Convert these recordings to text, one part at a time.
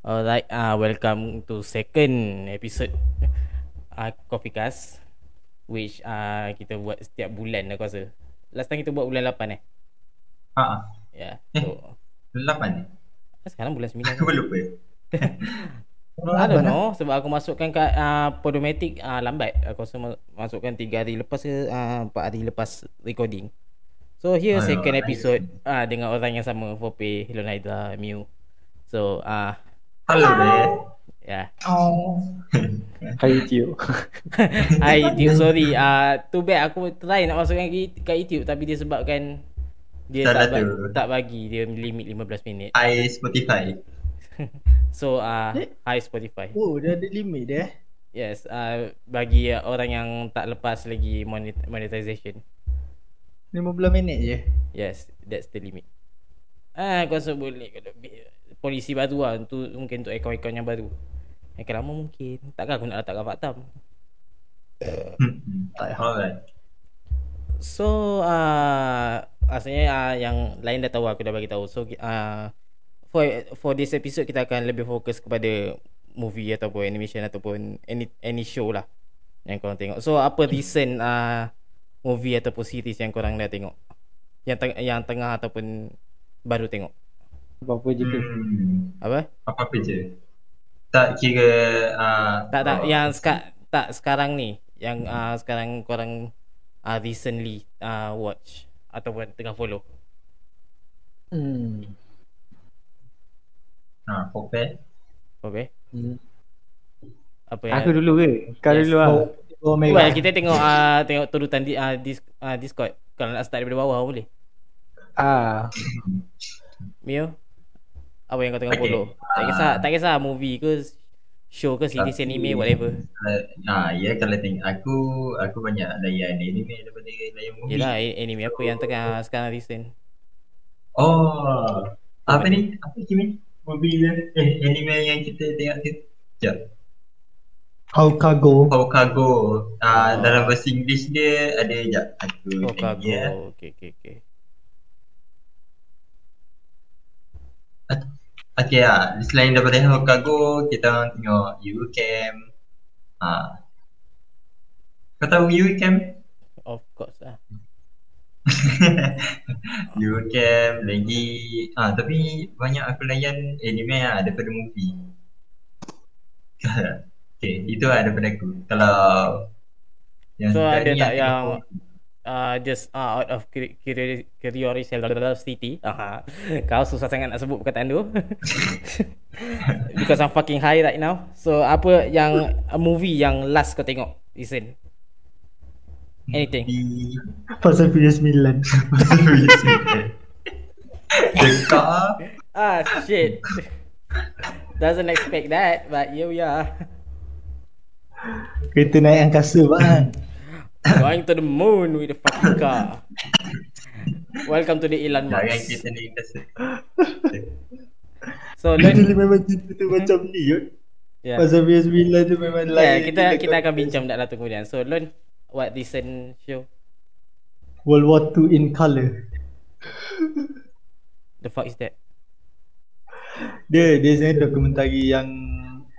Alright, uh, welcome to second episode uh, Coffee Cast Which uh, kita buat setiap bulan aku rasa Last time kita buat bulan 8 eh Ha. Ya, Eh. so Lapan ni. sekarang bulan 9 Aku lupa. I don't know sebab aku masukkan kat uh, Podomatic uh, lambat Aku rasa ma- masukkan 3 hari lepas ke uh, 4 hari lepas recording So here Ayolah, second ayolah. episode uh, dengan orang yang sama Fope, Hello Hydra, Mew So uh, Halo deh. ya yeah. Oh. Hai Tio. Hi YouTube sorry uh, Too bad aku try nak masukkan ke- kat YouTube Tapi dia sebabkan Dia Salah tak, ba- tak bagi Dia limit 15 minit Hai Spotify. So uh, Eh? Hi Spotify Oh, dia ada limit dia. eh? Yes uh, Bagi uh, orang yang tak lepas lagi monet- monetization 15 minit je. Yes That's the limit Ah, aku rasa boleh kalau lebih polisi baru lah untuk mungkin untuk akaun-akaun yang baru. Akaun lama mungkin. Takkan aku nak letak kat Faktam. Tak payah. Alright. So uh, Asalnya uh, yang lain dah tahu Aku dah bagi tahu So uh, for, for this episode Kita akan lebih fokus kepada Movie ataupun animation Ataupun any, any show lah Yang korang tengok So apa recent uh, Movie ataupun series yang korang dah tengok Yang, teng- yang tengah ataupun Baru tengok Apa-apa je ke? Hmm. Apa? Apa-apa je. Tak kira uh, Tak tak oh, Yang seka- tak sekarang ni Yang uh, sekarang korang uh, Recently uh, watch Ataupun tengah follow Hmm. Ha, Pope. Okay hmm. Apa yang Aku dulu ke? Kau Yes. dulu lah. Oh, oh Well, Mega. kita tengok uh, tengok turutan di, uh, dis, uh, Discord. Kalau nak start daripada bawah boleh. Ah, Mio, apa yang kau tengah Okay. follow? Tak kisah, tak kisah movie ke show ke series Tapi- anime whatever. Uh, ha, ya kalau tengok aku aku banyak layan anime daripada layan movie. Yelah, a- anime apa yang tengah sekarang recent. Oh. Apa ni? Apa Kimi? Movie dia? Eh, anime yang kita tengok tu. Sekejap. How Cargo. Hokago. Ah, Oh. dalam bahasa English dia ada sekejap. Aku Oh, tengok Kago. ya. Okay, okay, okay. Okay lah, selain daripada Hokago, kita orang tengok U-Camp ha. Kau tahu U-Camp? Of course lah. U-Camp lagi ah Tapi banyak aku layan anime lah daripada movie Okay, itu lah daripada aku Kalau yang So, ada tak yang- tengok- Uh, just uh, out of curi- curi- curiosity uh, Kau susah sangat nak sebut perkataan tu. Because I'm fucking high right now. So apa yang A movie yang last kau tengok Recent Anything? Di Pasal Furious 9. Dekat ah. Ah shit. Doesn't expect that But here we are. Kereta naik angkasa bang. Going to the moon with the fucking car Welcome to the Elon Jangan Musk kita ni So Dia Lon memang cerita tu macam ni kot. yeah. Pasal Furious 9 tu memang lain. yeah, kita kita akan bincang dah lah tu kemudian So Lon What recent show World War 2 in color. The fuck is that Dia dia sebenarnya dokumentari yang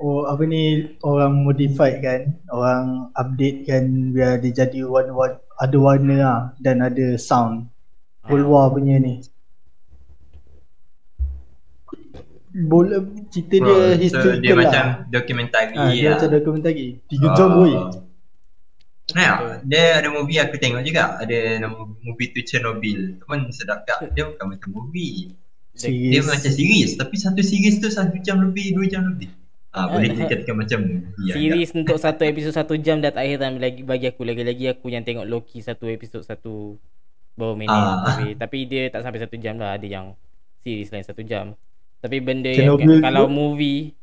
oh apa ni orang modified kan, orang update kan biar dia jadi warna-warna ada warna lah dan ada sound. World War punya ni. Bola cerita dia Bro, so historical dia lah. macam dokumentari ha, dia lah. macam dokumentari. 3 jam boy. Nah, dia ada movie aku tengok juga. Ada nama movie tu Chernobyl. Tu pun sedap tak. Dia bukan macam movie. Dia Series. macam series tapi satu series tu satu jam lebih, dua jam lebih. Ah, boleh Ah, dikatakan macam movie. Series untuk satu episod satu jam dah tak heran lagi bagi aku lagi-lagi aku yang tengok Loki satu episod satu berapa minit Ah. tapi tapi dia tak sampai satu jam lah ada yang series lain satu jam. Tapi benda yang Chernobyl kalau movie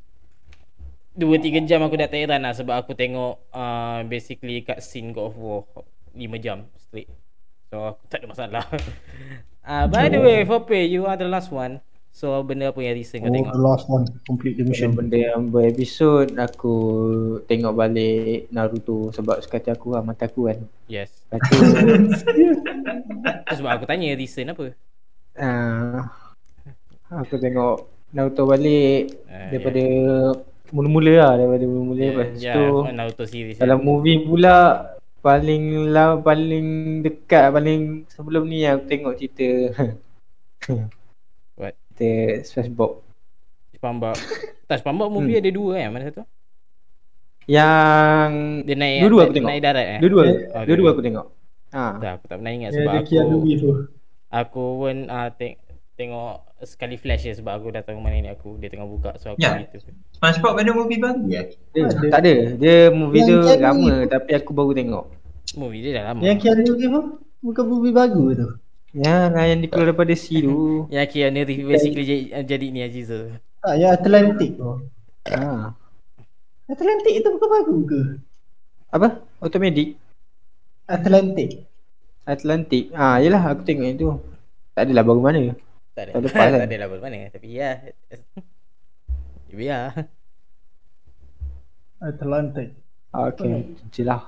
dua tiga jam aku dah tak heran lah sebab aku tengok uh, basically kat scene God of War 5 jam straight. So aku tak ada masalah. Ah uh, by the way, Fope, you are the last one. So benda apa yang recent kau Oh, tengok? the last one complete the mission. benda yang berepisod aku tengok balik Naruto sebab suka hati aku lah mata aku kan. Yes. Lepas tu sebab aku tanya recent apa? uh, aku tengok Naruto balik Ah, daripada mula-mula lah daripada mula-mula Ya, lepas ya, tu Naruto series. dalam movie pula paling lah paling dekat paling sebelum ni aku tengok cerita? cerita SpongeBob SpongeBob. tak SpongeBob movie Hmm. ada dua kan? Mana satu? yang Dia naik Dua-dua aku naik, tengok. naik darat eh? dua-dua Oh, dua-dua aku tengok ha Tak, aku tak pernah ingat sebab ada aku tu. aku pun uh, teng- tengok sekali flash je sebab aku datang rumah nenek aku dia tengah buka so aku Ya. gitu. SpongeBob ada movie baru ya? Ada. tak ada dia movie Yang tu lama tapi aku baru tengok Movie dia dah lama. Yang Keanu Reeves tu bukan movie baru tu. Ya lah yang dia keluar daripada sea tu Yang Keanu Reeves basically jadi, jadi ni Aziza. Tak, yang Atlantic tu. ha Atlantic tu bukan baru ke? apa automatic Atlantic. Atlantic ah yalah aku tengok yang tu tak adalah baru mana Tak ada. Tak lepas kan? tak ada lah mana tapi ya. Ya. Atlantic. Ah, okay jelah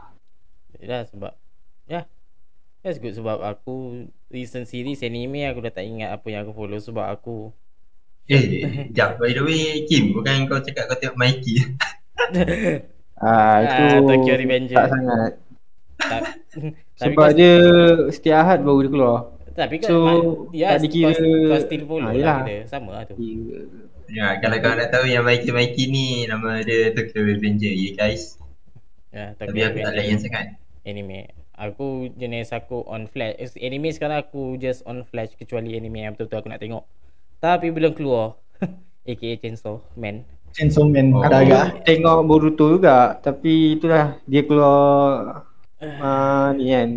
Ya sebab ya. That's good sebab aku recent series anime aku dah tak ingat apa yang aku follow sebab aku Eh, jap. By the way, Kim, bukan kau cakap kau tengok Mikey. ah itu Ah, Tokyo Revenger. tak sangat tak, tapi sebab dia setiap Ahad baru dia keluar Tapi kan So, ya, tak dikira- kau, kau still follow Ah, lah kita. Sama lah tu. Ya, kalau kau nak tahu yang Mikey Mikey ni nama dia Tokyo Revenger ya guys. Ya, Tapi aku tak layan sangat. anime. Aku jenis aku on flash. Anime sekarang aku just on flash kecuali anime yang betul-betul aku nak tengok. Tapi belum keluar. AKA Chainsaw Man. Chainsaw Man Oh. ada agak. Tengok Boruto juga tapi itulah dia keluar uh, ni kan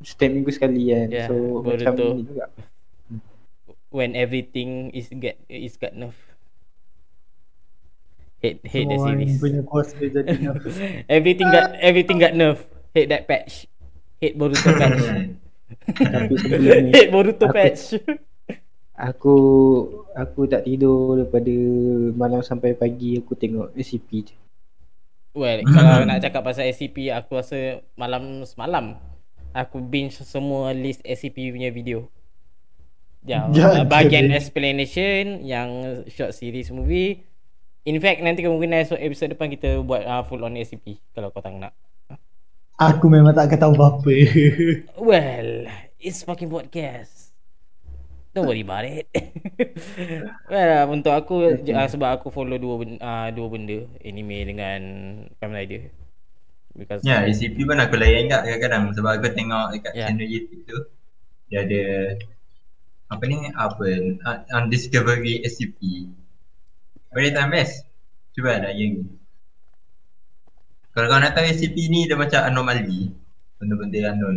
setiap minggu sekali kan Ya, so macam Boruto. ni juga When everything is get is got nerf. Hate hate the series. punya kuasa jadi nerf. everything got everything got nerf. Hate that patch. Hate Boruto patch. tapi sebelum ni hate Boruto Aku- patch. aku aku tak tidur daripada malam sampai pagi aku tengok SCP je Well, kalau nak cakap pasal SCP, aku rasa malam semalam aku binge semua list SCP punya video. Yang Ya, uh, bahagian jadi. explanation, yang short series movie. In fact, nanti kemungkinan esok episod depan kita buat uh, full on SCP kalau kau tak nak. Aku memang tak akan tahu apa-apa. Well, it's fucking podcast. Don't worry about it. well, uh, untuk aku uh, sebab aku follow dua benda, uh, dua benda anime dengan Kamen Rider. Because Ya, SCP pun aku layan kat kadang-kadang sebab aku tengok dekat Ya. channel YouTube tu. Dia ada apa ni apa uh, Undiscovery SCP. Very time best. Cuba lah yang ni. Kalau kau nak tahu SCP ni dia macam anomali. Benda-benda unknown.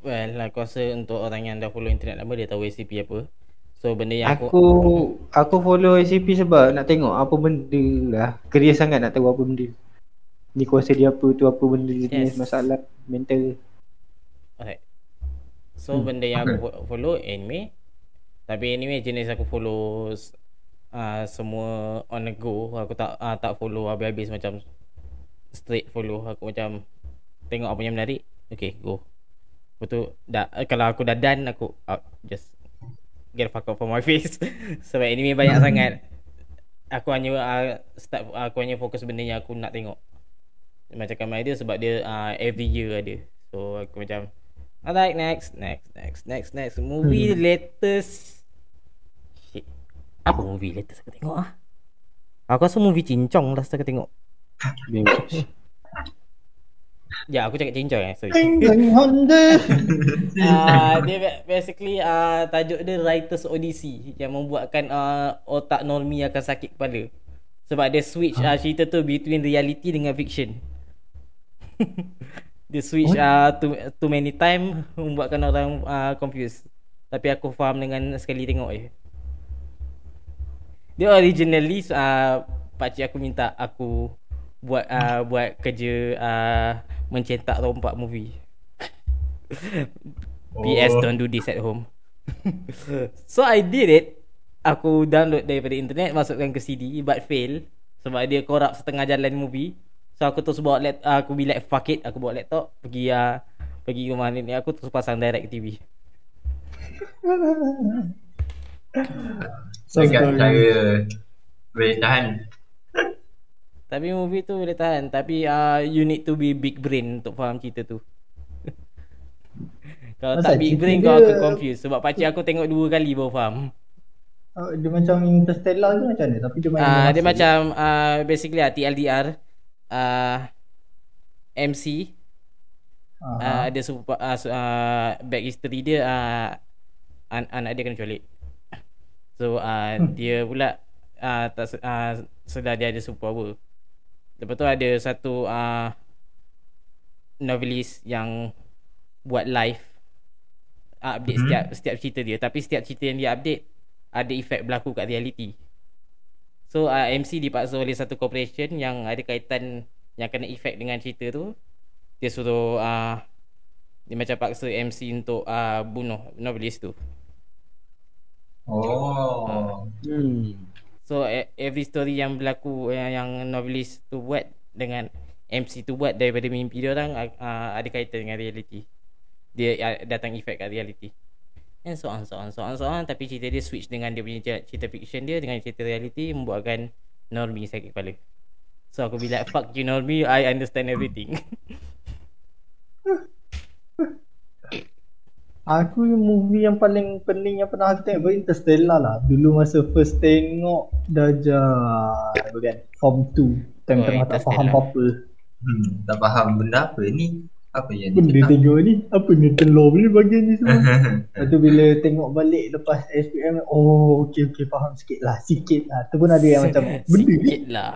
Well, aku rasa untuk orang yang dah follow internet lama dia tahu SCP apa. So benda yang aku, aku aku follow SCP sebab nak tengok apa benda lah curious sangat nak tahu apa benda ni kuasa dia apa tu apa benda jenis Yes. masalah mental Alright. So Hmm, benda yang aku fo- follow anime. Tapi anime jenis aku follow uh, semua on the go. Aku tak uh, tak follow habis-habis macam straight follow. Aku macam tengok apa yang menarik. Okay, go. Lepas tu dah, eh, kalau aku dah done aku out. Just get fuck out from my face. Sebab anime banyak sangat. Aku hanya uh, start aku hanya fokus benda yang aku nak tengok. Macam Kamen Rider sebab dia uh, every year ada. So aku macam Alright next Next Next Next Next Movie Hmm. latest Shit Apa movie latest aku tengok ah? Aku rasa movie cincong last aku tengok Ya aku cakap cincong eh Sorry. Uh, Dia ba- basically uh, Tajuk dia Writer's Odyssey Yang membuatkan uh, Otak Normie akan sakit kepala. Sebab dia switch uh, cerita tu Between reality dengan fiction. Dia switch uh, too, too many time Membuatkan orang uh, confused. Tapi aku faham dengan sekali tengok je Dia originally uh, Pakcik aku minta aku Buat uh, buat kerja uh, Mencetak rompak movie. PS don't do this at home. So I did it. Aku download daripada internet Masukkan ke CD But fail. Sebab dia corrupt setengah jalan movie. So aku terus bawa laptop Aku be like fuck it Aku bawa laptop Pergi uh, Pergi rumah nenek aku Terus pasang direct TV Soft Dekat story. cara boleh tahan. Tapi movie tu boleh tahan. Tapi uh, you need to be big brain Untuk faham cerita tu. Kalau Asal tak big brain dia- kau akan confuse Sebab pakcik aku tengok dua kali baru faham. Oh, dia macam Interstellar ke macam mana? Tapi dia main uh, Dia masa. macam uh, Basically lah TLDR uh, MC Aha. uh, Ada super, uh, uh, Back history dia uh, an- Anak dia kena culik So uh, dia pula uh, tak uh, Sedar dia ada superpower Lepas tu ada satu uh, Novelist yang Buat live uh, Update Mhm. setiap setiap cerita dia Tapi setiap cerita yang dia update Ada efek berlaku kat reality So uh, MC dipaksa oleh satu corporation Yang ada kaitan Yang kena efek dengan cerita tu Dia suruh uh, Dia macam paksa MC untuk uh, Bunuh novelist tu Oh. Hmm. So e- every story yang berlaku yang, yang novelist tu buat dengan MC tu buat daripada mimpi dia orang uh, ada kaitan dengan reality. Dia uh, datang efek kat reality. And so on so on so on so on tapi cerita dia switch dengan dia punya cer- cerita fiction dia dengan cerita reality membuatkan Normie sakit kepala. So aku bila fuck you Normie I understand everything. Aku movie yang paling pening yang pernah aku tengok pun Interstellar lah. Dulu masa first tengok darjah apa kan form 2 time Oh, tengah tak faham apa-apa. Hmm, tak faham benda apa ni? Apa yang Benda ni? tengok ni apa ni telur ni bagian ni semua. Lepas tu bila tengok balik lepas SPM Oh okey okey faham sikit lah Sikit lah Tu pun ada yang macam Benda ni Sikit lah.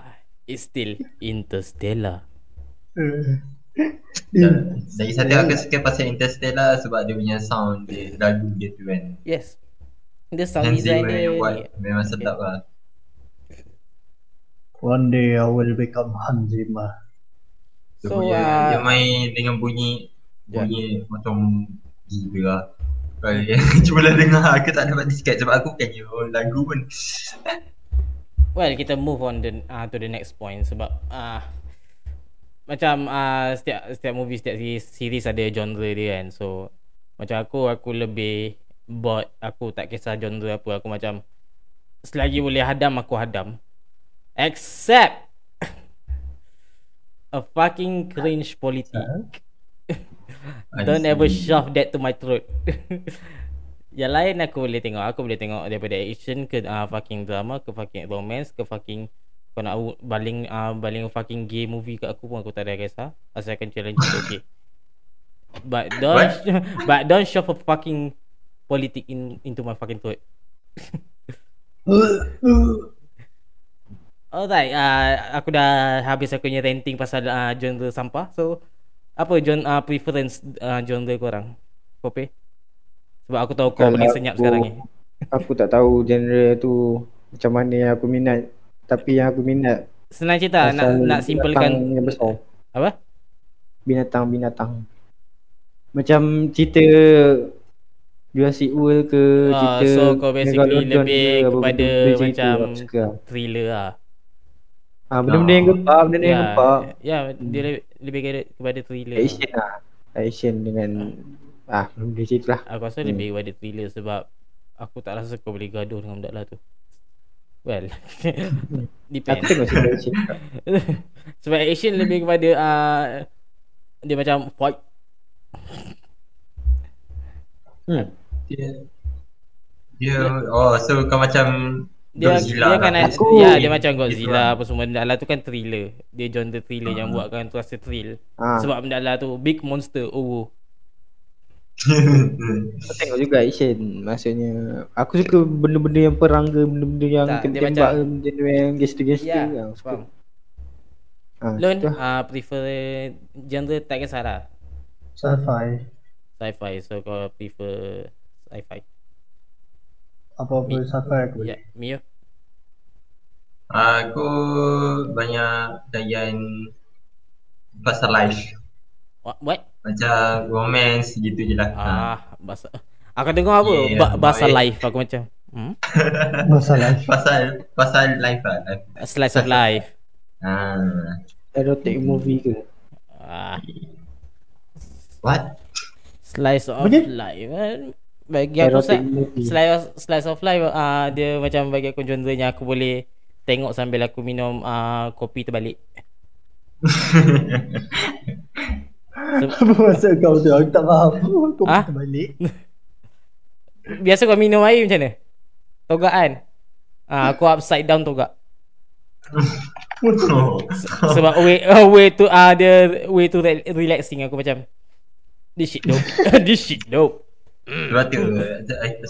It's still interstellar. Eh. Dan Dari satu aku suka pasal Interstellar sebab dia punya sound dia, lagu dia tu kan. Yes. Dia sound Hans design dia yang buat memang sedap lah. One day I will become Hans Zimmer Dia So, punya, uh, dia main dengan bunyi Ya. bunyi macam gila lah. Kalau yang cuba lah dengar aku tak dapat describe sebab aku bukannya orang lagu pun. Well, kita move on the, uh, to the next point sebab uh, macam uh, setiap setiap movie setiap series, series ada genre dia kan. So macam aku aku lebih bored aku tak kisah genre apa aku macam selagi boleh hadam aku hadam. Except a fucking cringe politic. Don't I ever see. shove that to my throat. Yang lain aku boleh tengok. Aku boleh tengok daripada action ke uh, fucking drama ke fucking romance ke fucking kau nak baling uh, baling fucking gay movie kat aku pun aku tak ada kisah. Asalkan challenge itu okay. But don't but don't shove a fucking politic in into my fucking throat. Alright, uh, aku dah habis aku punya ranting pasal uh, genre sampah. So apa genre uh, preference uh, genre korang? Pope? Sebab aku tahu kau paling senyap aku- sekarang ni. Aku tak tahu genre tu macam mana yang aku minat. Tapi yang aku minat Senang cerita nak nak binatang yang besar. apa? Binatang-binatang. Macam cerita Jurassic World ke Ah, cerita so kau basically lebih ke, kepada benda-benda macam itu macam suka. thriller lah. Ah, benda-benda yang gempak, benda yang gempak. Ya, dia lebih, lebih kepada, kepada thriller. lah. Action lah. Action dengan ah, benda macam itulah. Aku rasa Hmm. lebih kepada thriller sebab aku tak rasa kau boleh gaduh dengan budak lah tu. Well, Aku depends. tengok cerita action. Sebab action lebih kepada uh, dia macam fight. Hmm. Dia, dia oh so kau macam Dia Godzilla dia kan lah. ada, Aku- ya dia macam Godzilla lah. apa semua benda lah tu kan thriller. Dia genre thriller yang Ah. buatkan tu rasa thrill. Ah, Sebab benda lah tu big monster. Oh. aku tengok juga action. Maksudnya aku suka benda-benda yang perang ke, benda-benda yang Tak, kena tembak macam- ke, benda yang gangster-gangster Ya, yang suka. Ah, Lon tu lah. uh, prefer genre tak kisah lah. Sci-fi Sci-fi. So kau prefer sci-fi. Apa-apa Mi- sci-fi aku Ya, Mio. Aku banyak layan pasal life What? what? Macam romance gitu je lah. Ah, bahasa Aku dengar apa? Yeah, ba- bahasa baik. life aku macam. Hmm? Masalah Pasal pasal life lah life. A slice of life. Ha. Erotic movie ke? Ah, What? slice of dia? life. Eh, bagi aku Erotic sli- movie. slice, slice of life uh, dia macam bagi aku genre-nya aku boleh tengok sambil aku minum uh, kopi terbalik. Apa maksud kau tu? Aku tak faham. Kau Ah? ha? balik. Biasa kau minum air macam mana? Togak kan? Ah, aku upside down togak. Sebab way uh, way to ah uh, dia way to re- relaxing aku macam this shit dope. this shit dope. Sebab tu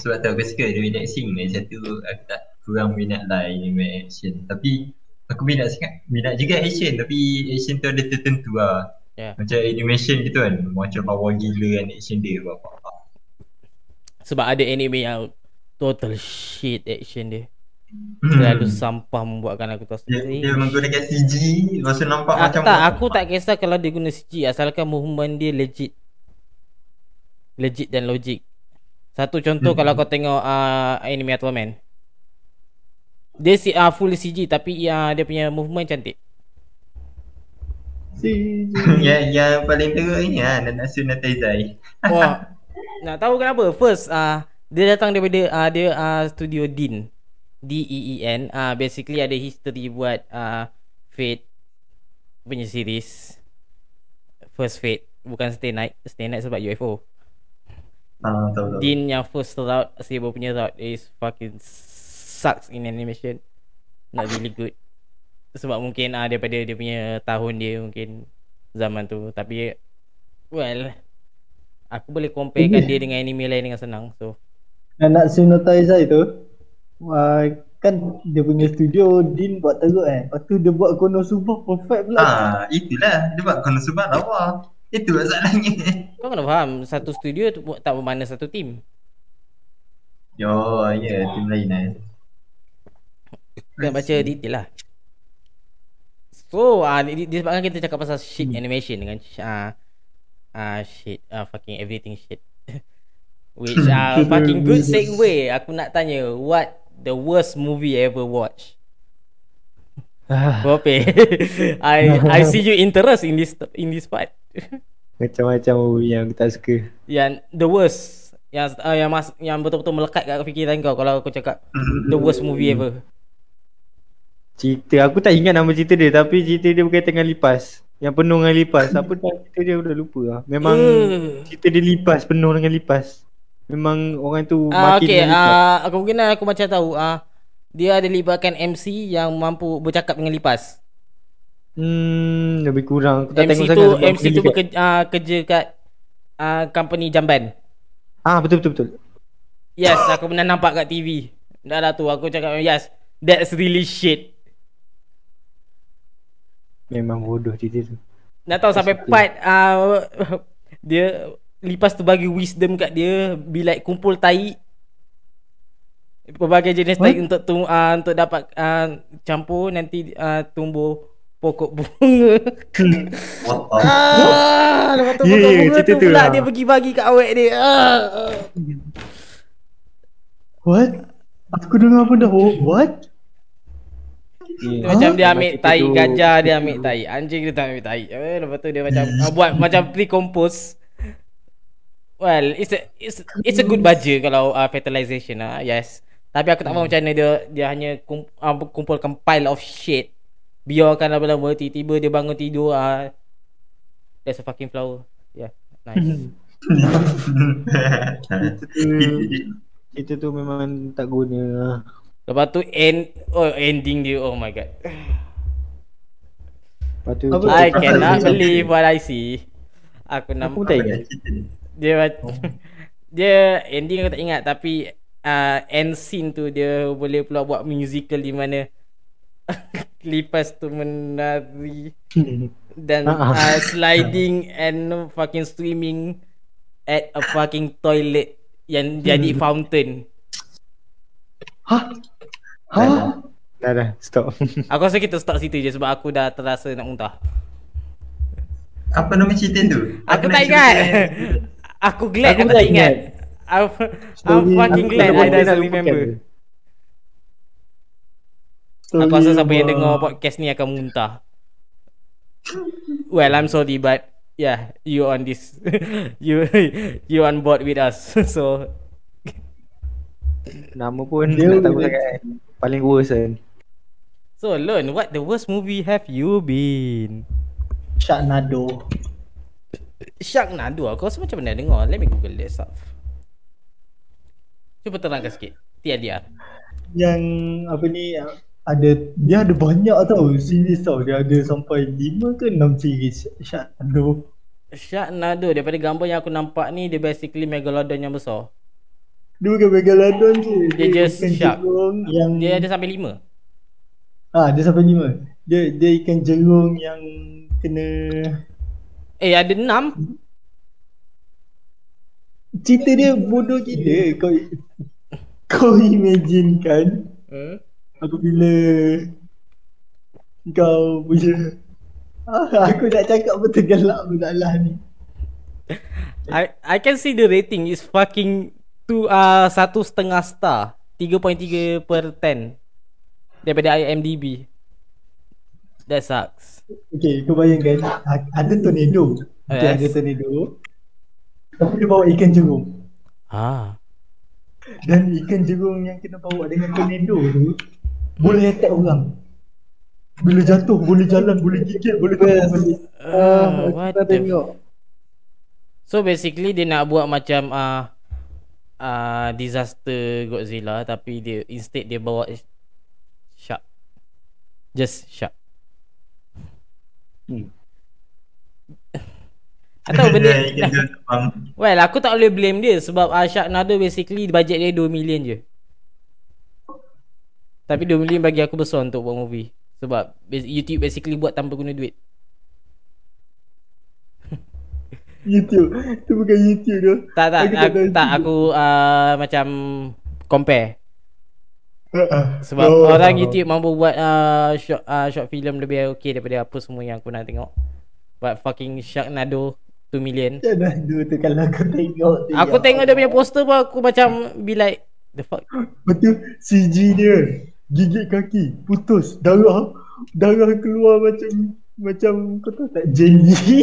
Sebab tu aku suka dia relaxing ni Macam tu aku tak kurang minat lah anime action Tapi Aku minat sangat Minat juga action Tapi action tu ada tertentu lah Ya. Macam animation gitu kan Macam lawa gila kan action dia apa Sebab ada anime yang total shit action dia. Hmm. Terlalu sampah membuatkan aku terasa. dia, dia menggunakan CG Lepas tu nampak Ah, macam tak, aku tak kisah kalau dia guna CG asalkan movement dia legit. Legit dan logik. Satu contoh Hmm. kalau kau tengok uh, anime Aquaman. Dia uh, full CG tapi uh, dia punya movement cantik. Si. yang, yang paling teruk ni no Taizai Wah. nak tahu kenapa? First uh, dia datang daripada uh, dia uh, studio Dean. D E E N. Uh, basically ada history buat uh, Fate punya series. First Fate bukan Stay Night. Stay Night sebab UFO. Ah, tahu tahu. Dean yang first route Saber punya route is fucking sucks in animation. Not really good. Sebab mungkin ah daripada dia punya tahun dia mungkin zaman tu tapi well aku boleh comparekan dia dengan anime lain dengan senang. So Anak Sunotaizai tu uh, kan dia punya studio Din buat teruk kan. Lepas tu dia buat Konosuba perfect pula. Ah, itulah dia buat Konosuba lawa. Itu masalahnya. kau kena faham satu studio tu tak bermakna satu team. Yo, ya, yeah, tim lain kan. Kena baca detail lah. So ah uh, disebabkan kita cakap pasal shit animation dengan ah ah shit ah fucking everything shit. Which ah fucking good segue. Aku nak tanya what the worst movie I ever watch. Ah, Bope. I I see you interest in this in this part. Macam-macam movie yang aku tak suka. yang the worst yang uh, yang mas, yang betul-betul melekat kat fikiran kau kalau aku cakap the worst movie ever. Cerita aku tak ingat nama cerita dia tapi cerita dia berkaitan dengan lipas. Yang penuh dengan lipas. Apa nama cerita dia aku dah lupa lah. Memang Uh. cerita dia lipas penuh dengan lipas. Memang orang tu Ah mati okey dengan lipas. ah uh, kemungkinan aku macam tahu ah uh, dia ada libatkan MC yang mampu bercakap dengan lipas. Hmm, lebih kurang. Aku tak MC tengok tu sangat MC aku tu geli kat- bekerja, uh, kerja kat uh, company jamban. Ah, betul betul betul. Yes, aku pernah nampak kat TV. Dah lah tu aku cakap yes, that's really shit. Memang bodoh cerita tu. Nak tahu sampai part uh, dia lipas tu bagi wisdom kat dia bila kumpul tai pelbagai jenis tai What? untuk tum, uh, untuk dapat uh, campur nanti uh, tumbuh pokok bunga. Ah, lepas tu Ya, pokok ya, bunga tu pula lah. dia pergi bagi kat awek dia. Ah. What? Aku dengar pun dah oh, what? Dia Yeah. macam dia ambil cerita tai gajah dia ambil tai anjing dia tak ambil tai. Eh, lepas tu dia macam uh, buat macam pre-compose. Well, it's a it's it's a good baja kalau uh, fertilization ah. Yes. Tapi aku tak faham macam mana dia dia hanya kum, uh, kumpulkan pile of shit. Biarkan lama-lama tiba-tiba dia bangun tidur ah. There's a fucking flower. Yeah. Nice. Cerita tu, cerita tu memang tak guna. Lepas tu end oh ending dia oh my god. Lepas tu? I cannot believe what I see. Aku Aku nampak tak ingat. dia mac- dia ending aku tak ingat tapi uh, end scene tu dia boleh pula buat musical di mana lipas tu menari dan Ah, ah. uh, sliding and fucking swimming at a fucking toilet yang jadi fountain. Hah? Hah? Dah dah stop. Aku rasa kita stop situ je sebab aku dah terasa nak muntah. Apa nama cerita tu? Aku nak tak ingat. aku glad Aku aku, tak tak ingat. ingat. I'm, I'm Story- fucking aku glad tak I doesn't lupakan remember. dia. Aku rasa siapa yang Story dengar podcast ni akan muntah. Well, I'm sorry but yeah, you on this you you on board with us. so Nama pun Dia tahu boleh- sangat kan. Paling worst kan. So Lon, what the worst movie have you been? Sharknado. Sharknado Aku rasa macam pernah dengar Let me google that stuff Cuba terangkan sikit Tiada Yang apa ni ada dia ada banyak tau series tau dia ada sampai 5 ke 6 series Sharknado. Sharknado Daripada gambar yang aku nampak ni Dia basically Megalodon yang besar Dia bukan Megalodon je. Dia just ikan shark. yang Dia ada sampai lima Ah, dia sampai 5. Dia dia ikan jerung yang kena Eh ada enam cerita dia bodoh gila kau kau imagine kan hmm? apabila kau punya ah, aku nak cakap betul gelak pula lah ni I I can see the rating is fucking tu uh, satu setengah star 3.3 per 10 daripada IMDb. That sucks. Okay kau bayangkan ada tornado okay, Yes. ada tornado tapi dia bawa ikan jerung Ah. dan ikan jerung yang kena bawa dengan tornado tu boleh attack orang bila jatuh boleh jalan boleh gigit boleh balik Uh, Ah, what kita the tengok. So basically dia nak buat macam uh, uh, disaster Godzilla tapi dia instead dia bawa shark. Just shark. Hmm. Atau benda. Well aku tak boleh blame dia Sebab uh, Sharknado basically Bajet dia 2 million je Tapi 2 million bagi aku besar Untuk buat movie Sebab YouTube basically buat Tanpa guna duit YouTube. Tu bukan YouTube tu Tak tak Aku tak Aku, tak aku uh, Macam Compare. Sebab oh. orang YouTube mampu buat uh, short, uh, short film lebih okay Daripada apa semua yang aku nak tengok. But fucking Sharknado 2 million. Tu kalau aku tengok tu Aku ya tengok dia punya poster pun Aku macam Be like The fuck? Betul CG dia Gigit kaki Putus. Darah Darah keluar macam Macam Kau tahu tak Jelly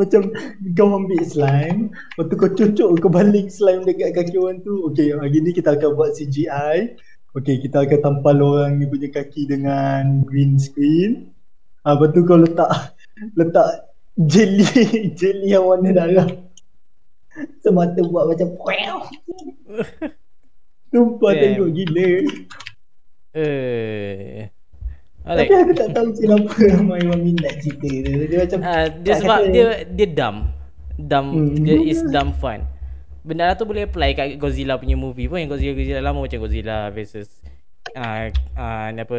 Macam Kau ambil slime Lepas tu kau cucuk Kau balik slime dekat kaki orang tu. Okay hari ni kita akan buat CGI Okay kita akan tampal orang ni punya kaki dengan green screen. Ah, Lepas tu kau letak Letak jelly Jelly yang warna darah Semata buat macam Sumpah Damn. tengok gila. Eh Tapi Alright aku tak tahu kenapa ramai orang minat cerita tu Dia macam Uh, dia sebab kata- dia dia dumb. Dumb Hmm. dia is dumb fun. Benda tu boleh apply kat Godzilla punya movie pun yang Godzilla Godzilla lama macam Godzilla versus ah uh, uh, apa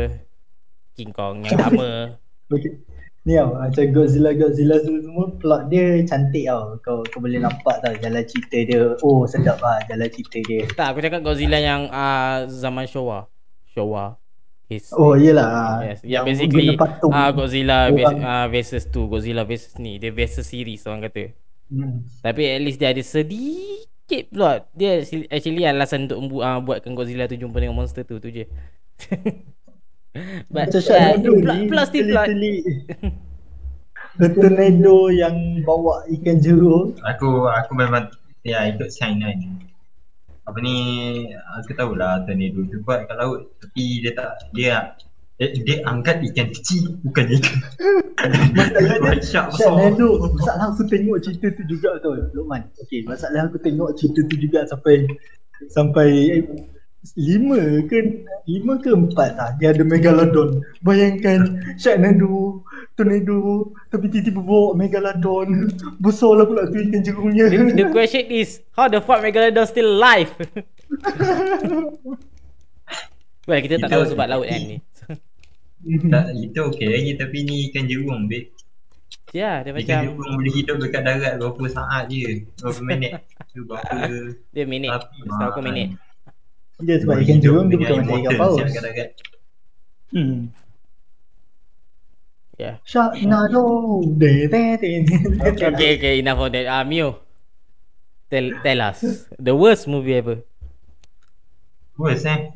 King Kong yang lama. Okay. Ni tau macam Godzilla Godzilla semua plot dia cantik tau. Kau kau boleh nampak tau jalan cerita dia. Oh sedap lah jalan cerita dia. tak aku cakap Godzilla yang uh, zaman Showa. Showa. His Oh iyalah. Yes, yang basically guna patung. ah uh, Godzilla vers- uh, versus tu, Godzilla versus ni, dia versus series orang kata. Hmm. Tapi at least dia ada sedikit plot. Dia actually- alasan untuk bu- uh, buatkan Godzilla tu jumpa dengan monster tu tu je. But uh, plot, ni plot still plot. tornado yang bawa ikan jerung Aku aku memang ya ikut sign kan. Apa ni aku tahulah tornado tu buat kat laut tapi dia tak dia dia, dia angkat ikan kecil bukan ikan. Masalahnya Buat shark besar. Sharknado Masalah aku tengok cerita tu juga tau Lukman Okay masalah aku tengok cerita tu juga sampai Sampai eh, Lima ke Lima ke empat lah Dia ada Megalodon Bayangkan Sharknado Tornado Tapi tiba-tiba bawa Megalodon Besar lah pula tu ikan jerungnya The, the question is how the fuck Megalodon still alive? well, kita tak Itu- tahu sebab laut kan ni. Tak, itu okey lagi tapi ni ikan jerung babe. Ya, dia Ikan macam jerung boleh hidup dekat darat berapa saat je. Berapa minit. Berapa dia minit. Setahu aku ah, minit. Dia sebab boleh ikan jerung dia bukan macam ikan paus hmm. Yeah. Sharknado de, de, de, de. Okay, okay, enough of that. Ah, Mio. Tell tell us the worst movie ever. Worst eh.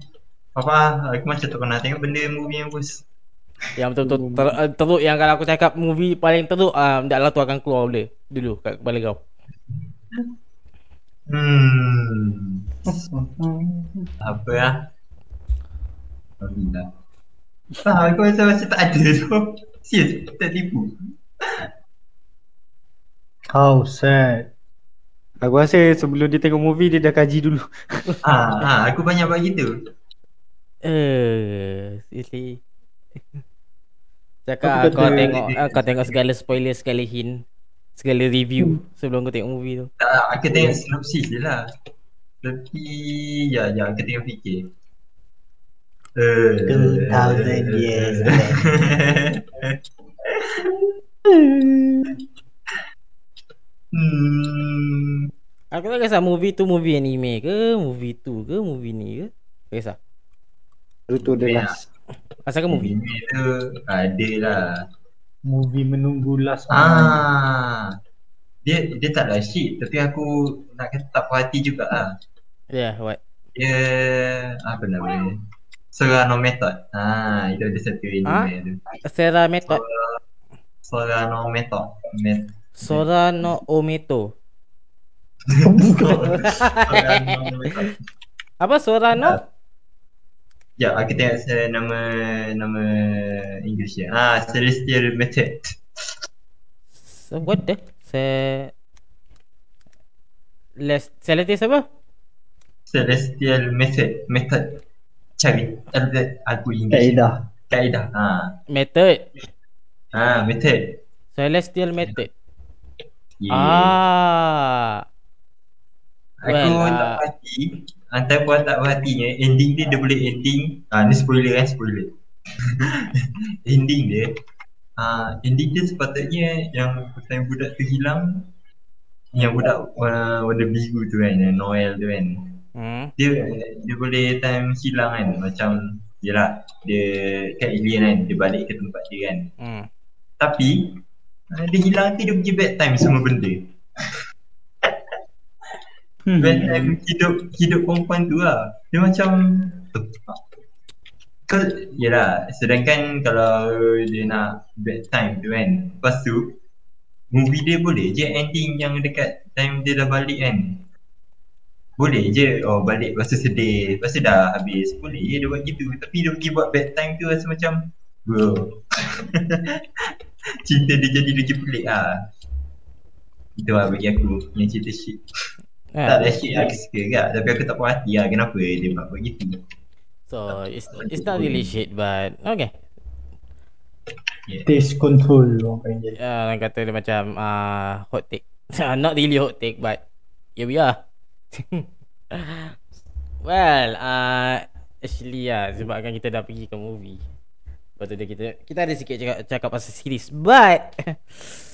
Apa aku macam tak pernah tengok benda movie yang worst. Yang betul-betul ter, uh, teruk yang kalau aku cakap movie paling teruk ah um, dalam tu akan keluar boleh dulu kat kepala kau. Hmm. Apa lah? Alhamdulillah. Ah, aku rasa macam tak ada tu. Serius, tak tipu. How sad. Aku rasa sebelum dia tengok movie dia dah kaji dulu. Ah, ah aku banyak buat gitu. Eh, seriously. Aku Cakap kata- kau tengok kau tengok segala spoiler, segala hint, segala review sebelum kau tengok movie tu. Tak, aku tengok sinopsis je lah. Tapi, ya, ya, aku tengok fikir. Eh, 2000 years Hmm. Aku tak kisah movie tu movie anime ke, movie tu ke, movie ni ke. Tak kisah. Naruto the last. Asal kan movie. Movie tu ada lah. Movie menunggu last. Ah. Dia dia tak lah shit tapi aku nak kata tak puas hati jugalah. Ya, yeah, what? Dia apa nama dia? Serrano Method. Ah, itu ada satu Ah? anime tu. Sarah Method. Serrano Method. Met- Sora no Ometo. Serrano Method. Apa Sora Ya, aku tengok saya nama nama English dia. Ah, Celestial Method. So, what the? Se Les Celestis apa? Celestial Method. Method. Cari. Ada aku English. Kaedah. Kaedah. Ha. Method. Ha, method. Celestial Method. Yeah. Ah. Aku well, tak ah. puas Antara puas tak puas hatinya, ending dia dia boleh ending. Ah, ni spoiler kan, spoiler. ending dia. Ah, ending dia sepatutnya yang time budak tu hilang. Yang budak warna, warna biru tu kan, yang Noel tu kan. Hmm. Dia dia boleh time hilang kan. Macam, yelah, dia kat alien kan, dia balik ke tempat dia kan. Hmm. Tapi uh, dia hilang nanti dia pergi bad time semua benda. Hmm. Bad time hidup hidup perempuan tu lah. Dia macam kau yelah sedangkan kalau dia nak bad time tu kan. Lepas tu movie dia boleh je ending yang dekat time dia dah balik kan. Boleh je oh balik tu sedih. Lepas tu dah habis. Boleh je dia buat gitu. Tapi dia pergi buat bad time tu rasa macam bro. Cinta dia jadi lagi pelik lah. Itu lah bagi aku yang cerita shit. Tak Ah. ada shit aku suka juga tapi aku tak puas hati lah kenapa dia buat begitu. So it's it's not really shit but okay. Taste control orang panggil. Ya, orang kata dia macam uh, hot take. not really hot take but here we are. well, uh, actually ya sebabkan kita dah pergi ke movie. Lepas tu dia kita kita ada sikit cakap cakap pasal series but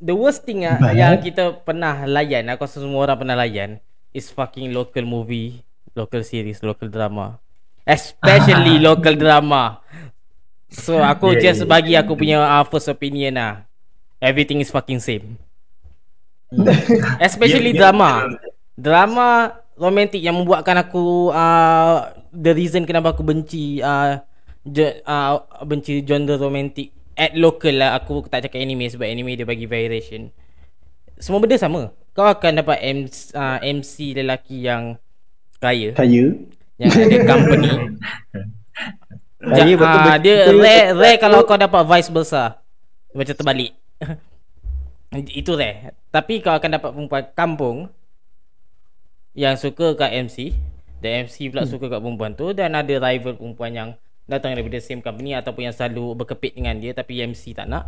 the worst thing ah But? yang kita pernah layan, aku rasa semua orang pernah layan is fucking local movie, local series, local drama. Especially local drama. So aku Yeah, just yeah, bagi yeah. aku punya uh, first opinion lah. Everything is fucking same. Especially Yeah, yeah, drama. betul. Drama romantik yang membuatkan aku uh, the reason kenapa aku benci uh, je, uh, benci genre romantik at local lah aku tak cakap anime sebab anime dia bagi variation. Semua benda sama. Kau akan dapat MC, uh, MC lelaki yang kaya Kaya. yang ada company. Kaya Ja- betul- ah, dia betul- rare, betul- rare kalau kau dapat vice versa. Macam terbalik. Itu rare. Tapi kau akan dapat perempuan kampung yang suka kat MC. Dan MC pula hmm. suka kat perempuan tu dan ada rival perempuan yang datang daripada same company ataupun yang selalu berkepit dengan dia tapi MC tak nak.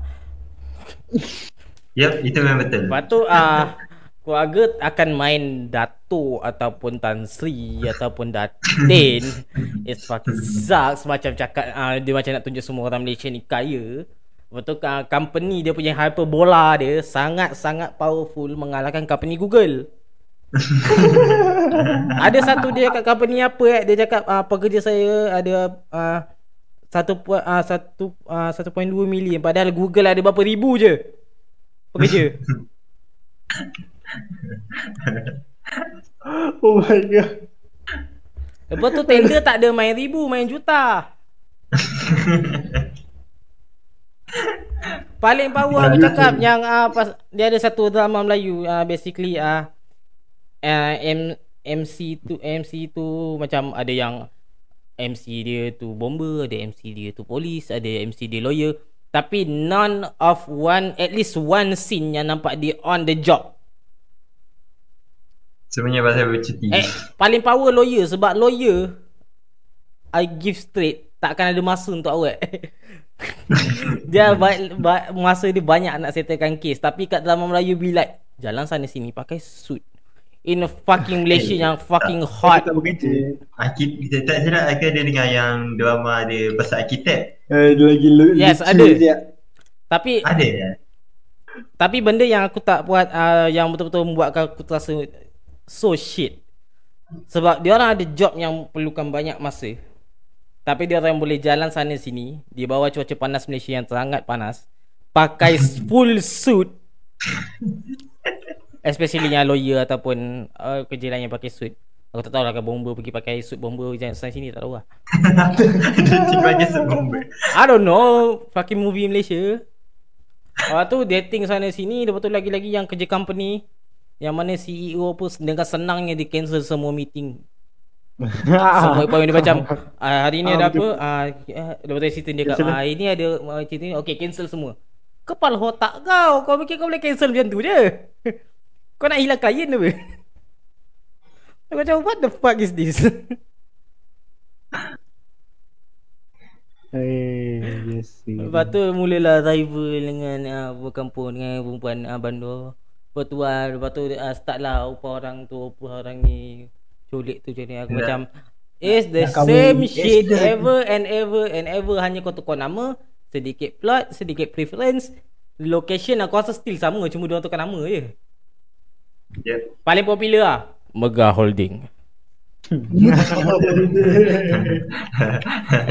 Yep, itu memang betul. Lepas tu ah keluarga akan main Dato ataupun Tan Sri ataupun Datin. It's fucking sucks macam cakap ah dia macam nak tunjuk semua orang Malaysia ni kaya. Lepas tu ah, company dia punya hyperbola dia sangat-sangat powerful mengalahkan company Google. ada satu dia kat company apa eh dia cakap ah, pekerja saya ada ah, satu pu- ah, satu ah, 1.2 million padahal Google ada berapa ribu je pekerja. Oh my god. Lepas tu tender tak ada main ribu, main juta. Paling power aku cakap yang uh, pas, dia ada satu drama Melayu uh, basically uh, uh, M MC tu MC tu macam ada yang MC dia tu bomber, ada MC dia tu polis, ada MC dia lawyer. Tapi none of one at least one scene yang nampak dia on the job. Sebenarnya pasal bercuti. Eh, paling power lawyer sebab lawyer I give straight takkan ada masa untuk awet. dia ba- ba- masa dia banyak nak settlekan kes tapi kat dalam Melayu be like jalan sana sini pakai suit in a fucking Malaysia yang fucking hot. Tak bekerja. Akit, kita tak silap aku ada dengar yang drama dia pasal arkitek. Eh, dia lagi lu- Yes, ada. dia. Tapi Ada ya? tapi benda yang aku tak buat uh, yang betul-betul membuatkan aku terasa so shit. Sebab dia orang ada job yang perlukan banyak masa. Tapi dia orang boleh jalan sana sini di bawah cuaca panas Malaysia yang sangat panas pakai full suit especially yang lawyer ataupun uh, kerja lain yang pakai suit. Aku tak tahu lah kalau bomber pergi pakai suit bomber jangan sana sini tak tahu lah. Dia cuma je sebomba. I don't know Fucking movie Malaysia Lepas tu dating sana sini Lepas tu lagi-lagi yang kerja company Yang mana CEO pun dengan senangnya Dia cancel semua meeting Semua appointment dia macam ah, Hari ni Ah, ada apa betul. ah, ah, Lepas tu cerita dia kat Cancel. ah, Hari ni ada ah, cerita ni Okay cancel semua Kepala otak kau Kau fikir kau boleh cancel macam tu je Kau nak hilang klien apa Aku macam what the fuck is this Eh, yes. Lepas tu mulalah rival dengan uh, berkampung dengan perempuan uh, bandar. Uh, lepas tu uh, start lah apa orang tu apa orang ni culik tu jadi aku Ya. macam It's the Nak kahwin. same Yes, shit the- ever and ever and ever hanya kau tukar nama, sedikit plot, sedikit preference, location aku rasa still sama cuma dia orang tukar nama je. Ya. Paling popular ah Mega Holding.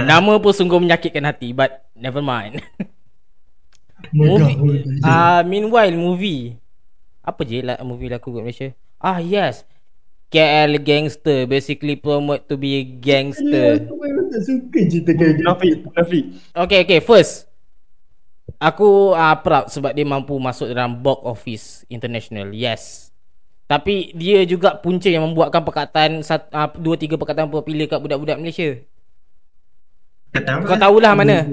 Nama pun sungguh menyakitkan hati but never mind. movie ah uh, meanwhile movie apa je lah movie laku kat Malaysia? Ah yes. KL Gangster basically promote to be a gangster. Aku memang tak suka cerita kayak. Munafik, munafik. Okay okay first Aku uh, proud sebab dia mampu masuk dalam box office international. Yes. Tapi dia juga punca yang membuatkan perkataan sat, uh, dua tiga perkataan popular kat budak-budak Malaysia. Kata apa? Kau tahulah mana?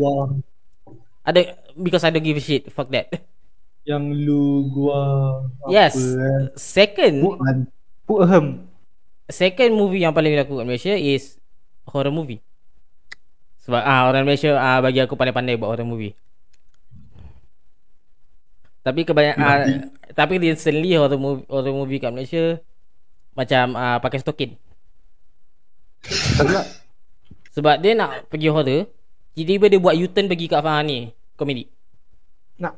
Ada because I don't give a shit. Fuck that. Yang lu gua apa Yes. eh. Second. Put a hem. second movie yang paling laku kat Malaysia is horror movie. Sebab ah orang Malaysia ah bagi aku pandai-pandai buat horror movie. Tapi kebanyakan ah, tapi recently horror movie, horror movie kat Malaysia macam ah pakai stokin. Sebab dia nak pergi horror, tiba-tiba dia buat U-turn pergi kat ah, ni, komedi. Nak.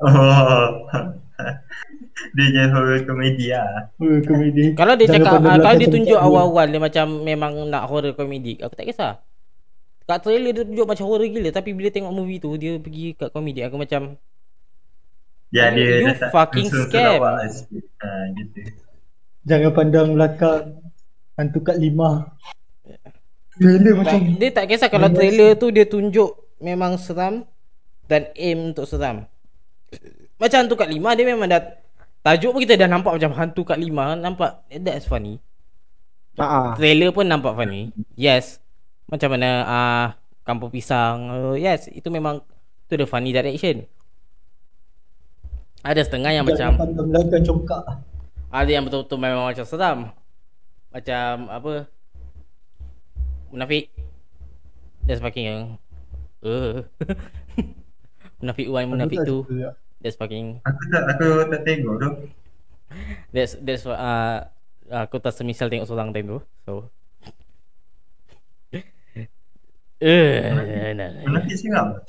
Oh. dia jadi horror komedi lah. Oh, komedi. Kalau dia Jangan cakap ah, kalau dia tunjuk awal-awal dia macam memang nak horror komedi, aku tak kisah. Kat trailer dia tunjuk macam horror gila tapi bila tengok movie tu dia pergi kat komedi aku macam Ya You- dia you dah fucking scam. lah. Ha, gitu. Jangan pandang belakang. Hantu kat lima. Trailer macam tak, dia tak kisah kalau trailer tu dia tunjuk memang seram dan aim untuk seram. Macam hantu kat lima dia memang dah tajuk pun kita dah nampak macam hantu kat lima nampak that's funny. Ah. Trailer pun nampak funny. Yes. Macam mana ah uh, kampung pisang. Uh, yes, itu memang tu the funny direction. Ada setengah yang Jangan macam pandang belakang congkak. ada yang betul-betul memang macam seram. Macam apa? Munafik. That's fucking yang uh. Munafik one, munafik two. That's fucking Aku tak aku tak tengok tu. that's that's uh, aku tak semisal tengok seorang time tu. So Eh, nah, nah. Munafik seram.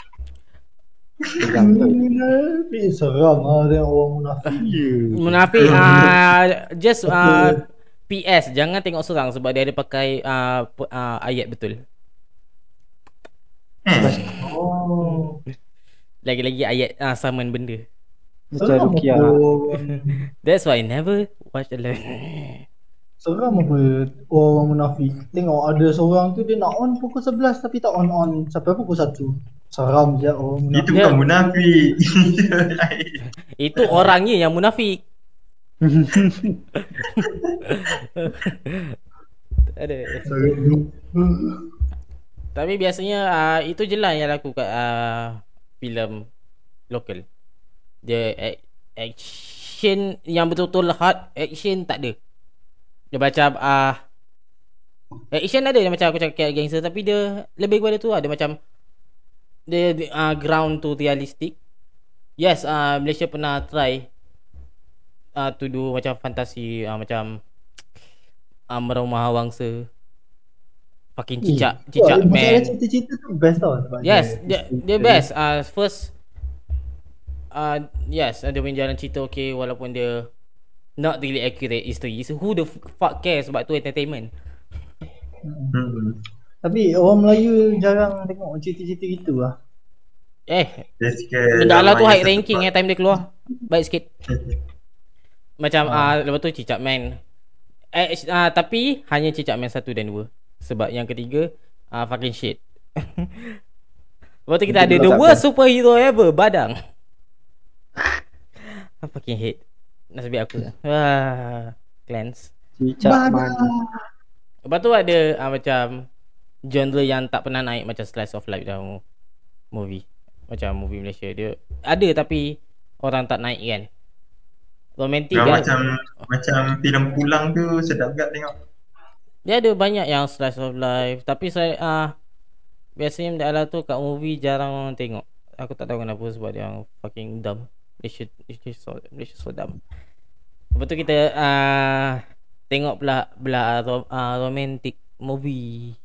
Munafik seram lah tengok orang munafik. Munafik uh, just uh, PS jangan tengok seorang sebab dia ada pakai uh, uh, ayat betul. Eh, Oh. Lagi-lagi ayat uh, saman benda. Macam Rukia. That's why I never watch alone. Seram apa orang munafik. Tengok ada seorang tu dia nak on pukul 11 tapi tak on-on sampai pukul 1. Seram je orang munafik. itu bukan munafik. Itu orangnya yang munafik. Ada. Tapi biasanya uh, itu je lah yang laku kat uh, filem lokal. Dia action yang betul-betul hard action tak ada. Dia macam ah uh, action ada dia macam aku cakap gangster tapi dia lebih kepada tu ada macam dia uh, ground tu realistic. Yes, uh, Malaysia pernah try uh, to do macam fantasi uh, macam uh, merumah wangsa fucking cicak cicak Wah, man Macam cerita-cerita tu best tau sebab Yes, dia dia best. Uh, first uh, yes, dia punya jalan cerita okay walaupun dia not really accurate history. So who the fuck cares sebab tu entertainment. Hmm. Tapi orang Melayu jarang tengok cerita-cerita gitu lah Eh, Dia suka benda lah tu high ranking eh time dia keluar. Baik sikit. Macam ah uh, lepas tu Cicak Man. Eh uh, tapi hanya Cicak Man 1 dan 2. Sebab yang ketiga ah uh, fucking shit. lepas tu kita ada Itu pula the worst superhero ever, Badang. I fucking hate. Nasib aku. Ah, cleanse. Cicak man. Lepas tu ada uh, macam genre yang tak pernah naik macam slice of life dalam movie. Macam movie Malaysia dia ada tapi orang tak naik kan. Romantik kan. macam macam filem pulang tu sedap gak tengok. Dia ada banyak yang slice of life tapi saya ah uh, biasanya Mdak tu kat movie jarang orang tengok. Aku tak tahu kenapa sebab dia orang fucking dumb. Malaysia Malaysia so, Malaysia so dumb. Lepas tu kita ah uh, tengok pula pula rom, uh, romantic movie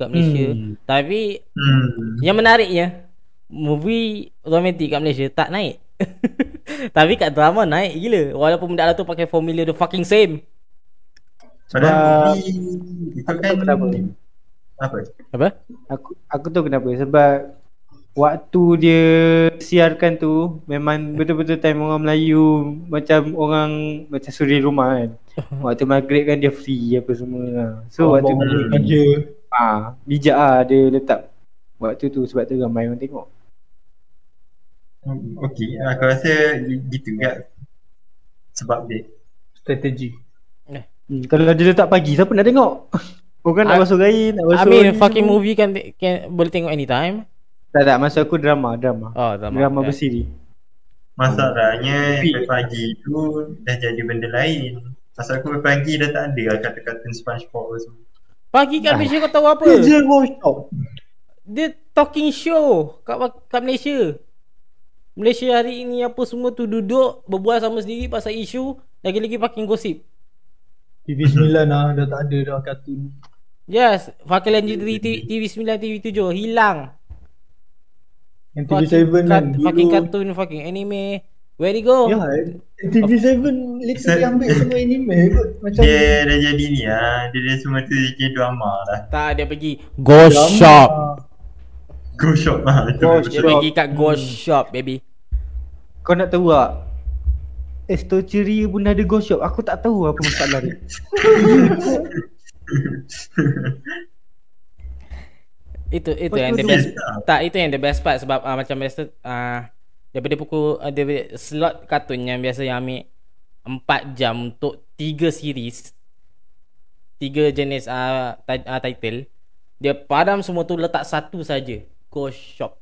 kat Malaysia. Hmm. Tapi Hmm. yang menariknya movie romantic kat Malaysia tak naik. Tapi kat drama naik gila. Walaupun benda tu pakai formula the fucking same. Padahal Sebab- movie itu Aku kan kenapa. apa? Apa? Aku aku tahu kenapa sebab waktu dia siarkan tu memang betul-betul time orang Melayu macam orang macam suri rumah kan. Waktu maghrib kan dia free apa semua lah. So waktu Abang tu balik kerja ah bijak ah dia letak waktu tu sebab tu ramai orang tengok. Hmm, Okey, aku rasa gi- gitu gak. Sebab dia Strategi Hmm, kalau dia letak pagi siapa nak tengok? Orang nak I- masuk air, nak I masuk mean ni fucking semua. movie kan, can boleh tengok anytime. Tak tak maksud aku drama, drama. Oh, drama. Drama Eh. bersiri. Masalahnya pagi tu dah jadi benda lain. Pasal aku pagi dah tak ada lah kata-kata SpongeBob semua. Pagi kat Malaysia kau tahu apa? Kerja workshop Dia talking show kat kat Malaysia. Malaysia hari ini apa semua tu duduk berbual sama sendiri pasal isu lagi-lagi fucking gosip. TV9 lah dah tak ada dah kartun Yes, fucking legendary T- TV9 TV7 hilang. Yang Fucking, TV7 kan dulu- fucking cartoon, fucking anime. Where it go? Ya TV7 literally ambil semua anime kot Macam Dia dah jadi ni lah. Dia dah semua tu jadi drama lah. Tak dia pergi Ghost drama. Shop. Go shop lah. Dia Shop. pergi kat Ghost Shop baby. Kau nak tahu tak? Estoceria pun ada ghost shop. Aku tak tahu apa masalah dia. Itu itu Betul yang the best. Yes, Tak itu yang the best part sebab uh, macam biasa uh, daripada pukul uh, daripada slot kartun yang biasa yang ambil 4 jam untuk 3 series. 3 jenis uh, ti- uh, title. Dia padam semua tu letak satu saja. Ghost Shop.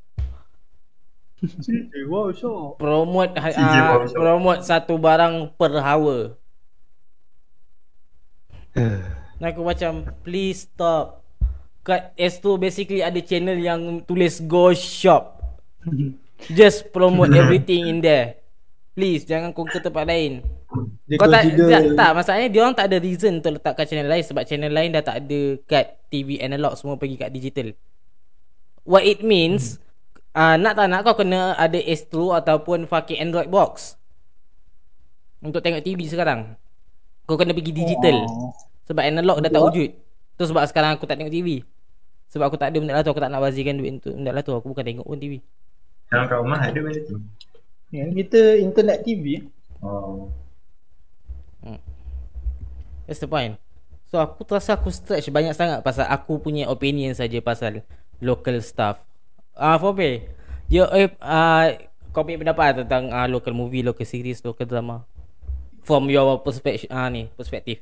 CJ Workshop Promote CJ uh, Workshop. promote satu barang per hour. Dan aku macam please stop. Kat S2 basically ada channel yang tulis Ghost Shop. Just promote everything in there. Please jangan ke tempat lain. Dia Kau tak, tak, tak masalahnya dia orang tak ada reason untuk letakkan channel lain sebab channel lain dah tak ada kat TV analog semua pergi kat digital. What it means uh, nak tak nak kau kena ada S2 ataupun fucking Android box. Untuk tengok TV sekarang. Kau kena pergi digital. Oh. Sebab analog dah tak wujud. Tu sebab sekarang aku tak tengok TV. Sebab aku tak ada benda lah tu aku tak nak bazirkan duit untuk benda lah tu aku bukan tengok pun TV. Dalam kat rumah ada benda tu. Yang kita internet TV Oh. That's the point. So aku terasa aku stretch banyak sangat pasal aku punya opinion saja pasal local stuff. Ah uh, Fobe. Yo eh uh, kau punya pendapat tentang uh, local movie, local series, local drama. from your perspective ah ni perspektif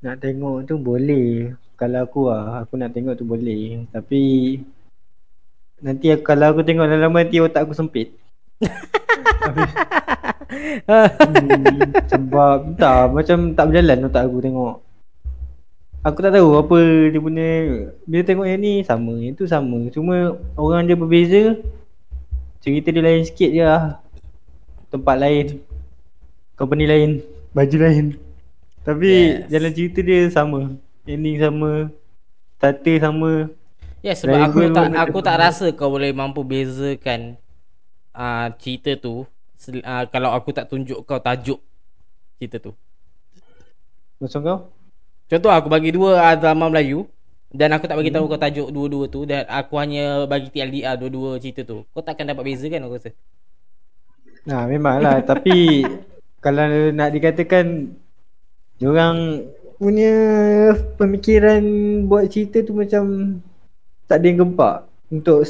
Nak tengok tu boleh. Kalau aku lah, aku nak tengok tu boleh. Tapi nanti aku, kalau aku tengok dalam nanti otak aku sempit. hmm, sebab tak macam tak berjalan otak aku tengok. Aku tak tahu apa dia punya Bila tengok yang ni sama, yang tu sama. Cuma orang dia berbeza Cerita dia lain sikit je lah. Tempat lain. Company lain. Baju lain. Tapi Yes. jalan cerita dia sama. Ending sama. Starter sama Ya yes, sebab aku tak aku tak rasa kau boleh mampu bezakan uh, cerita tu uh, kalau aku tak tunjuk kau tajuk cerita tu. Macam kau? Contoh aku bagi dua uh, drama Melayu dan aku tak bagi tahu kau tajuk dua-dua tu dan aku hanya bagi TLDR dua-dua cerita tu. Kau takkan dapat bezakan aku rasa. Nah memang lah Tapi Kalau nak dikatakan Diorang punya pemikiran buat cerita tu macam tak ada yang gempak untuk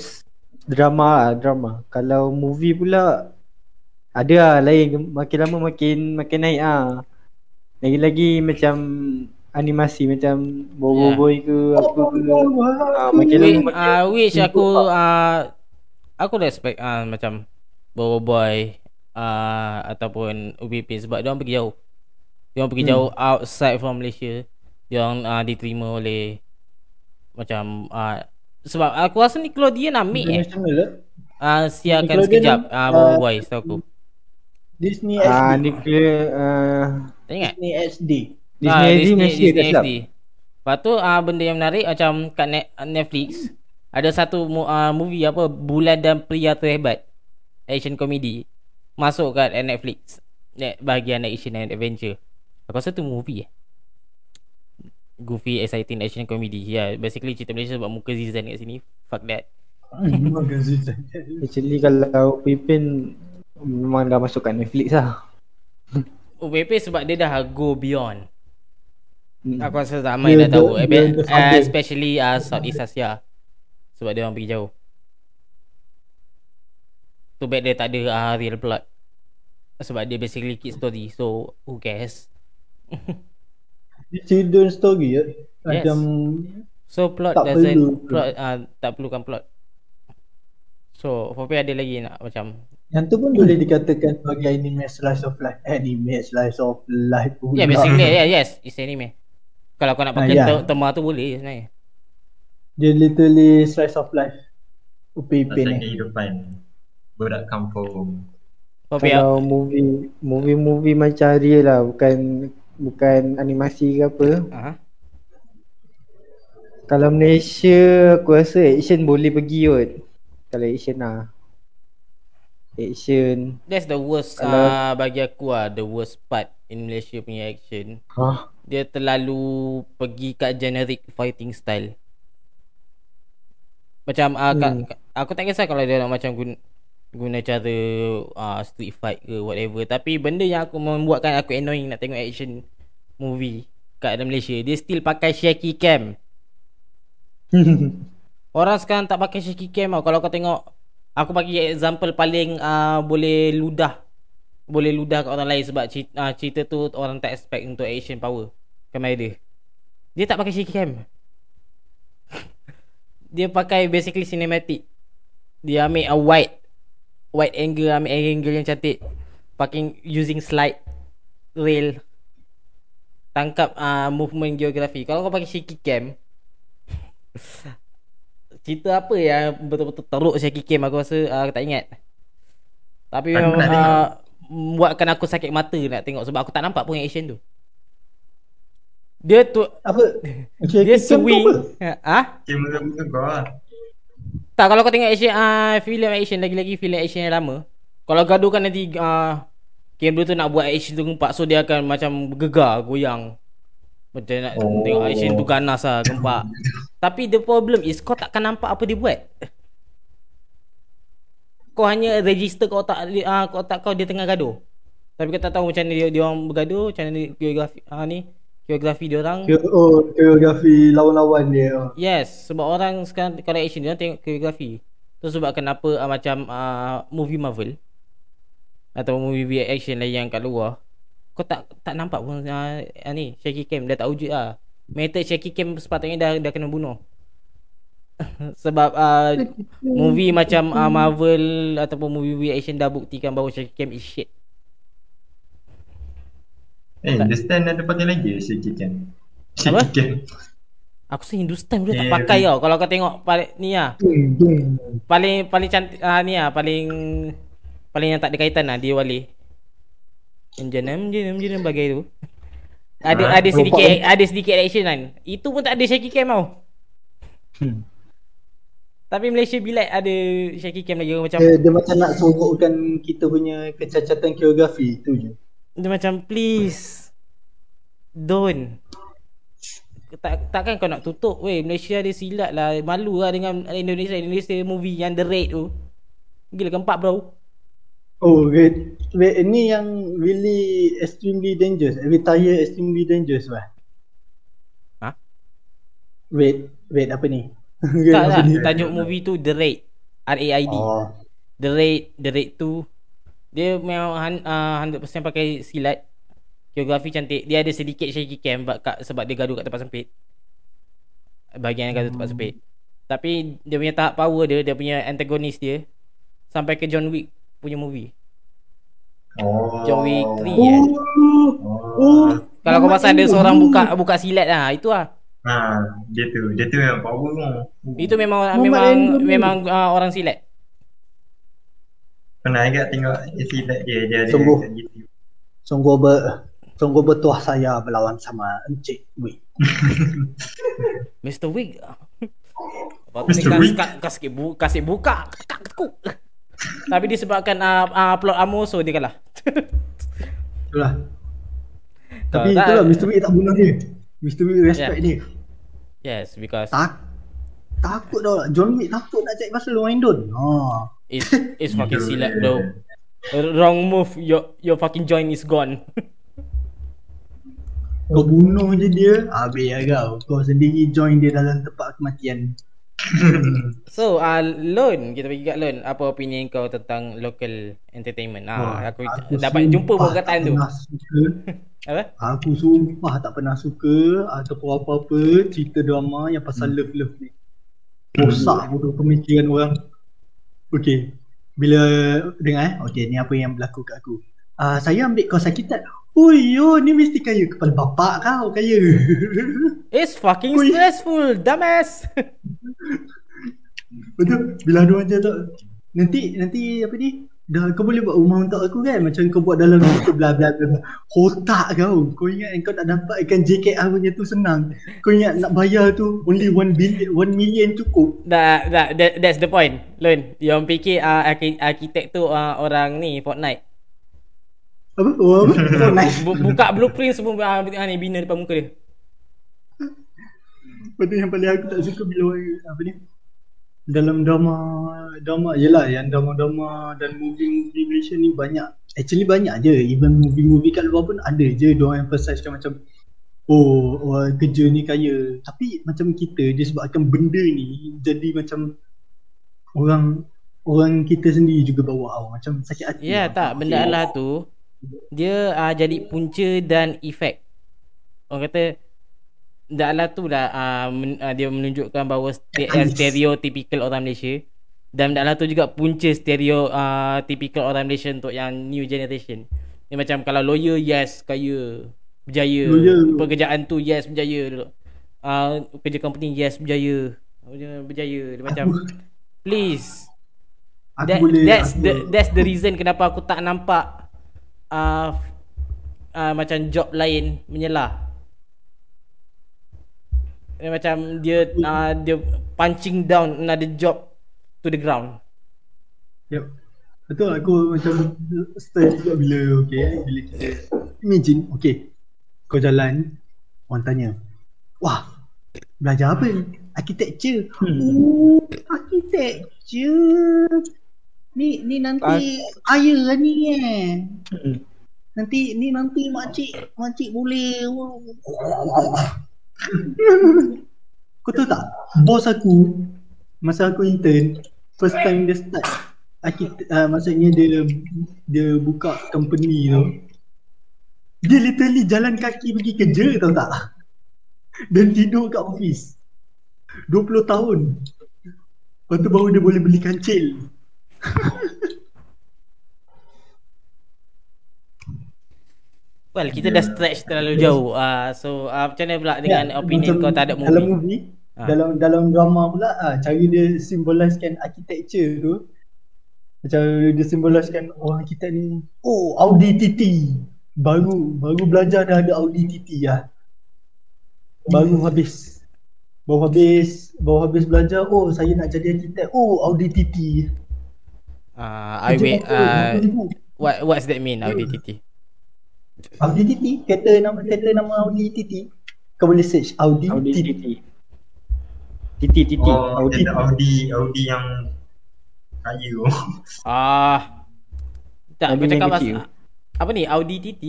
drama lah, drama. Kalau movie pula ada lah lain makin lama makin makin naik ah. Lagi-lagi macam animasi macam Bobo Yeah. Boy ke apa ke. Ah, makin lama makin uh, which aku gempak. uh, aku respect uh, macam Bobo Boy uh, ataupun UBP sebab dia orang pergi jauh. Dia orang pergi Hmm. jauh outside from Malaysia. Dia orang uh, diterima oleh macam uh, sebab aku rasa Nickelodeon ambil eh. International lah. Uh, siarkan sekejap uh, ah, Boy setahu aku. Disney Ah, XD. ni clear uh, Tak ingat? Disney XD. Disney Ah, XD Malaysia tak silap. Lepas tu uh, benda yang menarik macam kat net, Netflix ada satu uh, movie apa Bulan dan Pria Terhebat action comedy masuk kat uh, Netflix. Net bahagian action and adventure. Aku rasa tu movie eh. Goofy exciting action comedy. Ya, yeah, basically cerita Malaysia sebab muka Zizan kat sini. Fuck that. Actually kalau Pipin memang dah masuk kat Netflix lah. UPP sebab dia dah go beyond. Hmm. Aku rasa ramai Dia- dah tahu dia- Ebe- dia uh. Especially uh, Southeast Asia Sebab dia orang pergi jauh Too bad dia tak ada uh, real plot Sebab dia basically kid story So who cares Children story ya. Macam So plot Tak doesn't perlu. plot, uh, Tak perlukan plot So Fopi ada lagi nak macam yang tu pun boleh dikatakan sebagai anime slice of life. Anime slice of life pula. Yeah basically yeah, yes It's anime Kalau kau nak Ah, pakai yeah. yeah. terma tu boleh sebenarnya Dia literally slice of life. UPP Pasal ni. kehidupan budak kampung. Fopi Kalau movie movie-movie macam real lah bukan bukan animasi ke apa. uh, Kalau Malaysia aku rasa action boleh pergi kot. Kalau action lah. Action. That's the worst Kalau- uh, Bagi aku lah The worst part In Malaysia punya action Hah? dia terlalu pergi kat generic fighting style. Macam uh, Hmm. hmm. aku tak kisah kalau dia nak macam guna guna cara uh, street fight ke whatever tapi benda yang aku membuatkan aku annoying nak tengok action movie kat dalam Malaysia dia still pakai shaky cam. Orang sekarang tak pakai shaky cam tau. Kalau kau tengok aku bagi example paling uh, boleh ludah boleh ludah kat orang lain sebab cerita, uh, cerita tu orang tak expect untuk action power. Kamen Rider. Dia tak pakai shaky cam. dia pakai basically cinematic. Dia ambil a wide wide angle, ambil angle yang cantik. Fucking using slide rail tangkap uh, movement geografi. Kalau kau pakai shaky cam cerita apa yang betul-betul teruk shaky cam aku rasa uh, aku tak ingat. Tapi Aku memang tengok. uh, buatkan aku sakit mata nak tengok sebab aku tak nampak pun yang action tu. Dia tu Apa? Dia swing. apa? Ah? Kau lah. Tak kalau kau tengok action ah uh, filem action lagi-lagi filem action yang lama. Kalau gaduh kan nanti ah uh, kamera tu nak buat action tu gempak so dia akan macam gegar, goyang. Macam nak oh. Tengok action tu ganas lah gempak. Tapi the problem is kau takkan nampak apa dia buat. Kau hanya register kau otak ah uh, kau otak kau dia tengah gaduh. Tapi kau tak tahu macam mana dia dia orang bergaduh, macam mana koreografi ah uh, ni, koreografi dia orang. Oh, koreografi lawan-lawan dia. Yes, sebab orang sekarang kalau action dia orang tengok koreografi. Tu sebab kenapa uh, macam uh, movie Marvel atau movie action lain yang kat luar kau tak tak nampak pun uh, uh, ni shaky cam dah tak wujud lah. Method shaky cam sepatutnya dah dah kena bunuh. Sebab uh, movie macam uh, Marvel ataupun movie action dah buktikan bahawa shaky cam is shit. Eh, The Stand ada pakai lagi cam. Shaky Apa? Aku rasa Hindustan dia tak Eh, pakai tau. Kalau kau tengok paling ni lah. Paling paling cantik ah ni lah paling paling yang tak ada kaitan lah dia wali. Jenam jenam jenam bagai tu. Ada Ha? ada sedikit ada sedikit action kan. Itu pun tak ada shaky cam tau. Hmm. Tapi Malaysia bilat ada shaky cam lagi macam Dia, dia macam nak sorokkan kita punya kecacatan koreografi tu je. Dia macam please don't tak takkan kau nak tutup weh Malaysia ada silat lah malu lah dengan Indonesia Indonesia movie yang The Raid tu gila keempat bro Oh, wait. Wait, ini yang really extremely dangerous. Retire extremely dangerous bah. Ha? Wait, wait apa ni? tak ni? tajuk movie tu The Raid R-A-I-D Oh, The Raid The Raid tu dia memang uh, 100% pakai silat. Koreografi cantik. Dia ada sedikit shaky cam sebab dia gaduh kat tempat sempit. Bahagian yang gaduh tempat sempit. Tapi dia punya tahap power dia dia punya antagonis dia sampai ke John Wick punya movie. Oh. John Wick 3 eh. Oh, Oh. kalau kau pasal ada seorang buka buka silat lah itu lah. Ha, dia tu. Dia tu yang power tu. itu memang Muhammad memang memang uh, orang silat Pernah agak tengok silat dia. Dia ada Sungguh. YouTube. sungguh ber sungguh bertuah saya berlawan sama Encik. Mr. Wig tu Mr. kas, Wig? kas, kasih, bu, kasih buka Kak, kuk. Tapi disebabkan uh, uh, plot Amo So dia kalah Itulah. Tapi tak- itulah Mr. Wei tak bunuh dia. Mr. Wei respect dia. Yes because Tak takut dah. John Wick takut nak cari pasal Windon. Ha. It's, it's fucking silat bro Wrong move Your your fucking joint is gone Kau bunuh je dia, habis lah kau. Kau sendiri join dia dalam tempat kematian. So uh, Lon Kita bagi kat Lon Apa opinion kau tentang Local entertainment ah, Wah, Aku, aku dapat jumpa perkataan tu Suka, Apa? aku sumpah tak pernah suka ataupun apa-apa cerita drama yang pasal Hmm. love-love ni. Rosak bodoh pemikiran orang. Okay. Bila dengar eh, okay ni apa yang berlaku kat aku. Ah saya ambil kau sakitan. Ui yo ni mesti kaya kepala bapak kau kaya. It's fucking Ui. stressful Dumbass Betul. Bila ada macam tu nanti nanti apa ni? Dah kau boleh buat rumah untuk aku kan? Macam kau buat dalam situ bla bla bla. Otak kau. Kau ingat kau tak dapatkan JKR punya tu? Senang. Kau ingat nak bayar tu Only 1 billion 1 million cukup? Dah, dah, that, that's the point. Lon Yang fikir uh, arki- arkitek tu uh, orang ni Fortnite. Apa? Oh apa? Bu- Buka blueprint semua uh, uh, ni bina depan muka dia. Lepas tu yang paling aku tak suka bila orang- apa ni dalam drama drama yelah yang drama-drama dan movie-movie Malaysia ni banyak. Actually banyak je. Even movie-movie kat luar pun ada je diorang emphasizekan macam oh orang kerja ni kaya. Tapi macam kita disebabkan benda ni jadi macam orang orang kita sendiri juga bawa oh, macam sakit hati. Ya lah. tak Benda Allah tu Dia uh, jadi punca dan efek Orang kata Benda Allah tu lah uh, men, uh, Dia menunjukkan bahawa ste- uh. Stereotypical orang Malaysia Dan benda Allah tu juga punca stereo uh, Typical orang Malaysia Untuk yang new generation Dia macam kalau lawyer yes Kaya Berjaya Lawyer. Pekerjaan tu yes berjaya uh, Kerja company yes berjaya Berjaya Dia macam Aku- Please aku that, boleh that's aku, the that's the reason kenapa aku tak nampak uh, uh, macam job lain menyelah. Dia macam dia uh, dia punching down another job to the ground. Yep. Betul aku macam stress juga bila okay bila kita imagine okay kau jalan orang tanya wah belajar apa ni architecture hmm. oh architecture ni ni nanti kaya lah ni eh Hmm. nanti ni nanti makcik makcik boleh kau tahu tak bos aku masa aku intern first time dia start architect, uh, maksudnya dia dia buka company tu Dia literally jalan kaki pergi kerja tau tak? Dan tidur kat office. 20 tahun. Lepas tu baru dia boleh beli kancil. Well, kita dah stretch terlalu jauh. Ah, so uh, macam mana pula dengan Ya, opinion kau tak ada Dalam movie? movie, Ha. dalam dalam drama pula ah cara dia simboliskan architecture tu macam dia simboliskan orang kita ni oh Audi TT baru baru belajar dah ada Audi TT lah baru habis baru habis baru habis belajar oh saya nak jadi arkitek oh Audi TT Ah, I wait. Uh, uh, what what's that mean? Audi TT. Audi TT kereta nama kereta nama Audi TT kau boleh search Audi, Audi TT TT. TT TT. Oh, Audi. Audi. Audi, yang kaya tu. Ah. Tak, Audi aku cakap pasal apa ni? Audi TT.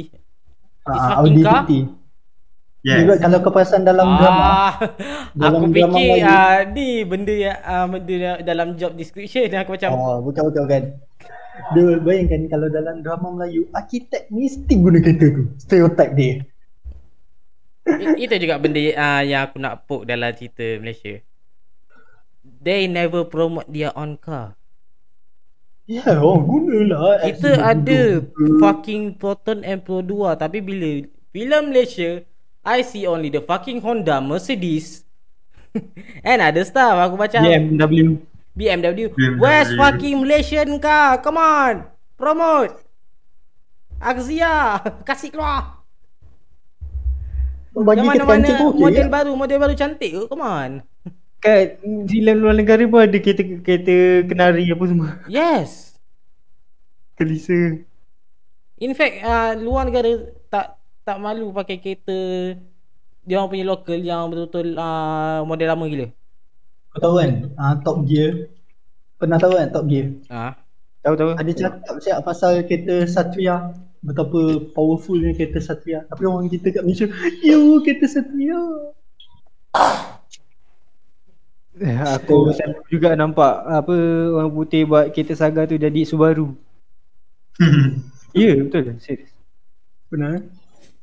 Ah, Audi car? TT Yes. Juga kalau kau perasan dalam drama ah, dalam aku drama fikir Melayu. ah ni benda yang ah, benda dalam job description aku macam Oh, bukan bukan bukan. Dia bayangkan kalau dalam drama Melayu, arkitek mesti guna kereta tu. Stereotype dia. Itu juga benda uh, yang aku nak poke dalam cerita Malaysia. They never promote their own car. Ya, yeah, oh gunalah. Kita ada fucking Proton and Pro 2 tapi bila filem Malaysia I see only the fucking Honda, Mercedes and other stuff. Aku macam BMW. BMW. BMW. Where's fucking Malaysian car? Come on. Promote. Axia. Kasih keluar. bagi Yang mana-mana model ya? baru, model baru cantik ke? Come on. Kat filem luar negara pun ada kereta kereta kenari apa semua. Yes. Kelisa. In fact, uh, luar negara tak tak malu pakai kereta dia orang punya local yang betul-betul uh, model lama gila. Kau tahu kan, uh, Top Gear. Pernah tahu kan Top Gear? Ah. Tahu tahu. Ada cakap siap pasal kereta Satria. Betapa powerfulnya kereta Satria. Tapi orang kita kat Malaysia, yo kereta Satria. Eh, Aku selalu juga nampak apa orang putih buat kereta Saga tu jadi Subaru. Ya, yeah, betul. Serius. Benar.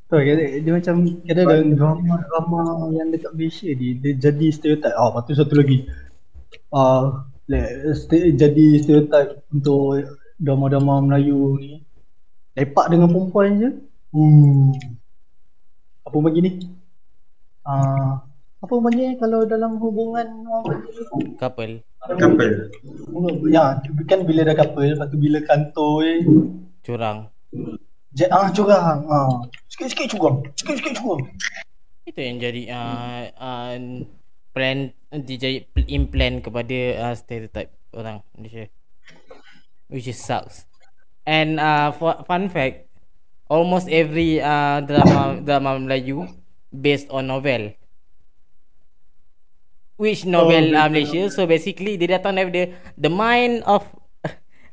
Tahu dia, dia macam kadang-kadang drama-drama yang dekat Malaysia ni dia jadi stereotype. Ah, lepas tu satu lagi. Ah, uh, st- jadi stereotype untuk drama-drama Melayu ni. Lepak dengan perempuan je. Uh. Apa bagi ni? Ah, apa panggil kalau dalam hubungan orang? Couple. Couple. Ya, kan bila dah couple, lepas tu bila kantoi, Curang. je, ah curang. Ah, sikit-sikit curang. Sikit-sikit curang. Itu yang jadi uh, uh, plan DJ implant kepada uh, stereotype orang Malaysia. Which is sucks. And uh, for, fun fact, almost every uh, drama drama Melayu based on novel. Which novel Oh, uh, Malaysia? So basically dia datang dari the the mind of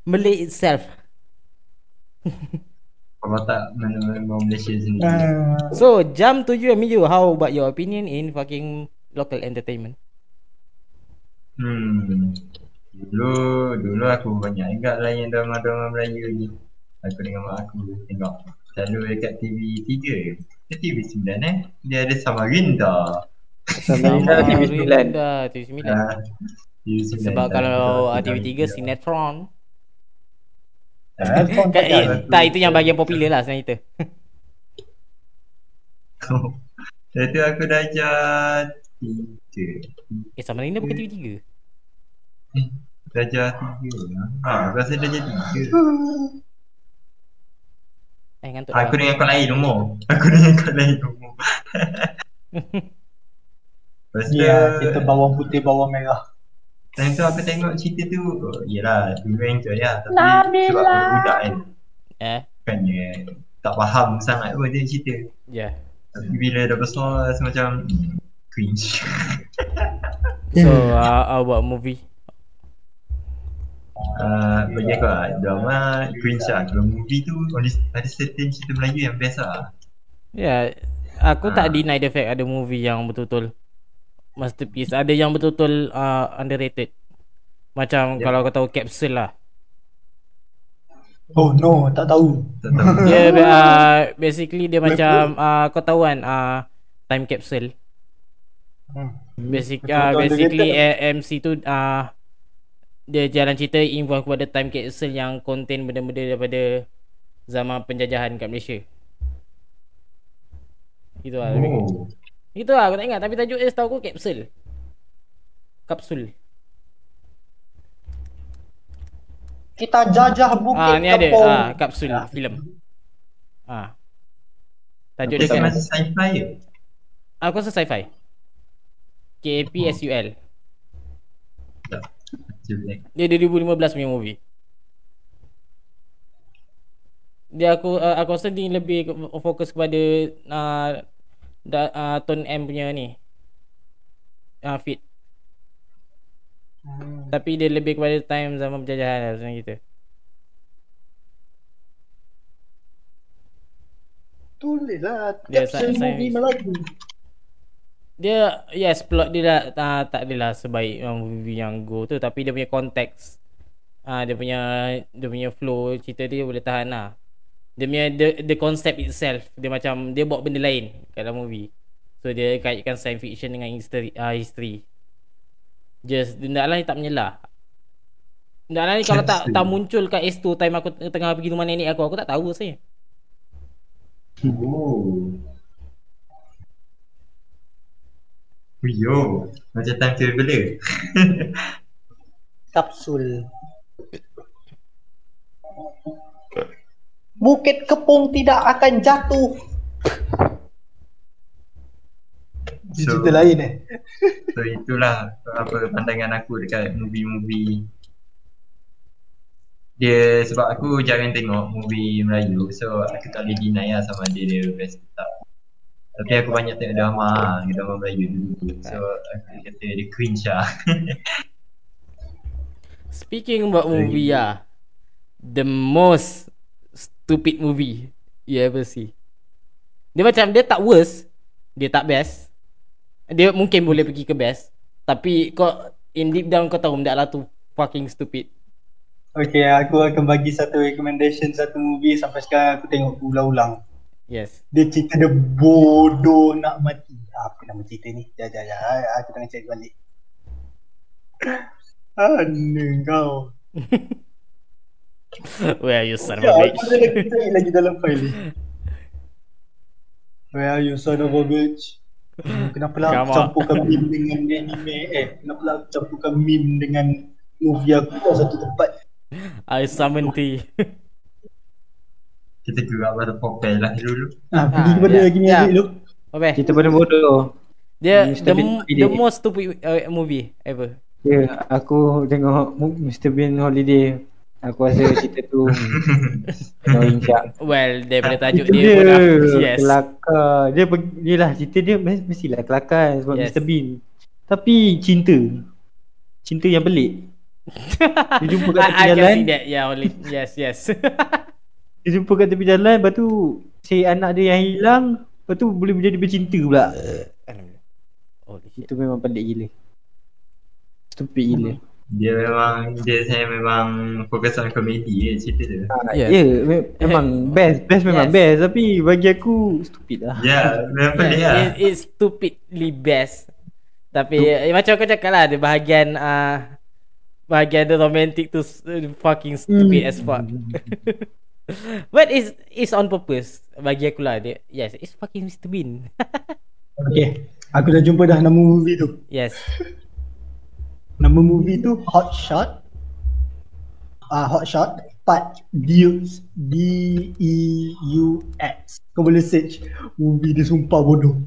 Malay itself. Kalau tak orang Malaysia sendiri. Ah, So jump to you and you. How about your opinion in fucking local entertainment? Hmm. Dulu dulu aku banyak juga layan drama-drama Melayu ni. Aku dengan mak aku tengok selalu dekat TV 3. Ke TV 9 eh. Dia ada Samarinda. Samarinda TV 9. Samarinda TV 9. Ah, TV 9 Sebab kalau uh, dah- TV3 dah- sinetron. Ah, Sinetron Kan, tak eh, ada. tak itu yang bahagian popular lah sebenarnya kita. Lepas tu aku dah ajar tiga. Eh Samarinda bukan TV3. Eh, dah ajar tiga. Ha, aku rasa dah ajar tiga. Eh ngantuk Aku lah. dengan kau lain umur. Aku dengan kau lain umur. Lepas tu, Ya, kita bawang putih, bawang merah. Time tu aku tengok cerita tu, oh, yelah, dulu enjoy lah. Tapi sebab aku budak kan, Eh, bukannya tak faham sangat pun dia cerita. ya. Tapi bila dah besar, rasa macam hmm, cringe. So uh, how about movie? Uh, bagi aku lah, drama cringe lah. Kalau movie tu, ada, certain cerita Melayu yang best lah. Ya, aku tak Ah. deny the fact ada movie yang betul-betul masterpiece. Ada yang betul-betul uh, underrated. Macam Ya. kalau kau tahu Capsule lah. Oh no, tak tahu. Tak tahu. Dia uh, basically dia macam uh, kau tahu kan uh, time capsule. Hmm. Basic uh, basically underrated. uh, MC tu uh, dia jalan cerita involve kepada time capsule yang contain benda-benda daripada zaman penjajahan kat Malaysia. Itu lah. Oh. Itu lah aku tak ingat tapi tajuk dia setahu aku kapsul. Kapsul. Kita jajah bukit Ah ni ada ah kapsul filem. Ah. Tajuk Tapi dia kan. masih sci-fi ke? Aku rasa sci-fi. KAPSUL. Dia 2015 punya movie. Dia aku uh, aku rasa dia lebih fokus kepada uh, da, uh, Tone M punya ni. Uh, fit. Hmm. Tapi dia lebih kepada time zaman penjajahan lah macam kita. Tulis lah caption movie. Melayu. Dia yes plot dia dah uh, tak adalah sebaik yang movie yang Go tu tapi dia punya konteks ah uh, dia punya dia punya flow cerita dia boleh tahan lah. Dia punya the, the concept itself dia macam dia bawa benda lain kat dalam movie. So dia kaitkan science fiction dengan history uh, history. Just Ndaklah ni tak menyelah. Ndaklah ni kalau tak tak muncul kat S2 time aku tengah pergi rumah nenek aku aku tak tahu saya. Oh. Yo, macam time traveler. Kapsul. Bukit Kepong tidak akan jatuh. So, Cerita lain eh. so itulah apa pandangan aku dekat movie-movie dia sebab aku jarang tengok movie Melayu so aku tak boleh deny lah sama dia dia best ke tak tapi aku banyak tengok drama lah, drama Melayu dulu so aku kata dia cringe lah Speaking about movie ah, the most stupid movie you ever see. Dia macam dia tak worst, dia tak best. Dia mungkin boleh pergi ke best, tapi kau in deep down kau tahu benda lah tu fucking stupid. Okay, aku akan bagi satu recommendation satu movie sampai sekarang aku tengok ulang-ulang. Yes. Dia cerita dia bodoh nak mati. Apa nama cerita ni? Jap, jap, jap. Aku tengah cek balik. Ana kau. Where are you son of Ya, a bitch? lagi lagi dalam file ni. Where are you son of a bitch? Kenapa lah aku campurkan meme dengan anime eh? Kenapa lah aku campurkan meme dengan movie aku kat satu tempat? I summon thee. kita gerak pada popel lah dulu Ah, pergi Ah, kepada ya, gini ya. adik lu. Apa? Cerita pada bodoh. Dia the, the most stupid uh, movie ever. Ya, aku tengok Mr. Bean Holiday. Aku rasa cerita tu annoying siap. Well, daripada tajuk dia, dia, pun dah yes. kelakar. Dia pergi- lah cerita dia mes- mestilah kelakar sebab Yes. Mr. Bean. Tapi cinta. Cinta yang pelik. Dia jumpa kat I, tepi I jalan. that. Yeah, only yes, yes. Dia jumpa kat tepi jalan Lepas tu Si anak dia yang hilang Lepas tu boleh menjadi bercinta pula. Itu memang pelik gila Stupid gila dia memang dia saya memang fokus on komedi je cerita dia Yes. Ya me- memang best Best memang Yes. best Tapi bagi aku Stupid lah ya memang pelik lah Yeah, it, it's stupidly best. Tapi eh, macam kau cakap lah, ada bahagian uh, bahagian the romantic tu uh, fucking stupid as fuck. But it's it's on purpose bagi aku lah dia. Yes, it's fucking Mr Bean. Okay. Aku dah jumpa dah nama movie tu. yes. Nama movie tu Hot Shot. Ah uh, Hot Shot Part Dukes D E U X. Kau boleh search movie dia sumpah bodoh.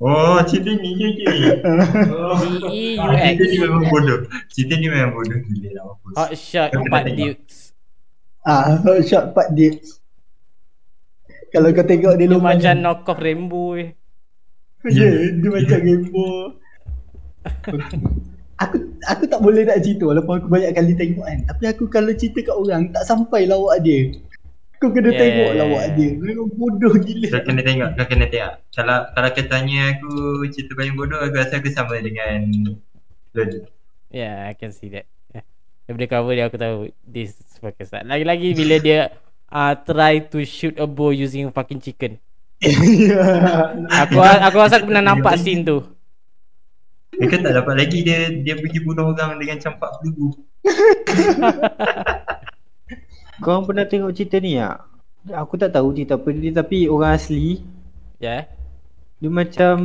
oh cerita ni je je oh, D-E-U-X. cerita ni memang bodoh cerita ni memang bodoh gila lah Hot shot tengok. Dukes. Ah Hot Shot Part Dukes. Kalau kau tengok dia Dia lupa macam knock off Rainbow eh. Ya, yeah, dia macam gameboy. aku aku tak boleh nak cerita walaupun aku banyak kali tengok kan. Tapi aku kalau cerita kat orang tak sampai lawak dia. Kau kena Yeah. yeah. tengok lawak dia. Memang bodoh gila. kau kena tengok kau kena tengok kalau kalau kau tanya aku cerita paling bodoh aku rasa aku sama dengan Lodi Yeah, I can see that. Yeah. Daripada cover dia aku tahu This fucking start Lagi-lagi bila dia uh, Try to shoot a bow Using fucking chicken Aku aku rasa aku pernah nampak scene tu Dia kan tak dapat lagi dia dia pergi bunuh orang dengan campak peluru. Korang pernah tengok cerita ni tak? Aku tak tahu cerita apa dia tapi orang asli Ya yeah. dia macam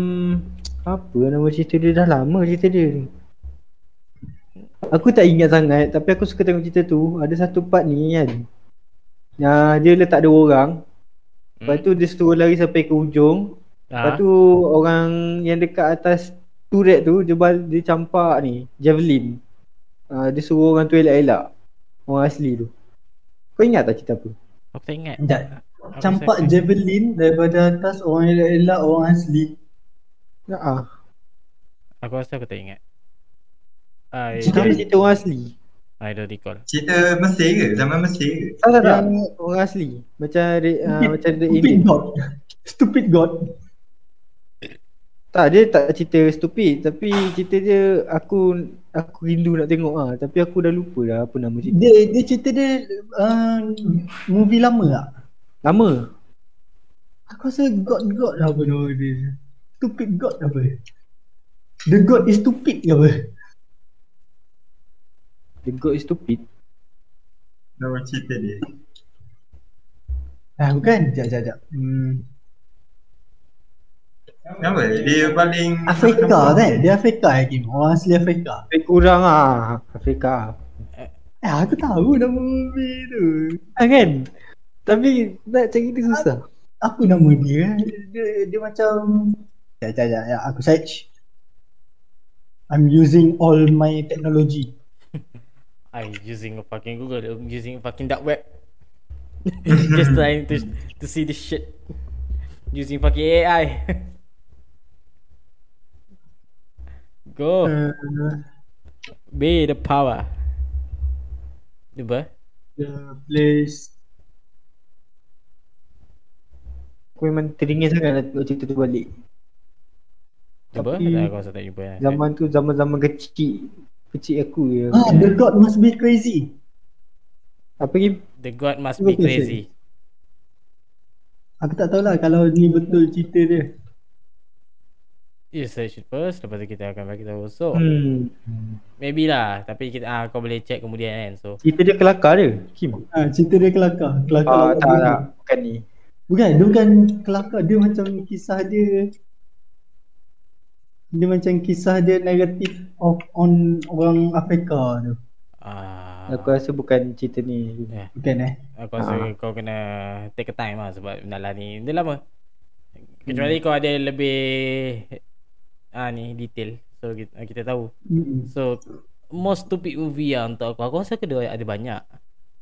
apa nama cerita dia dah lama cerita dia ni. Aku tak ingat sangat tapi aku suka tengok cerita tu. Ada satu part ni kan. Yang dia letak dua orang. Lepas tu dia suruh lari sampai ke ujung. Lepas Ah. tu orang yang dekat atas turret tu dia, bal- dia campak ni javelin. Uh, dia suruh orang tu elak-elak. Orang asli tu. Kau ingat tak cerita apa? Aku tak ingat. Aku Campak rasa- javelin daripada atas orang elak-elak orang asli. Ya ah. Aku rasa aku tak ingat I Cerita don't, ni cerita orang asli. I don't recall Cerita Mesir ke? Zaman Mesir ke? Tak tak tak. Yang- Orang asli. Macam uh, macam the Stupid Indian. God. Stupid God. Tak dia tak cerita stupid tapi cerita dia aku aku rindu nak tengok ah tapi aku dah lupa dah apa nama cerita. Dia dia cerita dia uh, movie lama tak? Lama. Aku rasa God God apa nama dia. Stupid God apa? The God is stupid ke apa? The God is stupid. Nama cerita dia. Ah bukan. Sekejap sekejap sekejap. Hmm. Kenapa? Dia paling Afrika kan? Dia Afrika Hakim. Orang asli Afrika. Lebih kurang ah Afrika. Eh aku tahu nama movie tu. Ah, kan? Tapi nak cari dia susah. Apa nama dia? Dia, dia macam Sekejap sekejap sekejap. Aku search. I'm using all my technology. I using a fucking Google I'm using a fucking dark web Just trying to to see this shit Using fucking AI Go Uh, Be the power Apa? the place Aku memang teringin sangat nak tengok cerita tu balik. Apa? Tapi- Tak, aku rasa tak jumpa lah. Zaman tu zaman-zaman kecil. Kecil aku je. Ah, the God must be crazy. Apa ni? The God must Cuba be crazy Aku tak tahulah kalau ni betul cerita dia. You search it first Lepas tu kita akan bagi tahu So Hmm. Maybe lah Tapi kita ah, kau boleh check kemudian kan So Cerita dia kelakar dia. Kim. Ah, cerita dia kelakar. Kelakar. Lawak tak dia. tak. Bukan ni. Bukan, dia bukan kelakar. Dia macam kisah dia dia macam kisah dia negatif of on orang Afrika tu. ah, Aku rasa bukan cerita ni. yeah. Bukan eh? Aku rasa Ah. kau kena take a time lah sebab Nala ni dia lama. Kecuali kau ada lebih ah ni detail. So kita, kita tahu. Mm-mm. So most stupid movie lah untuk aku. Aku rasa kedua ada banyak.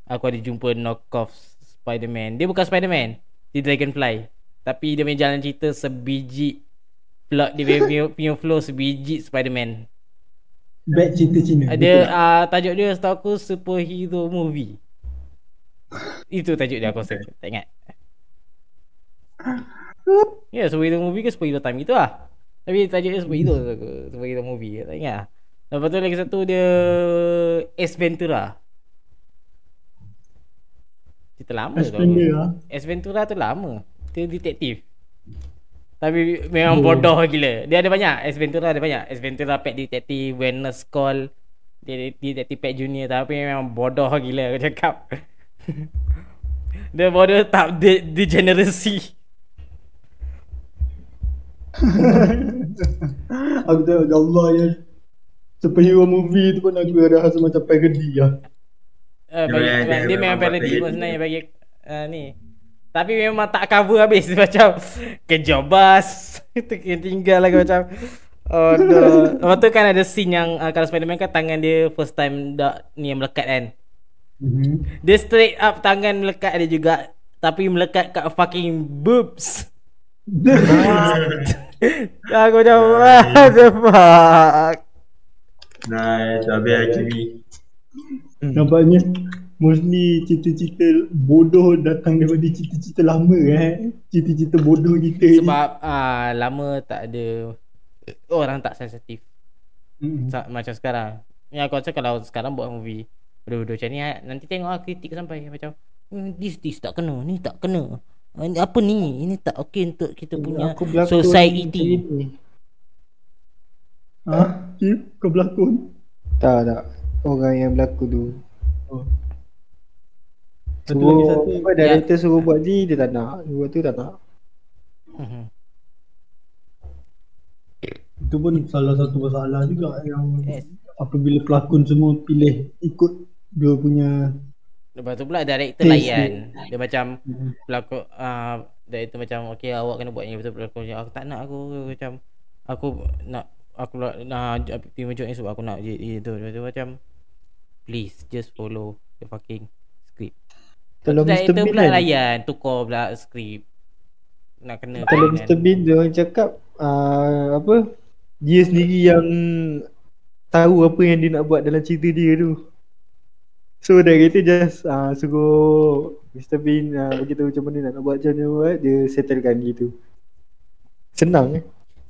Aku ada jumpa knockoff Spider-Man. Dia bukan Spider-Man. Dia Dragonfly. Tapi dia punya jalan cerita sebiji plot dia punya, punya, punya flow sebiji Spider-Man. Bad cerita Cina. Ada uh, tajuk dia setahu aku superhero movie. Itu tajuk dia aku rasa. Tak ingat. Ya, yeah, superhero movie ke superhero time gitu lah. Tapi tajuk dia superhero ke superhero movie. Tak ingat lah. Lepas tu lagi satu dia Ace Ventura. Cerita lama tu. Ace Ventura tu lama. Dia detektif. Tapi memang bodoh gila. Dia ada banyak. Ace Ventura ada banyak. Ace Ventura Pet Detective, Wellness Call. Dia, dia Detective Pet Junior tapi memang bodoh gila aku cakap. dia bodoh tak de- degeneracy. aku tengok ya Allah ya. Superhero movie tu pun aku ada rasa macam parody lah. Dia bagi, memang- dia, dia memang parody pun sebenarnya bagi uh, ni. Tapi memang tak cover habis macam kejobas. Itu tinggal lagi macam Oh no. Lepas tu kan ada scene yang uh, kalau Spiderman kan tangan dia first time dak ni yang melekat kan. Mm-hmm. Dia straight up tangan melekat dia juga tapi melekat kat fucking boobs. Aku macam what the fuck. Nice, habis Hakimi. Nampaknya mostly cerita-cerita bodoh datang daripada cerita-cerita lama eh. Cerita-cerita bodoh kita ni. Sebab uh, lama tak ada orang tak sensitif Mm-mm. Sa- macam sekarang. Ni aku rasa kalau sekarang buat movie Bodoh-bodoh macam ni ah, Nanti tengok lah kritik sampai Macam "Hmm, This this tak kena Ni tak kena Ah, Apa ni Ini tak okey untuk kita punya Aku berlakon Society. Ha? Kim, kau berlakon? Tak tak Orang yang berlakon tu Oh. Satu lagi Suruh satu. apa, Director suruh buat ni Dia tak nak Buat tu tak nak Mhm. Itu pun salah satu masalah juga yang Yes. apabila pelakon semua pilih ikut dia punya Lepas tu pula director layan Dia macam Mhm. Pelakon uh, Director macam Okay awak kena buat yang betul Pelakon macam, Aku tak nak aku Macam Aku nak Aku nak nak Terima job ni sebab aku nak itu Lepas tu macam Please Just follow The fucking script Kalau Mr. Director Bean pula kan layan Tukar pula script Nak kena Kalau kan. Mr. Bean dia orang cakap uh, Apa Dia sendiri yang Tahu apa yang dia nak buat dalam cerita dia tu So director just uh, Suruh Mr. Bean uh, Beritahu macam mana nak buat macam mana buat Dia settlekan gitu Senang eh?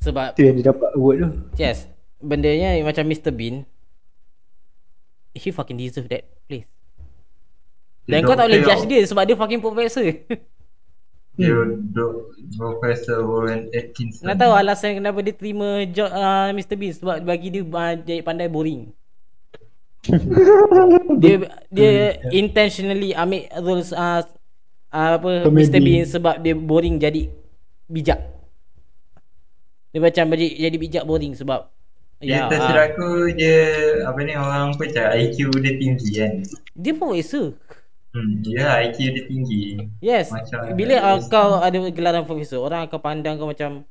Sebab Tu yang dia dapat award tu. Yes. Bendanya macam Mr. Bean He fucking deserve that place. Dan Dia kau tak boleh judge dia Sebab dia fucking professor. Dia Warren Atkinson. Nak tahu alasan kenapa dia terima job uh, Mr. Bean? Sebab bagi dia uh, jadi pandai boring Dia dia intentionally ambil roles uh, uh, apa Comedy. Mr. Bean sebab dia boring jadi bijak. Dia macam jadi jadi bijak boring sebab Dia ya tersilap uh, aku dia Apa ni orang apa cakap IQ dia tinggi kan dia profesor. Hmm, ya IQ dia tinggi Yes. Macam- Bila uh, kau ada gelaran profesor, orang akan pandang kau macam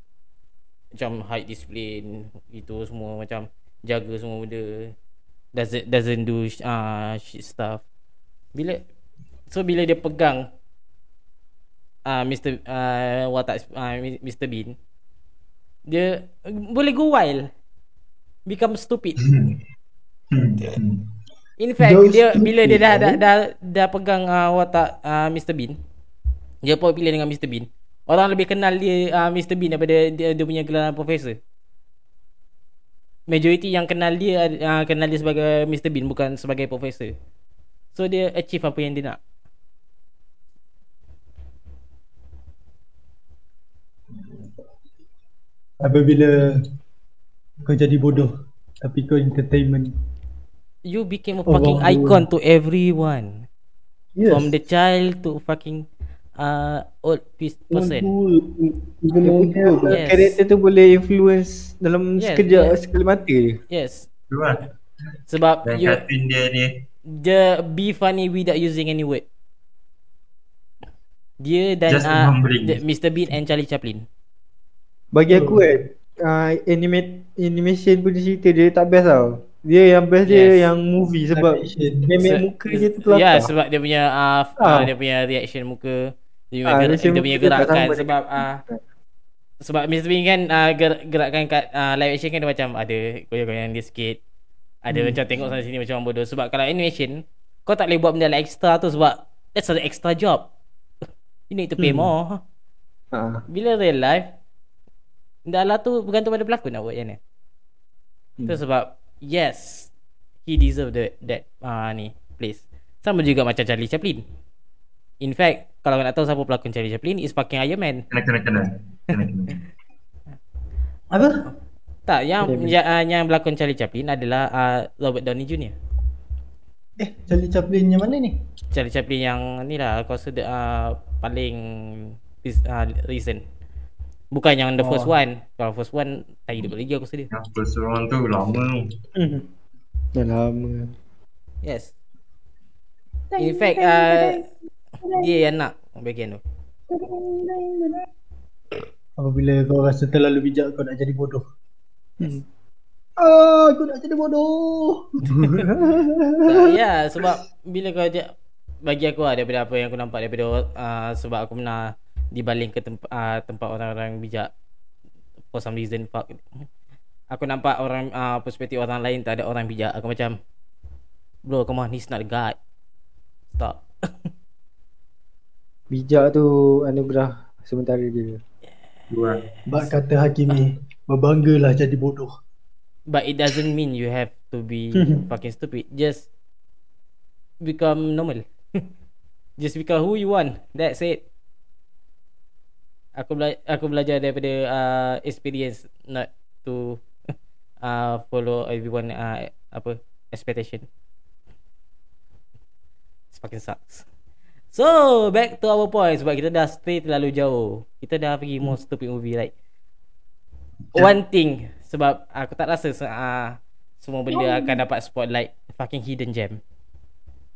macam high discipline itu semua macam jaga semua benda doesn't doesn't do uh, shit stuff. Bila so bila dia pegang uh, Mr uh, watak uh, Mr Bean dia boleh go wild become stupid. Hmm. In fact Jauh dia bila dia dah dah dah, dah pegang uh, watak uh, Mr Bean dia popular dengan Mr Bean orang lebih kenal dia uh, Mr Bean daripada dia, dia punya gelaran profesor majority yang kenal dia uh, kenal dia sebagai Mr Bean bukan sebagai profesor so dia achieve apa yang dia nak apabila kau jadi bodoh tapi kau entertainment. you became a Oh, fucking wow. icon to everyone Yes. from the child to fucking uh, old person Even Dia. Yes. Karakter tu boleh influence Dalam Yes, sekejap yes. Sekali mata je yes Tu lah sebab Dan you kartun dia ni Dia be funny without using any word. Dia dan Just uh, the, Mr Bean and Charlie Chaplin. Bagi aku kan uh, animate, Animation punya cerita dia tak best tau Dia yang best dia Yes. yang movie Sebab Animation. Se- muka dia tu Ya, terlakar sebab dia punya uh, Ah. uh, dia punya reaction muka, dia punya, Ah, gerak, dia punya gerakan sebab uh, sebab Mr Bean kan uh, ger, gerakan kat uh, live action kan dia macam ada goyang-goyang dia sikit. Ada hmm. macam tengok sana sini macam bodoh sebab kalau animation kau tak boleh buat benda like extra tu sebab that's an extra job. You need to pay Hmm. more. ha. Bila real life Dah lah tu bergantung pada pelakon nak buat macam mana hmm. Tu sebab Yes He deserve the, that uh, ni Place Sama juga macam Charlie Chaplin In fact Kalau nak tahu siapa pelakon Charlie Chaplin Is fucking Iron Man. Kena kena kena. Kena kena. Apa? Tak yang yang, uh, yang berlakon Charlie Chaplin adalah uh, Robert Downey Jr. Eh, Charlie Chaplin yang mana ni? Charlie Chaplin yang ni lah Aku rasa dia, uh, Paling uh, Recent. Bukan yang the first Oh. one. Kalau first one Tak hidup lagi aku rasa dia. Yang first one tu lama. Tu Dah lama. Yes. In fact uh, dia yang nak bahagian tu. Apabila kau rasa terlalu bijak kau nak jadi bodoh. hmm. Ah, aku nak jadi bodoh. Tak, ya sebab bila kau je bagi aku lah daripada apa yang aku nampak daripada uh, sebab aku pernah dibaling ke tempat uh, tempat orang-orang bijak for some reason fuck aku nampak orang uh, perspektif orang lain tak ada orang bijak aku macam bro come on he's not a god stop Bijak tu anugerah sementara je Dua Bak kata Hakimi, berbanggalah jadi bodoh. but it doesn't mean you have to be fucking stupid just become normal. just become who you want. That's it. Aku bela- aku belajar daripada uh, experience not to uh, follow everyone uh, apa expectation. It fucking sucks. So back to our point sebab kita dah stay terlalu jauh. Kita dah pergi more stupid movie like one thing sebab aku tak rasa uh, semua benda akan dapat spotlight fucking hidden gem.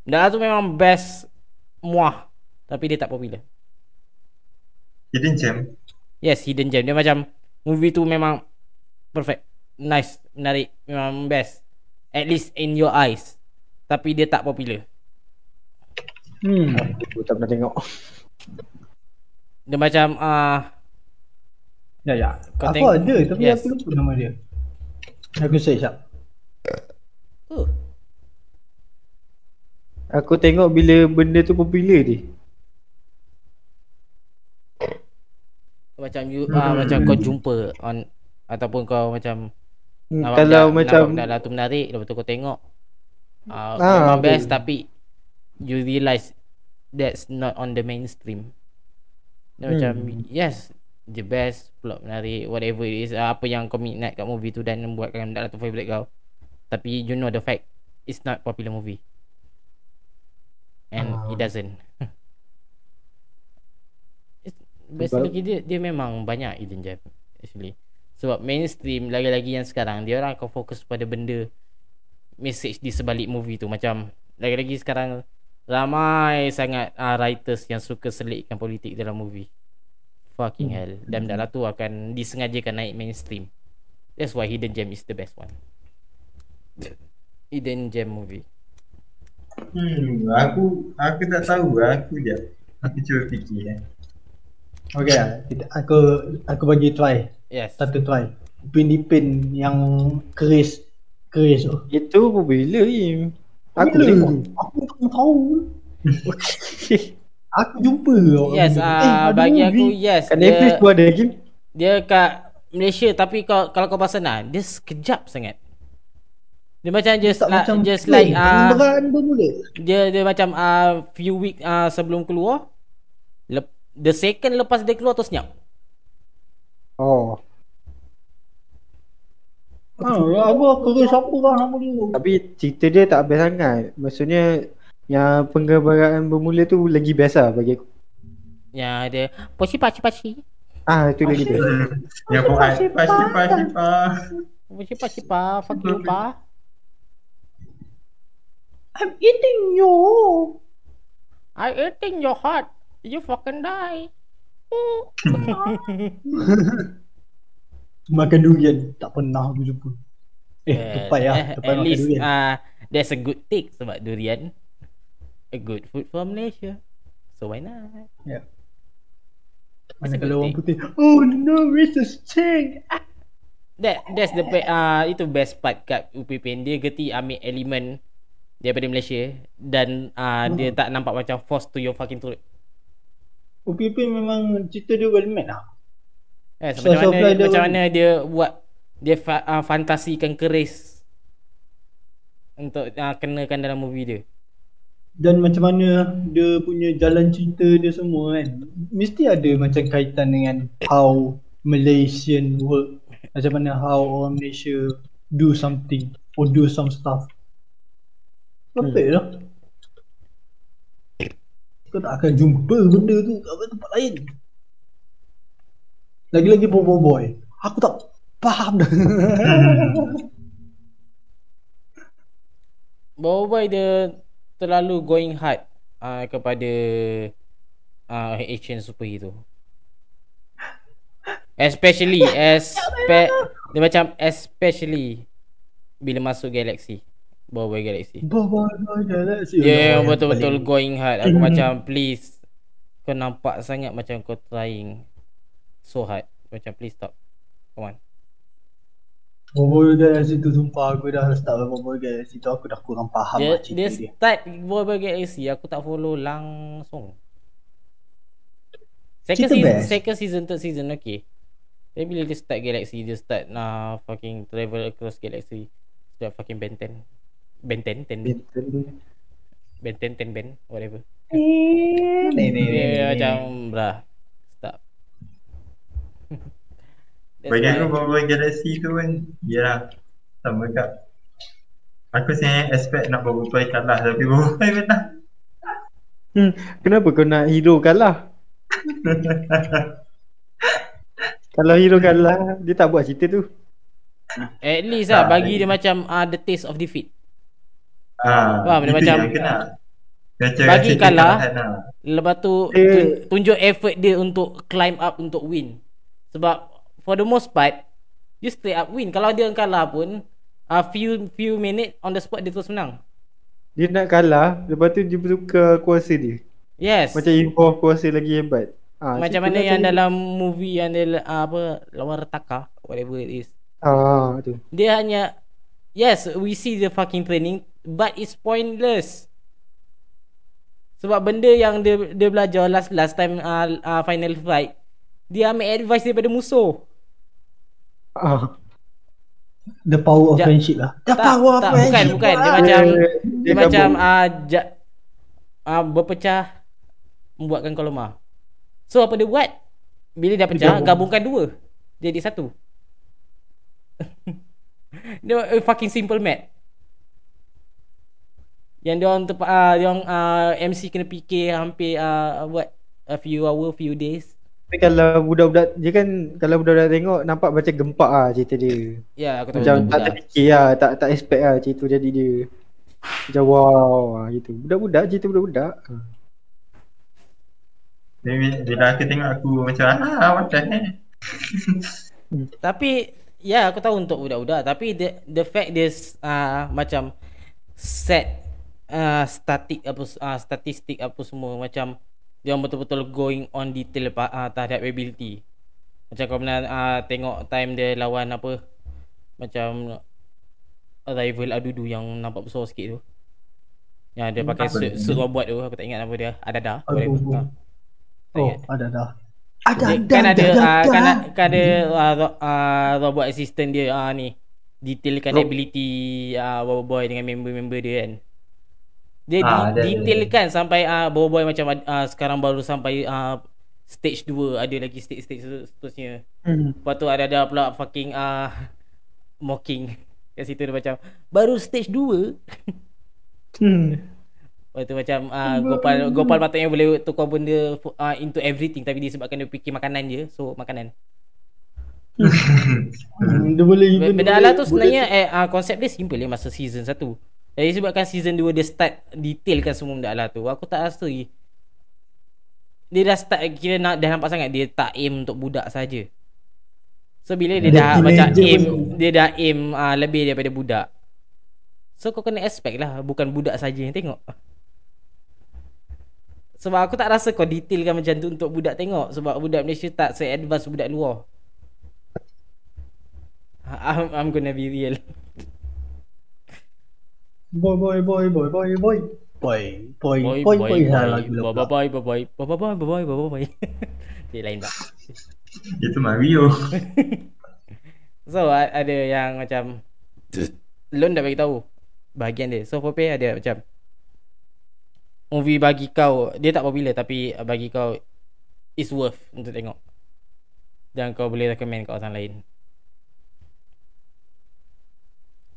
Dah tu memang best muah tapi dia tak popular. Hidden gem. Yes, hidden gem. Dia macam movie tu memang perfect. Nice, menarik, memang best. At least in your eyes. Tapi dia tak popular. Hmm. Aku tak pernah tengok. Dia macam uh, Ya ya. Kau aku tengok- ada tapi yes. aku lupa nama dia. Aku search jap. uh, Aku tengok bila benda tu popular dia. macam you uh, macam kau jumpa on ataupun kau macam Hmm, nampak kalau benda- macam nampak benda lah tu menarik lepas tu kau tengok uh, Ah, memang betul. best tapi you realise that's not on the mainstream. Dia Hmm. macam yes the best plot menarik whatever it is uh, apa yang kau minat kat movie tu dan membuatkan benda tu favorite kau. Tapi you know the fact it's not popular movie. And Ah. it doesn't. It's- Best Sebab- lagi dia dia memang banyak hidden gem actually. Sebab mainstream lagi-lagi yang sekarang dia orang akan fokus pada benda message di sebalik movie tu macam lagi-lagi sekarang ramai sangat uh, writers yang suka selitkan politik dalam movie. Fucking hell. Dan benda tu akan disengajakan naik mainstream. That's why Hidden Gem is the best one. Hidden Gem movie. Hmm, aku aku tak tahu aku je. Aku cuba fikir eh. Okay lah. Kita- Aku aku bagi try. Yes. Satu try. Upin Ipin yang keris keris tu. itu popular Im. Aku Bila tengok. tu? Aku tak tahu. Aku jumpa orang Yes, ah Eh, ada bagi aku movie. yes. Kat Netflix Dia, pun ada game. dia kat Malaysia tapi kau kalau kau pasal nah, dia sekejap sangat. Dia macam just Tak like, macam just plane, like ah bermula. dia dia macam uh, few week uh, sebelum keluar lep, the second lepas dia keluar tu senyap. Oh. Ha, aku keris apa lah nama dia. Tapi cerita dia tak best sangat. Maksudnya yang penggambaran bermula tu lagi best lah bagi aku. Yang ada poci paci paci. Ah itu lagi best. Yang buat pasti pasti pasti Poci paci pa fuck you pa. I'm eating you. I eating your heart. You fucking die. Makan durian. Tak pernah aku jumpa. Eh, tupai lah. eh, Tupai At makan least durian. uh, there's a good take sebab durian a good food for Malaysia. So why not? Ya. It's Mana kalau orang putih. Oh no, racist thing. That that's the be- uh, itu best part kat UPPN dia geti ambil elemen daripada Malaysia dan uh, dia tak nampak macam force to your fucking turret. UPP memang cerita dia well made lah. Eh, so, macam so mana dia macam mana dia buat dia fa- uh, fantasikan keris untuk uh, kenakan dalam movie dia. Dan macam mana dia punya jalan cerita dia semua kan. Mesti ada macam kaitan dengan how Malaysian work. Macam mana how orang Malaysia do something or do some stuff. Perfect lah. Kau tak akan jumpa benda tu kat tempat lain. Lagi-lagi boy boy. Aku tak faham dah. Boy dia terlalu going hard uh, kepada uh, action superhero. Especially espe dia macam especially bila masuk galaxy. Boy Galaxy. boy boy galaxy. Dia Allah, yang betul-betul going hard. Aku macam please kau nampak sangat macam kau trying so hard. Macam please stop. Come on. Boboiboy Galaxy tu sumpah aku dah start Boboiboy Galaxy tu aku dah kurang faham Dia lah cerita dia dia. start Boy Galaxy aku tak follow langsung. Second Cerita season, best. second season, third season okay. Tapi bila dia start Galaxy, dia start nah fucking travel across Galaxy. Dia fucking Ben 10. Ben 10, 10. Ben 10 10 Ben whatever. Ni ni ni. Dia ni. macam brah. Bagi aku Marvel Galaxy tu kan Yalah Sama kat Aku sebenarnya expect nak Boba Fett kalah Tapi Boba Fett menang Hmm, kenapa kau nak hero kalah? Kalau hero kalah, dia tak buat cerita tu. At least lah Tak, bagi dia macam uh, the taste of defeat. Ah, Faham, dia macam- kena Macam Bagi kalah. kekalahan lah. Lepas tu tun- tunjuk effort dia untuk climb up untuk win. Sebab for the most part dia straight up win. Kalau dia kalah pun a uh, few few minute on the spot dia terus menang. Dia nak kalah, lepas tu dia bertukar kuasa dia. Yes. Macam involve kuasa lagi hebat. Ha, Macam mana yang dalam movie yang dia uh, apa lawan retaka whatever it is. Ah, tu. Dia hanya yes, we see the fucking training but it's pointless. Sebab benda yang dia dia belajar last last time uh, uh, final fight dia ambil advice daripada musuh. Ah. The power of Ja- friendship lah. The tak, power of tak, bukan, friendship. bukan. Dia lah. macam Dia- dia, dia macam ah ja, ah berpecah membuatkan kau lemah. So apa dia buat? Bila dah pecah, gabung. gabungkan dua. Jadi satu. dia uh, fucking simple math. Yang dia orang ter, uh, dia orang uh, MC kena fikir hampir uh, buat a few hour, few days. Tapi kalau budak-budak dia kan kalau budak-budak tengok nampak macam gempak ah cerita dia. Ya, aku tahu. Macam tak terfikir lah, tak tak expect lah cerita tu jadi dia. Macam wow gitu. Budak-budak cerita budak-budak. Bila aku tengok aku macam Ah the heck Tapi ya aku tahu untuk budak-budak tapi the the fact dia uh, macam set uh, statik apa uh, statistik apa semua macam dia orang betul-betul going on detail uh, terhadap ability. Macam kau pernah uh, tengok time dia lawan apa macam rival Adudu yang nampak besar sikit tu. Yang dia pakai suit, suit robot tu aku tak ingat nama dia. Ada dah. Ha. Oh, ada dah. Ada Dia, dah. kan ada uh, kan, kan ada uh, ro- uh, robot assistant dia uh, ni detailkan Rob- ability uh, Bobo Boy dengan member-member dia kan. Dia Ah, ada, detailkan sampai uh, Bobo Boy macam uh, sekarang baru sampai uh, stage 2 ada lagi stage-stage seterusnya. Hmm. Lepas tu ada ada pula fucking uh, mocking kat situ dia macam baru stage 2 Hmm. Lepas tu macam uh, Gopal Gopal patutnya boleh tukar benda uh, into everything tapi disebabkan dia fikir makanan je. So makanan. Hmm, Dia boleh Benda boleh- tu sebenarnya eh, uh, konsep dia simple ya masa season 1. Jadi sebabkan season 2 dia start detailkan semua benda ala tu. Aku tak rasa eh, dia dah start kira nak dah nampak sangat dia tak aim untuk budak saja. So bila dia Dia dah macam aim pun. dia dah aim uh, lebih daripada budak. So kau kena expect lah bukan budak saja yang tengok. Sebab aku tak rasa kau detailkan macam tu untuk budak tengok sebab budak Malaysia tak se-advance budak luar. I'm, I'm gonna be real. Boy boy boy boy boy boy. Boy boy boy boy boy boy, boy, boy, boy, boy, boy, boy, boy, boy, boy, boy. Dia lain tak. Itu Mario So a- ada yang macam Lon dah bagi tahu bahagian dia. So Pope ada macam movie bagi kau dia tak popular tapi bagi kau is worth untuk tengok. Dan kau boleh recommend kat orang lain.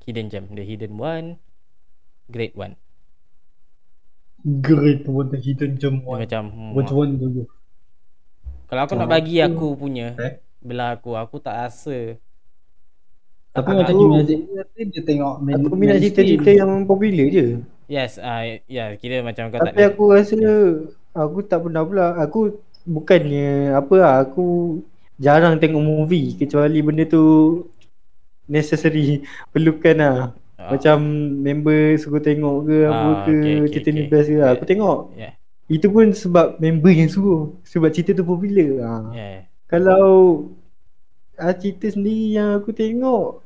Hidden Gem, The Hidden One, Great One. Great pun tak hidden gem Dia one. macam hmm, Which one tu tu? Kalau aku nak bagi aku punya Eh? Belah aku Aku tak rasa Tapi Ah, macam ni dia tengok main- Aku minat cerita-cerita yang popular je. Yes uh, Ya yeah, kira macam kau tak Tapi aku rasa aku tak pernah pula. Aku bukannya apa lah, aku jarang tengok movie kecuali benda tu necessary perlukan lah. Ah. Macam member suruh tengok ke apa Ah, ke okay, okay, cerita ni okay. best ke lah. Aku tengok. Yeah Itu pun sebab member yang suruh. Sebab cerita tu popular. Ha. Yeah Kalau ah, cerita sendiri yang aku tengok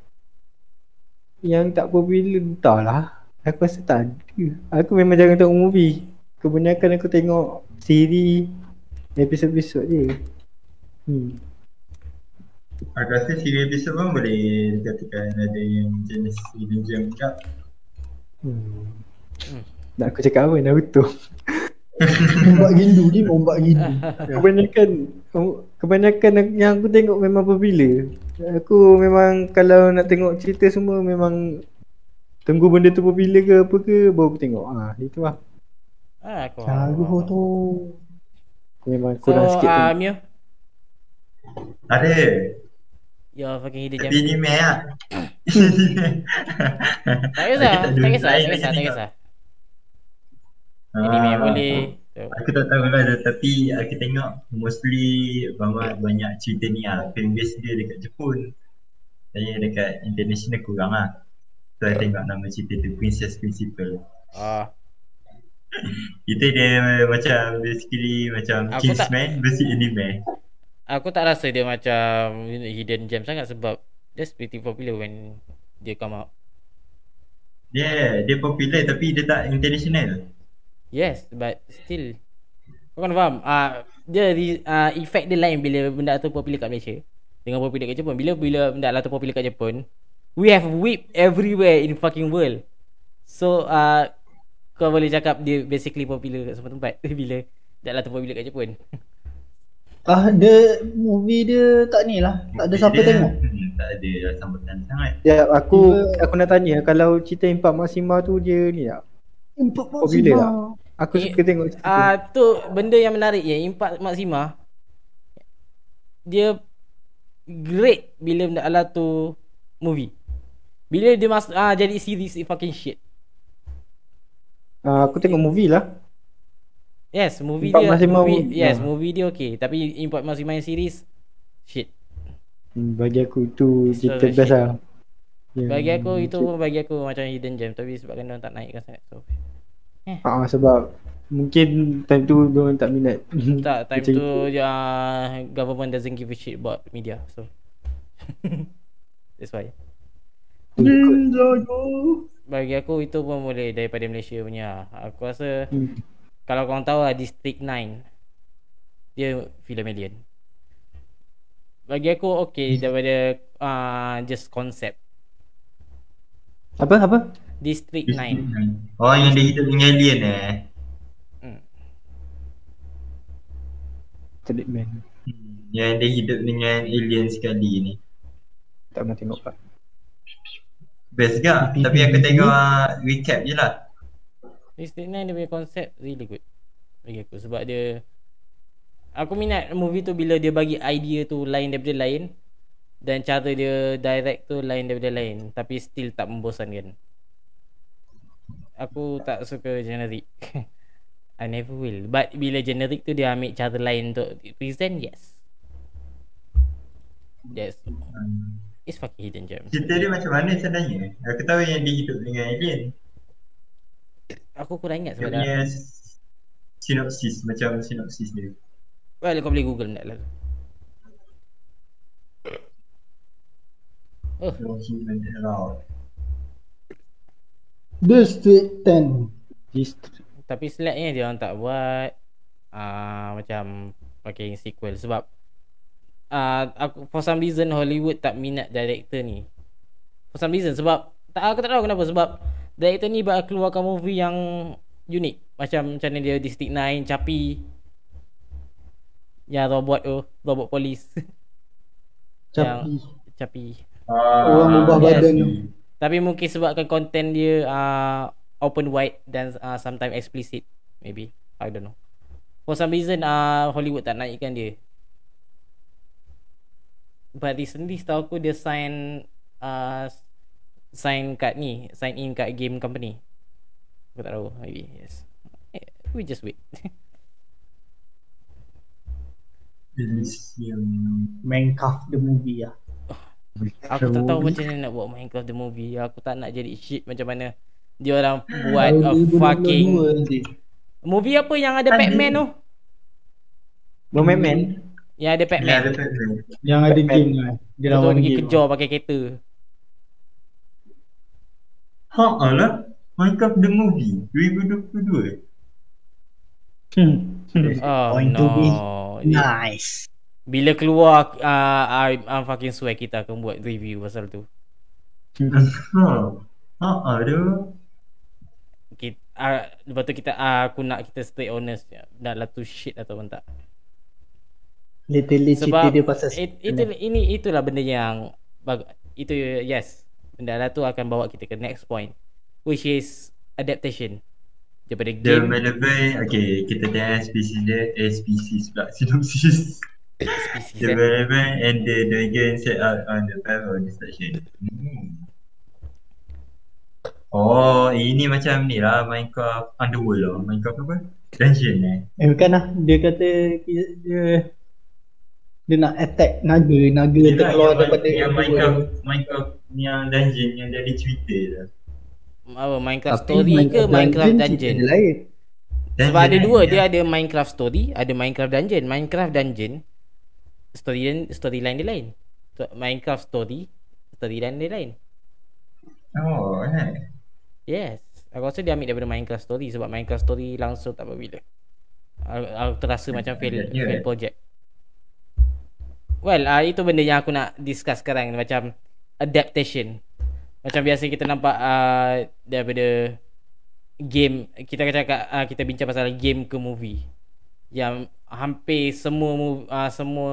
yang tak popular entahlah. Aku rasa tak ada. Aku memang jarang tengok movie. Kebanyakan aku tengok siri episod-episod je. Hmm. Aku rasa serial episode pun boleh Dikatakan ada yang jenis Gem juga Hmm. Nak aku cakap apa Naruto Ombak rindu ni ombak rindu. Ya. Kebanyakan Kebanyakan yang aku tengok memang popular Aku memang kalau nak tengok cerita semua memang Tunggu benda tu popular ke apa ke baru aku tengok ha, Itu lah Ah, aku. Cara tu. Aku memang So, kurang sikit uh, tengok. Mio, Ada. Your fucking hidden Tapi gem. anime lah. Tak kisah, tak ada kisah, tak kisah, tak kisah. Anime Ah, boleh. So, Aku tak tahu lah tapi aku tengok mostly banyak banyak cerita ni lah. Fan base dia dekat Jepun. Saya dekat international kurang lah. So I tengok nama cerita tu Princess Principal. ah, Itu dia macam basically macam Kingsman versi anime. Aku tak rasa dia macam hidden gem sangat sebab that's pretty popular when dia come out. Dia dia popular tapi dia tak international. Yes, but still. Kau kena faham. Ah, dia uh, effect dia lain bila benda tu popular kat Malaysia dengan popular kat Jepun. Bila bila benda tu popular kat Jepun, we have whip everywhere in fucking world. So uh, kau boleh cakap dia basically popular kat semua tempat bila dah tu popular kat Jepun. Ah, dia movie dia tak ni lah. Tak ada siapa Dia- tengok. Hmm, tak ada sambutan sangat. Ya aku Dia- aku nak tanya kalau cerita Impak Maxima tu dia ni tak? Empat Popular tak? Maxima. Aku Eh, suka tengok cerita. Ah uh, tu benda yang menarik ya Impact Maxima dia great bila benda ala tu movie. Bila dia mas ah jadi series it fucking shit. Ah, aku tengok movie lah. Yes, movie Impact dia Maxima movie, yes, ah. movie dia okay tapi Impact Maxima yang series shit. Hmm, bagi aku tu So, cerita best lah. Yang Bagi aku itu pun bagi aku macam hidden gem tapi sebabkan dia tak naikkan sangat so. Ah sebab mungkin time tu dia orang tak minat. Tak time tu ya government doesn't give a shit about media so. That's why. Bagi aku itu pun boleh daripada Malaysia punya. Aku rasa Hmm. Kalau korang tahu lah District 9 dia film alien. Bagi aku okay daripada uh, just concept. Apa apa? District 9. Oh yang dia hidup dengan alien eh. Hmm. Telik Man. Hmm, Yang dia hidup dengan alien sekali ni. Tak pernah tengok pak. Best gak? Tapi aku tengok uh, recap je lah. District 9 dia punya konsep really good. Bagi aku sebab dia Aku minat movie tu bila dia bagi idea tu lain daripada lain dan cara dia direct tu lain daripada lain tapi still tak membosankan. Aku tak suka generic. I never will. But bila generic tu dia ambil cara lain untuk present, yes. Yes. It's fucking hidden gem. Cerita dia macam mana sebenarnya? Aku tahu yang dia hidup dengan alien. Aku kurang ingat Dia sebab punya dah. s- sinopsis macam sinopsis dia. Well, kau boleh google nak lah. Oh. District 10. District. Tapi slacknya dia orang tak buat uh, macam pakai sequel sebab uh, aku for some reason Hollywood tak minat director ni. For some reason sebab tak aku tak tahu kenapa sebab director ni bakal keluarkan movie yang unik. Macam macam dia District 9, Chapi. Yang robot tu, robot polis. Capi. Chapi. Ah, Orang ubah yes. badan tu. Tapi mungkin sebabkan content dia uh, open wide dan uh, sometimes explicit maybe. I don't know. For some reason uh, Hollywood tak naikkan dia. But recently setahu aku dia sign uh, sign kat ni, sign in kat game company. Aku tak tahu maybe yes. Eh, We just wait. Elysium. Minecraft the movie lah. Aku tak tahu macam mana nak buat Minecraft the movie. Aku tak nak jadi shit macam mana dia orang buat a 2022 fucking movie apa yang ada Pac-Man tu? Moment Man. Yang ada Pac-Man. Batman. Yang ada game lah. Dia lawan pergi kejar pakai kereta. Ha lah. Minecraft the movie 2022. Hmm. Oh Going no. to be Dia- nice. Bila keluar uh, I, I'm fucking swear kita akan buat review pasal tu. Ha. Ha ada. Kita, uh, lepas tu kita uh, aku nak kita stay honest dah lah tu shit ataupun tak Literally cerita sebab dia pasal it, itu ini itulah benda yang bag, itu yes benda lah tu akan bawa kita ke next point which is adaptation daripada Dia game available Okay kita tengok spesies dia Eh spesies pula Synopsis species The eh. available and the dragon set out on the path of destruction hmm. Oh ini macam ni lah Minecraft Underworld lah Minecraft apa? Dungeon eh Eh bukan lah Dia kata Dia Dia, dia nak attack naga Naga Yelah, terkeluar yang, daripada yang. Minecraft Minecraft yang dungeon yang dari Twitter tu apa Minecraft Tapi story ke Minecraft cerita dungeon dia lain. Sebab ada Dungeon dua kan? dia ada Minecraft story ada Minecraft dungeon. Minecraft dungeon story storyline dia lain. So, Minecraft story storyline dia lain. Oh eh Yes. Aku rasa dia ambil daripada Minecraft Story Sebab Minecraft Story langsung tak apa bila Aku, aku terasa macam fail, Yeah. fail project Well uh, itu benda yang aku nak discuss sekarang Macam adaptation Macam biasa kita nampak uh, Daripada Game Kita cakap uh, Kita bincang pasal game ke movie Yang hampir semua mov- uh, Semua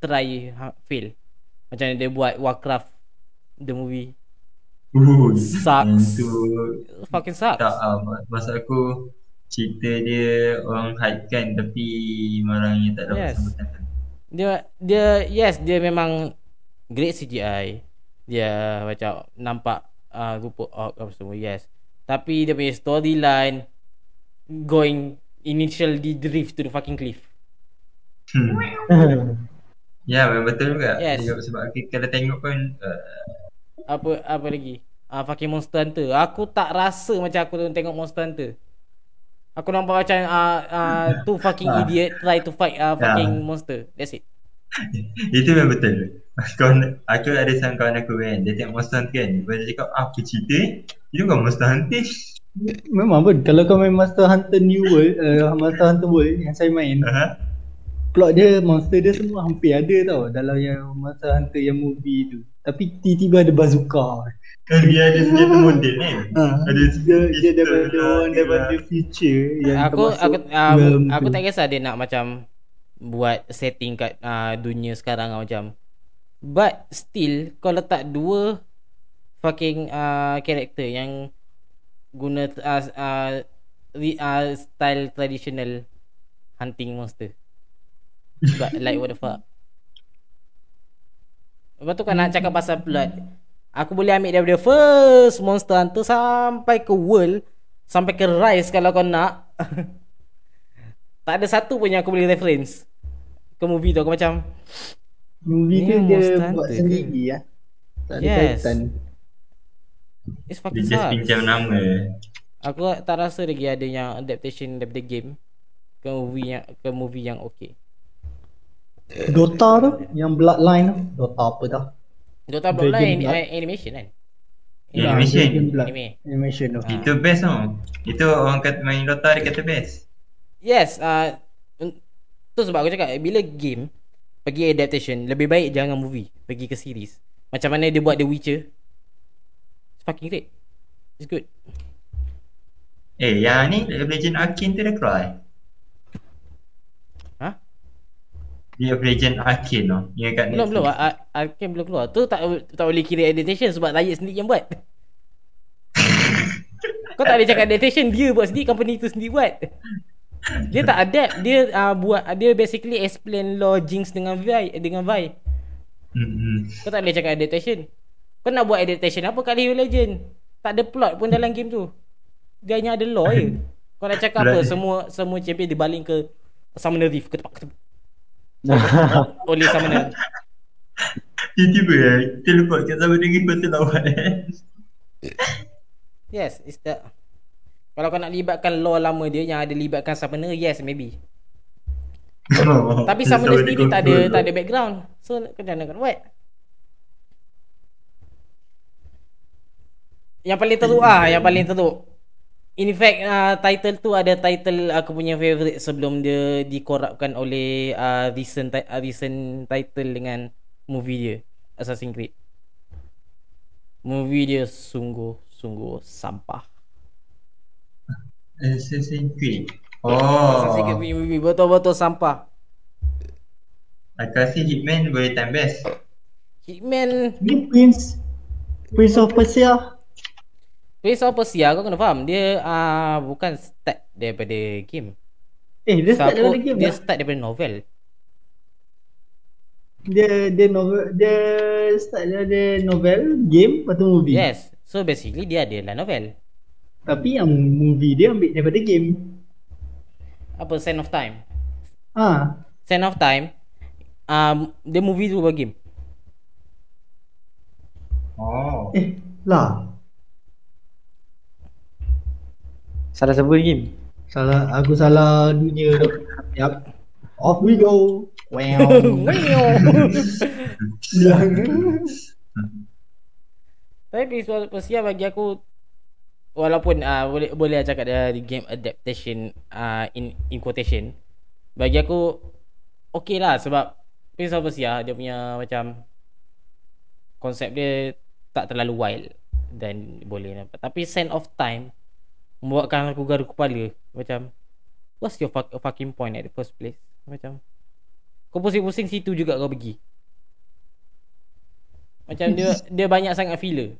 try ha, fail Macam dia buat Warcraft The movie uh, Sucks. Yang tu Fucking sucks Tak ma- Masa aku Cerita dia Orang hype kan Tapi Malangnya tak dapat Yes. yes. Dia dia yes dia memang great CGI dia macam nampak uh, rupa orc apa semua yes. Tapi dia punya storyline going initial di drift to the fucking cliff. Hmm. Ya memang betul juga. Yes. Sebab, kalau tengok pun uh, apa apa lagi? Ah uh, fucking monster hunter. Aku tak rasa macam aku tengok monster hunter aku nampak macam ah uh, uh, two fucking Ah. idiot try to fight uh, fucking monster. That's it. Itu memang betul. Kawan, Aku ada seorang kawan aku kan. Dia tengok Monster Hunter kan. Lepas dia cakap Apa cerita. Itu bukan Monster Hunter Memang pun Kalau kau main Monster Hunter New World uh, Monster Hunter World Yang saya main uh-huh. Plot dia Monster dia semua hampir ada tau Dalam yang Monster Hunter yang movie tu. Tapi tiba-tiba ada bazooka Kan dia ada senjata kan? Ha, Ada dia, dia pistol daripada lah, orang daripada lah. future yang aku aku um, aku tak kisah dia nak macam buat setting kat uh, dunia sekarang lah, macam. But still kau letak dua fucking uh, character yang guna uh, uh, re, uh, style traditional hunting monster. But like what the fuck? Lepas tu kan nak cakap pasal plot Aku boleh ambil daripada first Monster Hunter sampai ke World Sampai ke Rise kalau kau nak. Tak ada satu pun yang aku boleh reference. Ke movie tu aku macam Movie Ni tu dia Monster buat sendiri lah Tak ada Yes. kaitan. It's Dia fucking just sucks pinjam nama. Aku tak rasa lagi ada yang adaptation daripada game Ke movie yang ke movie yang okay. Dota tu Yang Bloodline tu. Dota apa dah Dota Dragon Blood. eh, animation kan Ya, Animation. Dragon Blood. Anime Animation tu Ah. Itu best tau Itu orang kata main Dota dia kata best Yes uh, Tu sebab aku cakap Bila game Pergi adaptation Lebih baik jangan movie Pergi ke series Macam mana dia buat The Witcher It's fucking great It's good Eh yang ni Legend Arcane tu dah keluar eh? Ha? League of Legend Arcane tu. Yang kat Belum belum. Netflix. Ar- Arcane belum keluar. Tu tak tak boleh kira adaptation Sebab Riot sendiri yang buat. Kau tak boleh cakap adaptation Dia buat sendiri Company tu sendiri buat. Dia tak adapt. Dia uh, buat Dia basically explain law Jinx dengan Vi Dengan Vi. Hmm, Kau tak boleh cakap adaptation. Kau nak buat adaptation apa kat League of Legend Tak ada plot pun dalam game tu. Dia hanya ada law je. Kau nak cakap apa. Semua semua champion dibaling ke? Summoner Reef Ketepak ketepak Oleh Summoner Tiba-tiba eh. Kita lupa kat sama dengan pasal lawan eh. Yes it's that Kalau kau nak libatkan law lama dia Yang ada libatkan Summoner Yes maybe. Tapi Summoner sendiri tak ada Tak ada background. So kau nak buat. Yang paling teruk ah Yang paling teruk In fact uh, title tu ada title aku punya favourite sebelum dia dikorapkan oleh uh, recent ti- uh, recent title dengan movie dia Assassin's Creed. Movie dia sungguh sungguh sampah. Assassin's Creed. Assassin's Oh. Creed movie betul-betul sampah. Aku rasa Hitman boleh time best. Hitman Ni Prince Prince of Persia Prince of Persia kau kena faham dia uh, bukan start daripada game. Eh dia start Siapa- daripada game dia lah start daripada novel. Dia dia novel Dia start daripada novel Game Lepas tu movie Yes. So basically dia adalah novel. Tapi yang movie dia ambil daripada game Apa Sand of Time? Ha Sand of Time um, dia movie tu bagi game. Oh. Eh lah Salah sebut game. Salah Aku salah dunia. Tu Yup. Off we go. Wow. Bilang Tapi Prince Persia bagi aku walaupun uh, boleh boleh lah cakap dia di game adaptation uh, in in quotation. Bagi aku okey lah sebab Prince of Persia dia punya macam konsep dia tak terlalu wild dan boleh nampak tapi Sand of Time membuatkan aku garu kepala. Macam what's your fuck, fucking point at the first place? Macam kau pusing-pusing situ juga kau pergi. Macam dia dia banyak sangat filler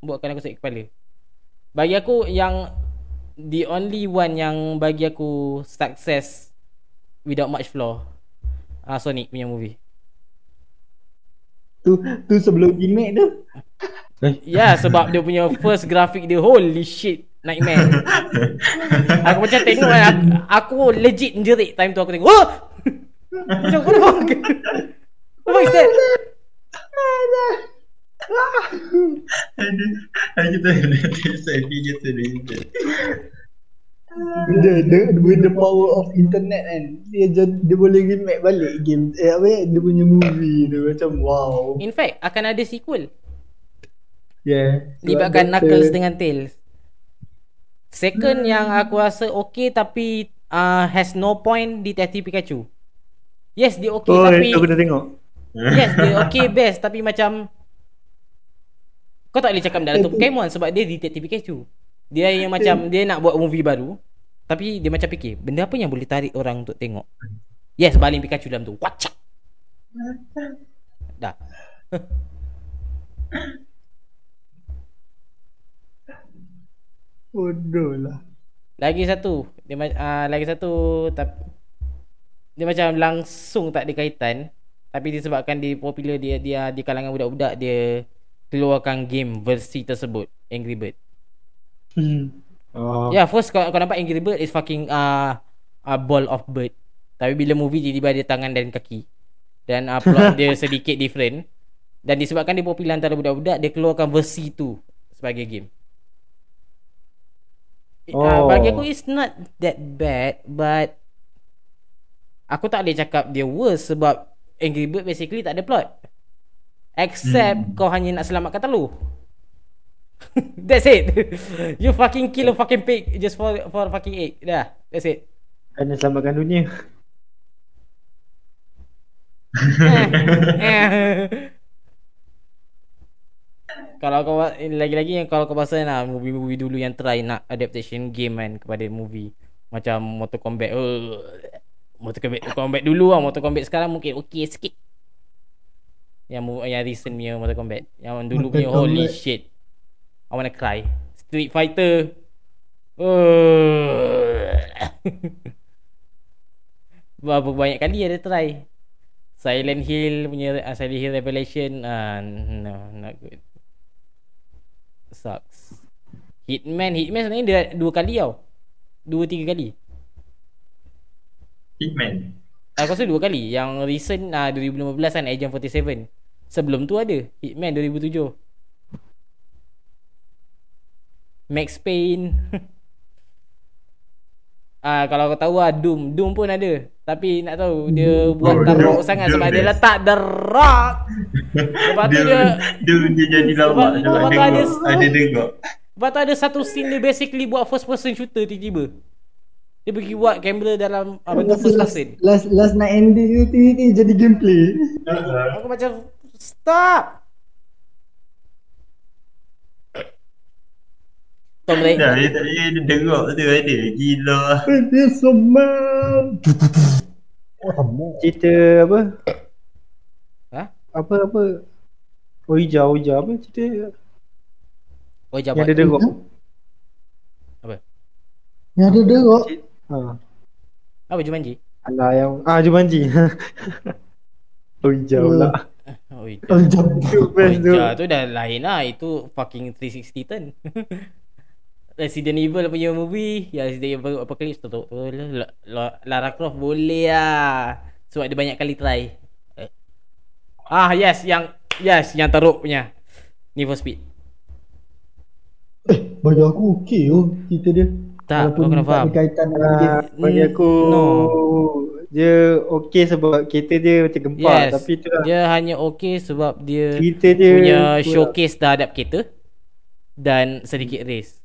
buatkan aku sakit kepala. Bagi aku yang the only one yang bagi aku success without much flaw ah Sonic punya movie. Tu tu sebelum remake tu? Ya yeah, sebab dia punya first graphic dia holy shit nightmare. aku macam tengok kan aku, aku legit jerit time tu aku tengok. Oh! macam what the fuck? What is that? Ada ada kita ada selfie dia sendiri. dia, dia, with the power of internet kan dia jad, dia boleh remake balik game eh apa dia punya movie tu macam wow In fact akan ada sequel yeah libatkan Knuckles dengan Tails. Second yang aku rasa okay tapi uh, has no point Detective Pikachu. Yes dia okay Oh, tapi aku dah tengok. Yes dia okay best Tapi macam Kau tak boleh cakap dalam tu Pokemon Sebab dia Detective Pikachu. Dia yang macam Dia nak buat movie baru Tapi dia macam fikir Benda apa yang boleh tarik orang untuk tengok? Yes baling Pikachu dalam tu. Wacak. Dah bodoh lah Lagi satu dia, uh, Lagi satu tapi, Dia macam langsung tak ada kaitan Tapi disebabkan dia popular Dia dia di kalangan budak-budak Dia Keluarkan game versi tersebut Angry Bird Hmm. Oh. Ya, yeah, first kau, kau nampak Angry Bird is fucking uh, a ball of bird. Tapi bila movie tiba-tiba ada tangan dan kaki. Dan uh, plot dia sedikit different. Dan disebabkan dia popular antara budak-budak, dia keluarkan versi tu sebagai game. Oh. Uh, Oh. bagi aku it's not that bad but aku tak boleh cakap dia worse sebab Angry Bird basically tak ada plot. Except hmm. kau hanya nak selamatkan telur. That's it. you fucking kill a fucking pig just for for fucking egg. Dah. That's it. Kena selamatkan dunia. Eh, eh. kalau kau lagi-lagi yang kalau kau pasal lah movie-movie dulu yang try nak adaptation game kan kepada movie macam Mortal Kombat. Uh, Mortal Kombat, Kombat dulu lah Mortal Kombat sekarang mungkin okey sikit. Yang yang recent punya Mortal Kombat. Yang dulu Mortal punya holy shit. I wanna cry. Street Fighter. Uh. Berapa banyak kali ada try. Silent Hill punya uh, Silent Hill Revelation uh, no not good. Sucks. Hitman Hitman sebenarnya dia dua kali tau. Dua tiga kali. Hitman. Aku rasa dua kali. Yang recent uh, 2015 kan Agent 47. Sebelum tu ada Hitman 2007. Max Payne. Ah uh, kalau kau tahu lah Doom, Doom pun ada. Tapi nak tahu dia buat Oh, teruk Doom- sangat sebab dia letak the rock. Lepas tu dia, dia jadi lawak Sebab- sebab sebab tu ada- ada tengok. Lepas tu ada satu scene dia basically buat first person shooter tiba-tiba. Dia pergi buat kamera dalam uh, bentuk first last, person. last, last night ending tu tiba-tiba jadi gameplay Aku macam stop. Tom Raider. Dah dia tak boleh dia derok tu ada Gila Dia semua. Oh, sama. Cerita apa? Ha? Apa apa? Oija Oija apa cerita Oh yang jabat. ada derok? Yang ada derok. Ha. Apa Jumanji? Alah yang ah Jumanji. Oija Hmm. pula. Oh Ija. Oh, tu. Ija tu dah lain lah. Itu fucking 360 turn. Resident Evil punya movie. Ya Resident Evil Apocalypse tu, tu, tu La- La- Lara Croft boleh lah Sebab dia banyak kali try. Eh. Ah yes yang Yes yang teruk punya. Need for Speed. Eh, bagi aku okey oh cerita dia. Tak kau kena tak faham. kaitan dengan Ah, bagi Hmm, aku no. dia okey sebab kereta dia macam gempar Yes tapi tu lah. Dia hanya okay sebab dia cerita dia Punya showcase terhadap kereta Dan sedikit race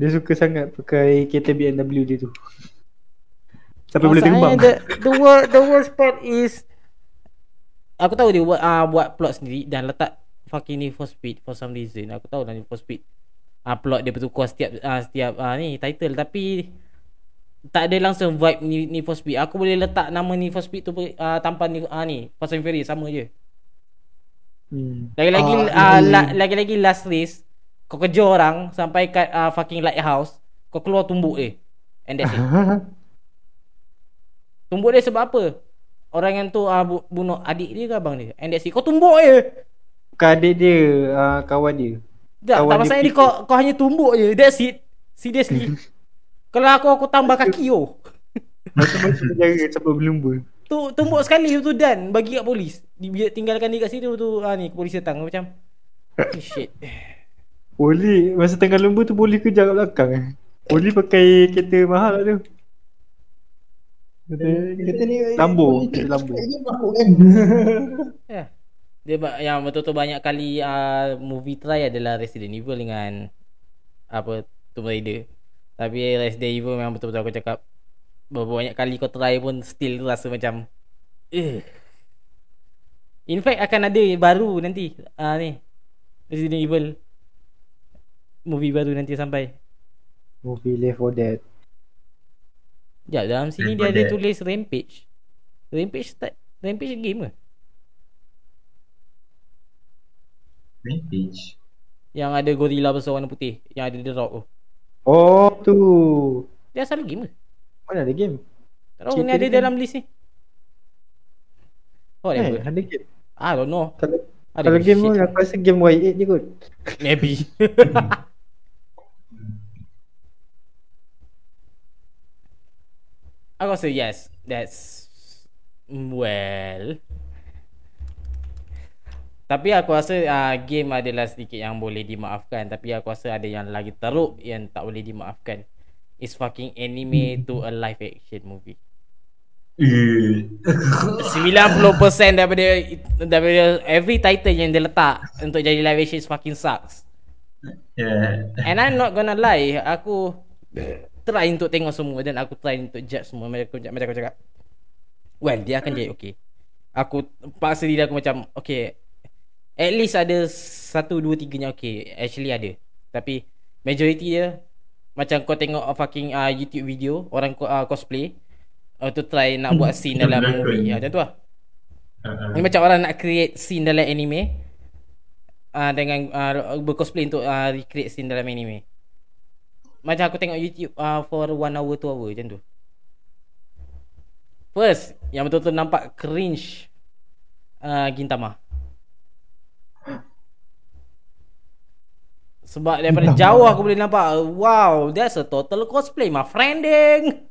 Dia suka sangat pakai kereta BMW dia tu. Sampai boleh terbang. the, the, worst, the worst part is Aku tahu dia buat uh, buat plot sendiri dan letak fucking Need for Speed for some reason. Aku tahu lah Need for Speed. Uh, plot dia bertukar setiap uh, setiap uh, ni title tapi tak ada langsung vibe Need, Need for Speed. Aku boleh letak nama Need for Speed tu uh, tanpa ni uh, ni Fast and Furious sama je. Hmm. Lagi-lagi uh, ini- la, lagi-lagi last race kau kejar orang sampai kat uh, fucking lighthouse kau keluar tumbuk dia. And that's it. Tumbuk dia sebab apa? Orang yang tu uh, bu- bunuh adik dia ke abang dia? And that's it. Kau tumbuk je. Bukan adik dia, uh, kawan dia. Tak, Kawan tak dia masalah ni kau kau hanya tumbuk je. That's it. Seriously. Kalau aku aku tambah kaki oh. Macam-macam penjara sampai berlumba. Tu tumbuk sekali tu dan bagi kat polis. Dia tinggalkan dia kat situ tu ah ni polis datang macam oh, shit. Boleh, masa tengah lumba tu boleh kejar kat belakang eh. Boleh pakai kereta mahal lah tu. Kata, kata ni Lambo, Ini Lambo. Ini masuk kan Ya. Dia yang betul-betul banyak kali uh, movie try adalah Resident Evil dengan apa Tomb Raider. Tapi Resident Evil memang betul-betul aku cakap berapa banyak kali kau try pun still rasa macam eh. In fact akan ada baru nanti uh, ni Resident Evil movie baru nanti sampai. Movie Left 4 Dead. Ya dalam sini dia Left 4 ada Dead. tulis Rampage. Rampage start Rampage game ke? Vintage Yang ada gorila besar warna putih Yang ada The Rock tu Oh tu. Dia asal game ke? Mana ada game? Tak tahu ni ada dia kan? dalam list ni Oh Eh, ada game. I don't know Kalau ada kalau game tu aku rasa game Y8 je kot. Maybe Aku rasa yes That's Well. Tapi aku rasa uh, Game adalah sedikit yang boleh dimaafkan. Tapi aku rasa ada yang lagi teruk Yang tak boleh dimaafkan. Is fucking anime to a live action movie. Eh. 90% daripada daripada every title yang dia letak untuk jadi live action is fucking sucks. Yeah. And I'm not gonna lie, aku try untuk tengok semua dan aku try untuk judge semua macam aku, macam aku cakap. Well, dia akan jadi okay. Aku paksa diri aku macam okay. At least ada satu dua tiganya okay. Actually ada. Tapi majority dia macam kau tengok uh, fucking uh, YouTube video orang uh, cosplay uh, tu try nak buat scene dalam movie. Ha, macam tu lah. Uh, Ni macam orang nak create scene dalam anime uh, Dengan uh, bercosplay untuk uh, recreate scene dalam anime Macam aku tengok YouTube uh, for one hour, two hour macam tu. First, yang betul-betul nampak cringe uh, Gintama. Sebab daripada Gintama. jauh aku boleh nampak Wow, that's a total cosplay my friending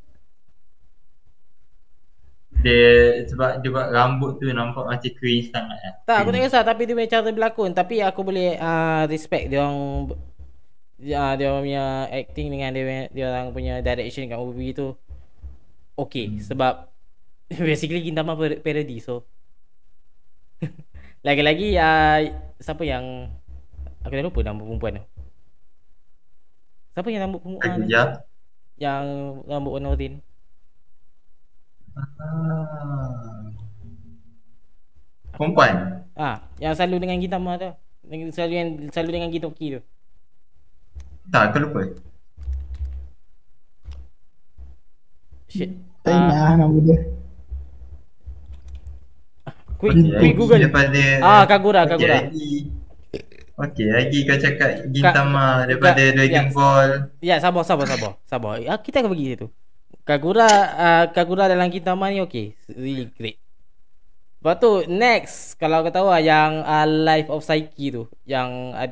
Dia Sebab dia buat rambut tu Nampak macam cringe sangat lah Tak, aku tak kisah tapi dia punya cara berlakon. Tapi aku boleh uh, respect dia orang uh, dia orang punya acting dengan dia punya- dia orang punya direction kat movie tu Okay hmm. sebab basically Gintama par- parody so Lagi-lagi uh, siapa yang aku dah lupa nama perempuan tu Siapa yang rambut perempuan je Yang rambut warna orange Ah. Perempuan Ah, yang selalu dengan Gintama tu. Selalu yang selalu dengan Gitoki tu. Tak, aku lupa. Shit. Tak Ah, ingat lah nama dia. quick, Google. Daripada Ah, Kagura, Kagura. lagi Okey, lagi kau cakap Gintama Ka- daripada Ka- Dragon ya. Ball. Ya, sabar, sabar, sabar. Sabar. Ah, kita akan pergi situ. Kagura, uh, Kagura dalam Gintama ni okay. Really great. Lepas tu, next. Kalau kau tahu lah yang uh, Life of Psyche tu. Yang uh,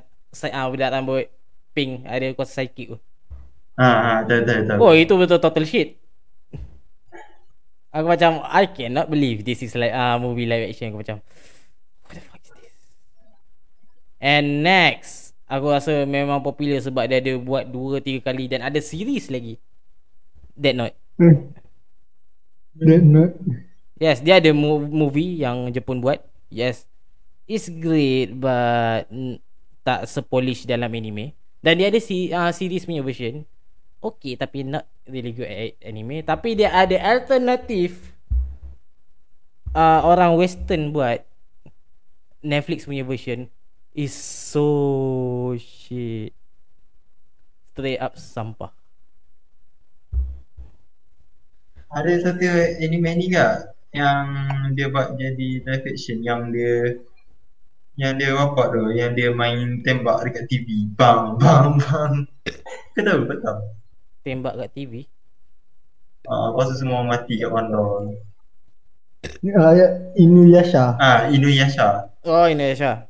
uh, budak rambut pink. Ada kuasa psychic tu. Ha, ha, tahu, tahu, tahu. Oh, itu betul total shit. Aku macam, I cannot believe this is like uh, movie live action. Aku macam, what the fuck is this? And next, aku rasa memang popular sebab dia ada buat 2-3 kali dan ada series lagi. Dead Note. Hmm. Dead Note. Yes, dia ada mo- movie yang Jepun buat. Yes. It's great but tak sepolish dalam anime. Dan dia ada si uh, series punya version. Okay tapi not really good anime. Tapi dia ada alternatif uh, orang western buat Netflix punya version is so shit. Straight up sampah. Ada satu anime ni ke yang dia buat jadi live action yang dia yang dia robot tu, yang dia main tembak dekat TV. Bang, bang, bang. Kau tahu, kau tahu? Tembak kat TV. Ah, lepas tu semua mati kat bandar. Ah, ya, Inuyasha. Ah, Inuyasha. Oh Indonesia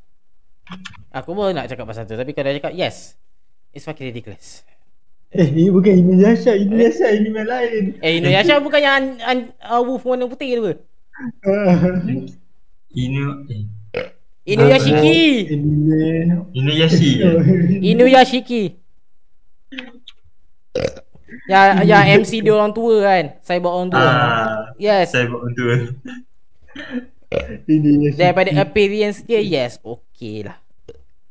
Aku pun nak cakap pasal tu Tapi kalau dia cakap yes It's fucking ridiculous Eh, ini bukan Inuyasha. Inuyasha anime lain. Eh Indonesia bukan yang an, an, uh, Wolf warna putih tu ke Inu eh, Inuyashiki Anime. Inuyashi. eh? Inuyashiki Yang yang MC dia orang tua kan Cyber orang tua Ah, Yes saya buat untuk Inuyasha. Daripada appearance dia Yes Okay lah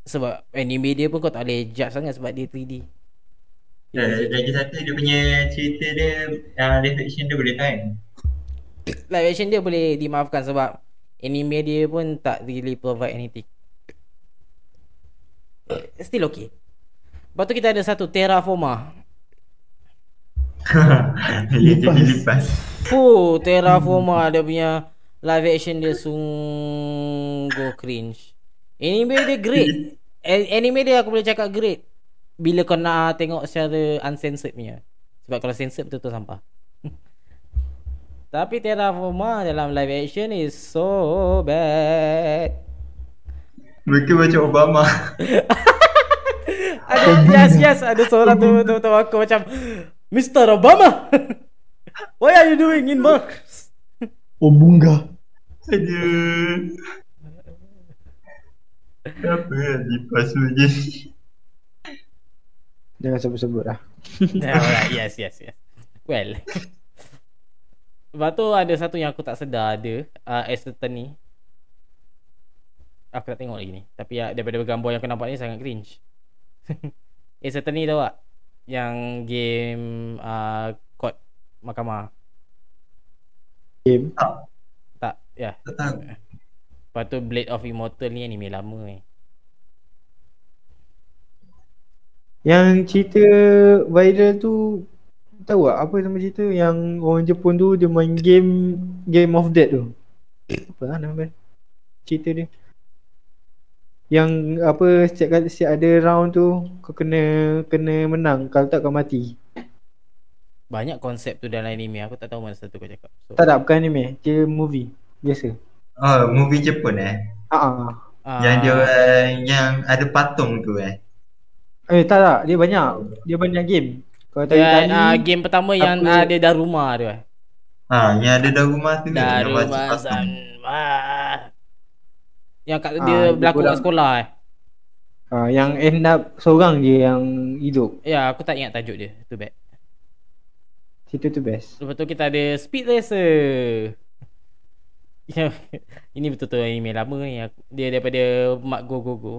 Sebab anime dia pun kau tak boleh judge sangat Sebab dia 3D Eh, lagi satu dia punya cerita dia uh, live action dia boleh tahan. Live action dia boleh dimaafkan sebab Anime dia pun tak really provide anything Still okay. Lepas tu kita ada satu Terraforma. Dia jadi lipas. Fuh Terraforma dia punya Live action dia sungguh cringe. Anime dia great. Anime dia aku boleh cakap great. Bila kau nak tengok secara uncensored punya. Sebab kalau censored betul-betul sampah Tapi Terraforma dalam live action is so bad Mereka macam Obama. Ada yes yes ada seorang tu tu, tu aku macam Mr. Obama What are you doing in Mars? Oh, bunga. Aduh. Apa lipas tu je. Jangan sebut-sebut lah. yeah, yes, yes, yes. Well. Lepas tu ada satu yang aku tak sedar ada uh, Aston ni. Aku tak tengok lagi ni. Tapi uh, daripada gambar yang aku nampak ni sangat cringe. Aston ni tahu tak? Yang game uh, court mahkamah. Game. Tak, ya. Yeah. Tak. Lepas tu Blade of Immortal ni anime lama ni. Yang cerita viral tu tahu tak apa nama cerita yang orang Jepun tu dia main game Game of Death tu. Apa lah nama dia? Cerita dia. Yang apa setiap kali setiap ada round tu kau kena kena menang kalau tak kau mati. Banyak konsep tu dalam anime. Aku tak tahu mana satu kau cakap. So, Tak tak bukan anime, dia movie biasa. Oh, movie Jepun eh. Ha ah. uh, Yang dia orang yang ada patung tu eh. Eh tak tak, dia banyak. Dia banyak game. Kalau tadi tadi uh, game pertama yang apa- ada Daruma tu eh. Ha, yang ada dalam rumah tu. yang Daruma baca patung. San ah. Yang kat Ah, dia dia berlaku kat sekolah eh. ah, yang end up seorang je yang hidup. Ya, aku tak ingat tajuk dia. Too bad. Cerita tu best. Lepas tu kita ada Speed Racer. Ya, ini betul-betul anime lama ni. Aku- Dia daripada Mak Go Go Go.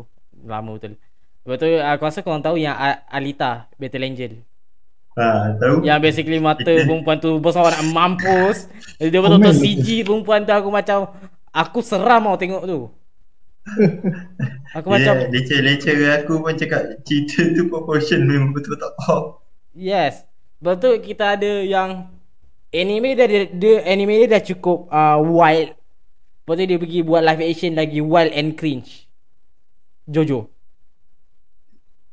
Lama betul. Lepas tu aku rasa korang tahu yang Alita Battle Angel. Ha, tahu? Yang basically mata perempuan tu besar nak mampus. Dia betul-betul CG perempuan tu aku macam aku seram tau tengok tu. Aku macam Dia leceh-leceh aku pun cakap cerita tu proportion memang betul tak faham. Yes. Betul kita ada yang anime dia dia, dia anime dia dah cukup uh, wild. Lepas tu dia pergi buat live action lagi wild and cringe. Jojo.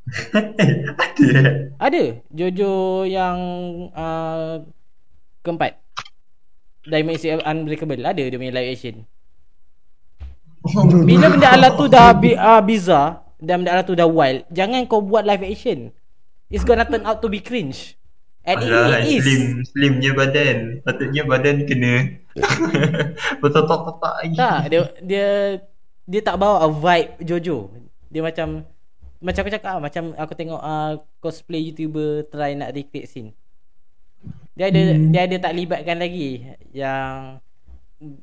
Ada eh? Ada Jojo yang uh, keempat. Dimension Unbreakable ada dia punya live action. Bila benda alat tu dah bi- uh, bizarre dan benda alat tu dah wild, jangan kau buat live action. It's gonna turn out to be cringe. And Alah, it, it is. slim, slimnya badan. Patutnya badan kena bertotok-totok lagi. Tak, dia dia dia tak bawa a vibe Jojo. Dia macam macam aku cakap ah, macam aku tengok uh, cosplay YouTuber try nak recreate scene. Dia ada hmm. dia ada tak libatkan lagi yang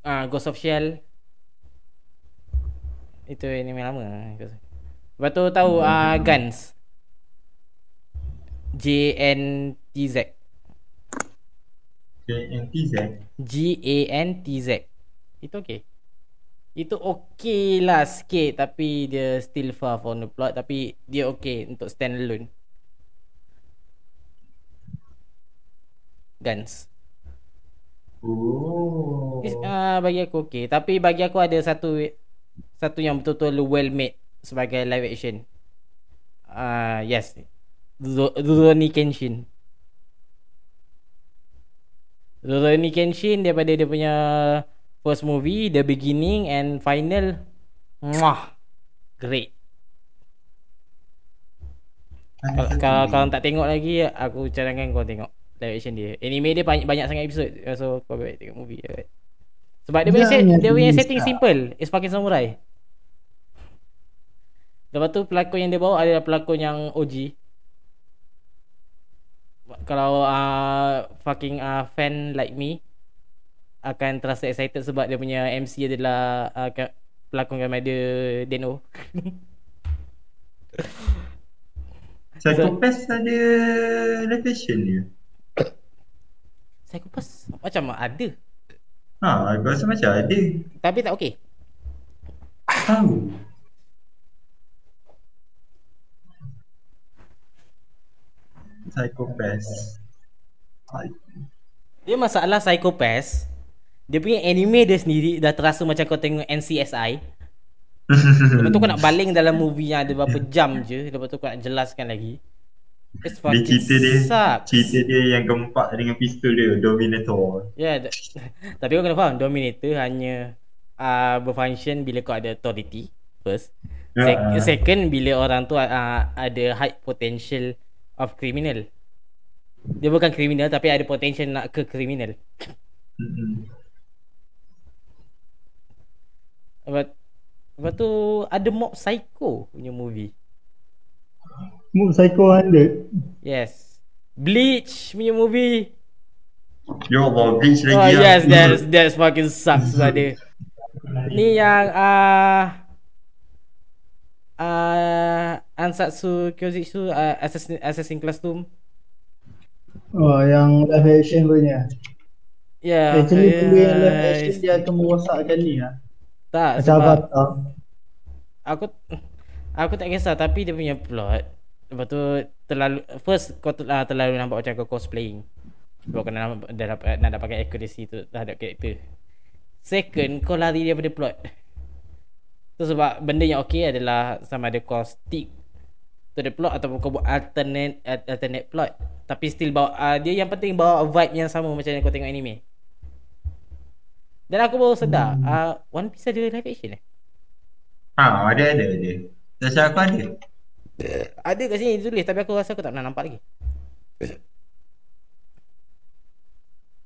uh, Ghost of Shell. Itu anime lama. Lepas tu tahu uh, Guns. J N T Z. JNTZ. G A N T Z. Itu okey. Itu okey lah sikit tapi dia still far from the plot tapi dia okey untuk stand alone. Guns. Oh. Uh, bagi aku okey tapi bagi aku ada satu satu yang betul-betul well made sebagai live action. Ah uh, yes. Rurouni Kenshin. Rurouni Kenshin daripada dia punya first movie, the beginning and final. Muah. Great. Kalau kalau kau tak tengok lagi aku cadangkan kau tengok live action dia. Anime dia banyak, banyak sangat episod. So kau baik tengok movie dia. Sebab dia punya set, Jangan dia punya setting tak. simple. It's fucking samurai. Lepas tu pelakon yang dia bawa adalah pelakon yang OG. Kalau uh, fucking uh, fan like me akan terasa excited sebab dia punya MC adalah uh, pelakon Kamada Deno. Psychopath ada location dia. Psychopath macam ada Ha, aku rasa macam ada. tapi tak okey. Tahu. Psychopath. Dia masalah Psychopath dia punya anime dia sendiri dah terasa macam kau tengok NCSI. Lepas tu kau nak baling dalam movie yang ada berapa jam je Lepas tu kau nak jelaskan lagi It's Dia fucking cerita dia sucks Cerita dia yang keempat dengan pistol dia Dominator Ya, yeah, tapi kau kena faham Dominator hanya uh, berfunction bila kau ada authority first. Sec- Ya. second bila orang tu uh, ada high potential of criminal. Dia bukan criminal tapi ada potential nak ke criminal. Mm-mm. Lepas, lepas tu ada mob psycho punya movie. Mood Psycho 100 Yes. Bleach punya movie. Ya Allah Bleach lagi Oh lah. yes, that's that's fucking sucks sebab dia. Ni yang ah uh, Ansatsu Kyojitsu uh, Assassin Assassin Classroom. Oh yang live action punya Ya. Yeah, Actually benda yang live action dia akan merosakkan ni lah tak Macam sebab Avatar aku aku tak kisah tapi dia punya plot lepas tu terlalu first kau ter, uh, terlalu nampak macam kau cosplaying. Sebab kau nak, dapat nak dapat pakai accuracy tu terhadap karakter. Second kau lari daripada plot. Tu sebab benda yang okey adalah sama ada kau stick to the plot ataupun kau buat alternate al- alternate plot. Tapi still bawa uh, dia yang penting bawa vibe yang sama macam yang kau tengok anime dan aku baru sedar uh, One Piece ada live action eh Ha ada ada ada Rasa aku ada Ada kat sini tulis tapi aku rasa aku tak pernah nampak lagi.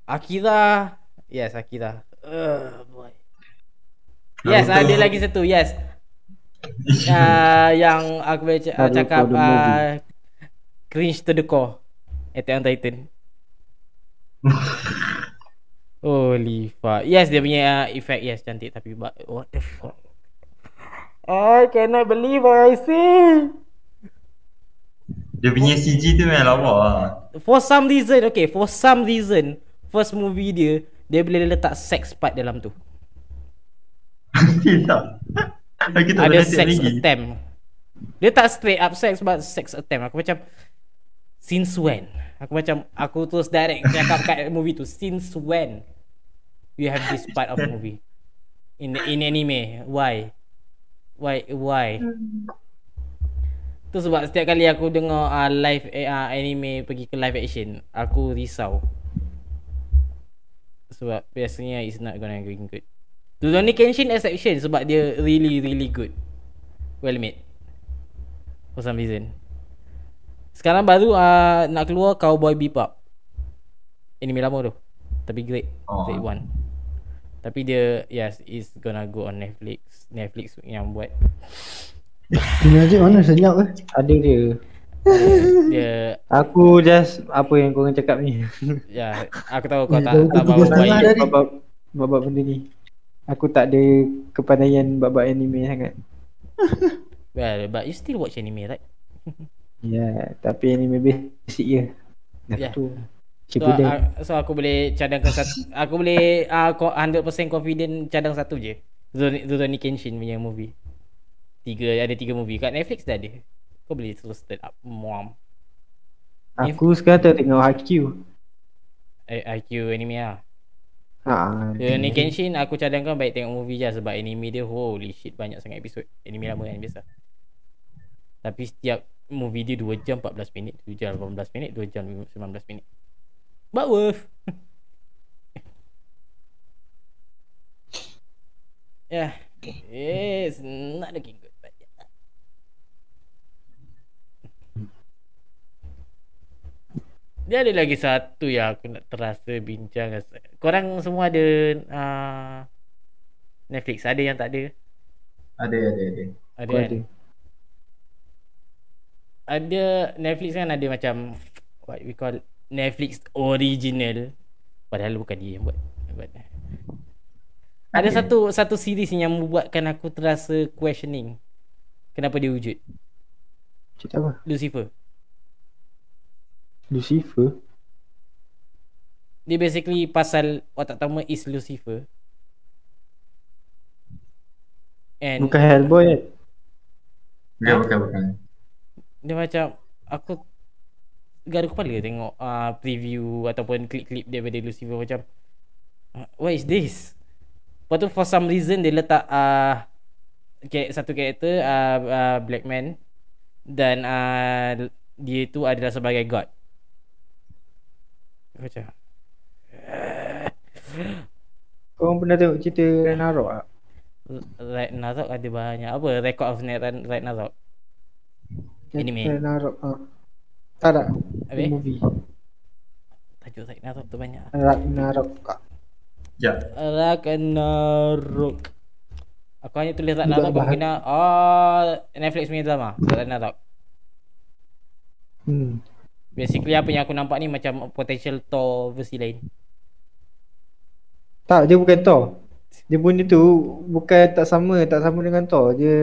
Akira. Yes, Akira. Uh, boy. Yes, Naruto. ada lagi satu. Yes. Uh, yang aku boleh c- uh, Naruto cakap uh, cringe to the core. Attack on Titan. Holy fuck. Yes, dia punya uh, effect yes cantik tapi but what the fuck. I cannot believe what I see. Dia punya CG tu memang lawa lah For some reason Okay for some reason First movie dia Dia boleh letak sex part dalam tu Tidak tak ada sex lagi. attempt. Dia tak straight up sex but sex attempt. Aku macam since when? Aku macam aku terus direct cakap kat movie tu since when you have this part of movie. In in anime. Why? Why why? Tu sebab setiap kali aku dengar uh, live uh, anime pergi ke live action aku risau. Sebab biasanya it's not gonna going good. Rurouni Kenshin exception sebab dia really really good. Well made. For some reason. Sekarang baru uh, nak keluar Cowboy Bebop. Anime lama tu. Tapi great. Oh. great one tapi dia yes is gonna go on Netflix Netflix yang buat Aziz mana senyap eh? Ada dia. dia Aku just apa yang korang cakap ni. ya aku tahu kau Eh, tak tahu tak kau bawa baik tadi. Babak babak benda ni. Aku tak ada kepandaian babak anime sangat. well but you still watch anime right Ya, tapi anime basic je. Dah Ya. tu. So, uh, so aku boleh cadangkan satu Aku boleh uh, 100% confident cadang satu je. Rurouni Rurouni Kenshin punya movie. Tiga, ada tiga movie. Kat Netflix dah ada. Kau boleh terus start up. Muam. Aku sekarang tengah tengok Haikyuu. eh, IQ anime lah. Ha. Rurouni Kenshin aku cadangkan baik tengok movie je Sebab anime dia holy shit banyak sangat episod Anime lama kan biasa. Tapi setiap movie dia 2 jam 14 minit 2 jam 18 minit 2 jam 19 minit But worth Yeah It's not looking good but yeah. Dia ada lagi satu yang aku nak terasa bincang. Korang semua ada uh, Netflix? Ada yang tak ada? Ada, ada, ada. Ada kan? ada. ada Netflix kan? Ada macam what we call Netflix original padahal bukan dia yang buat. buat. Ada Okay. satu satu series yang membuatkan aku terasa questioning. Kenapa dia wujud? Cerita apa? Lucifer. Lucifer. Dia basically pasal watak utama is Lucifer. And Bukan Hellboy kan? Bukan, bukan, bukan. dia macam aku garu kepala tengok uh, preview ataupun klip-klip daripada Lucifer macam uh, what is this? Lepas tu for some reason dia letak uh, okay, satu karakter uh, uh, black man dan uh, dia tu adalah sebagai god. Macam Korang pernah tengok cerita Ragnarok tak? Ragnarok ada banyak apa record of Ragn- Ragnarok Anime. Ragnarok ha. Tak tak? Habis? Movie. tajuk Ragnarok tu banyak. Ragnarok. Ya. Ragnarok. Aku hanya tulis Ragnarok aku kena oh Netflix punya drama Ragnarok. Hmm. Basically apa yang aku nampak ni macam potential Thor versi lain. Tak, dia bukan Thor. Dia punya tu bukan tak sama, tak sama dengan Thor. Dia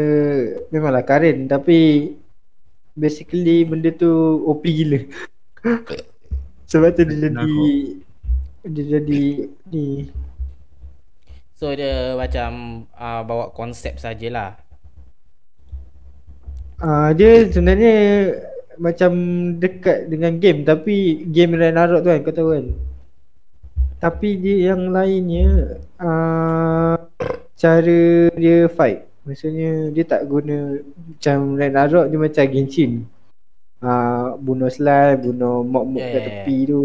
memanglah Karen tapi basically benda tu OP gila. Sebab tu dia jadi dia jadi ni So dia macam uh, bawa konsep sajalah. Ah dia sebenarnya macam dekat dengan game tapi game Ragnarok tu kan kau tahu kan. Tapi dia yang lainnya uh, cara dia fight. Maksudnya dia tak guna macam Ragnarok dia macam Genshin. Uh, bunuh slime, bunuh mob-mob Ya, kat ya, ya. tepi tu.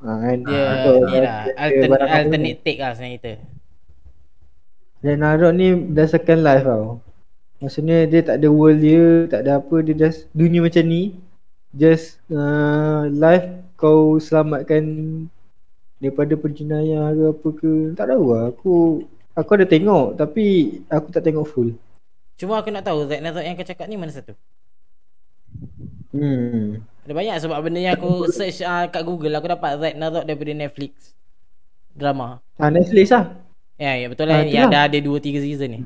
Ha, kan? Dia Atau ni lah dia altern, barang apa alternate take lah sebenarnya kita. Ragnarok ni berdasarkan live tau Maksudnya dia tak ada world dia Tak ada apa Dia just dunia macam ni Just uh, live kau selamatkan Daripada penjenayah ke apa ke Tak tahu lah Aku Aku ada tengok Tapi aku tak tengok full Cuma aku nak tahu Ragnarok yang kau cakap ni mana satu? Hmm Ada banyak sebab benda yang aku search uh, kat Google aku dapat Ragnarok daripada Netflix drama. ah, Netflix lah Ya, ya betul Ah, lah. tu yang dah ada 2 3 season ni.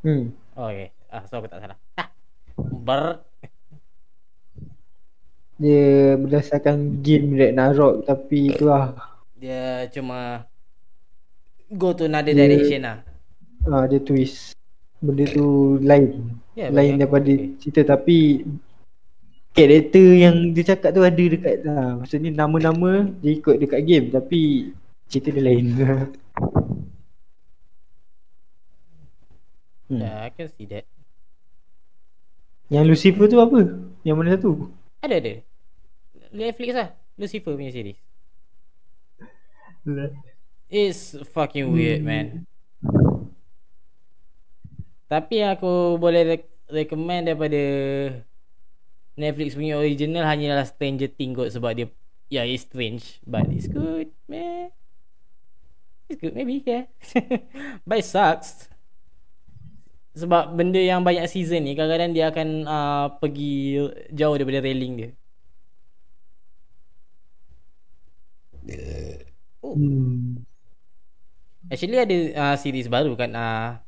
Hmm Oh, okay. Ah, so aku tak salah. Ah. Ber Dia berdasarkan game Ragnarok Tapi tu lah dia cuma go to another Dia- direction lah. ah, Dia twist benda tu lain. Bagi lain daripada okey. cerita tapi karakter yang dia cakap tu ada dekat lah. Maksudnya nama-nama dia ikut dekat game tapi cerita dia lain. hmm. Yeah, I can see that. Yang Lucifer tu apa? Yang mana satu? Ada ada. Netflix lah. Lucifer punya series. It's fucking weird man. Tapi yang aku boleh re- recommend daripada Netflix punya original hanyalah Stranger Things kot sebab dia yeah it's strange but it's good man. It's good maybe yeah. but it sucks. Sebab benda yang banyak season ni kadang-kadang dia akan uh, pergi jauh daripada railing dia. Oh. Hmm. Actually ada uh, series baru kat uh,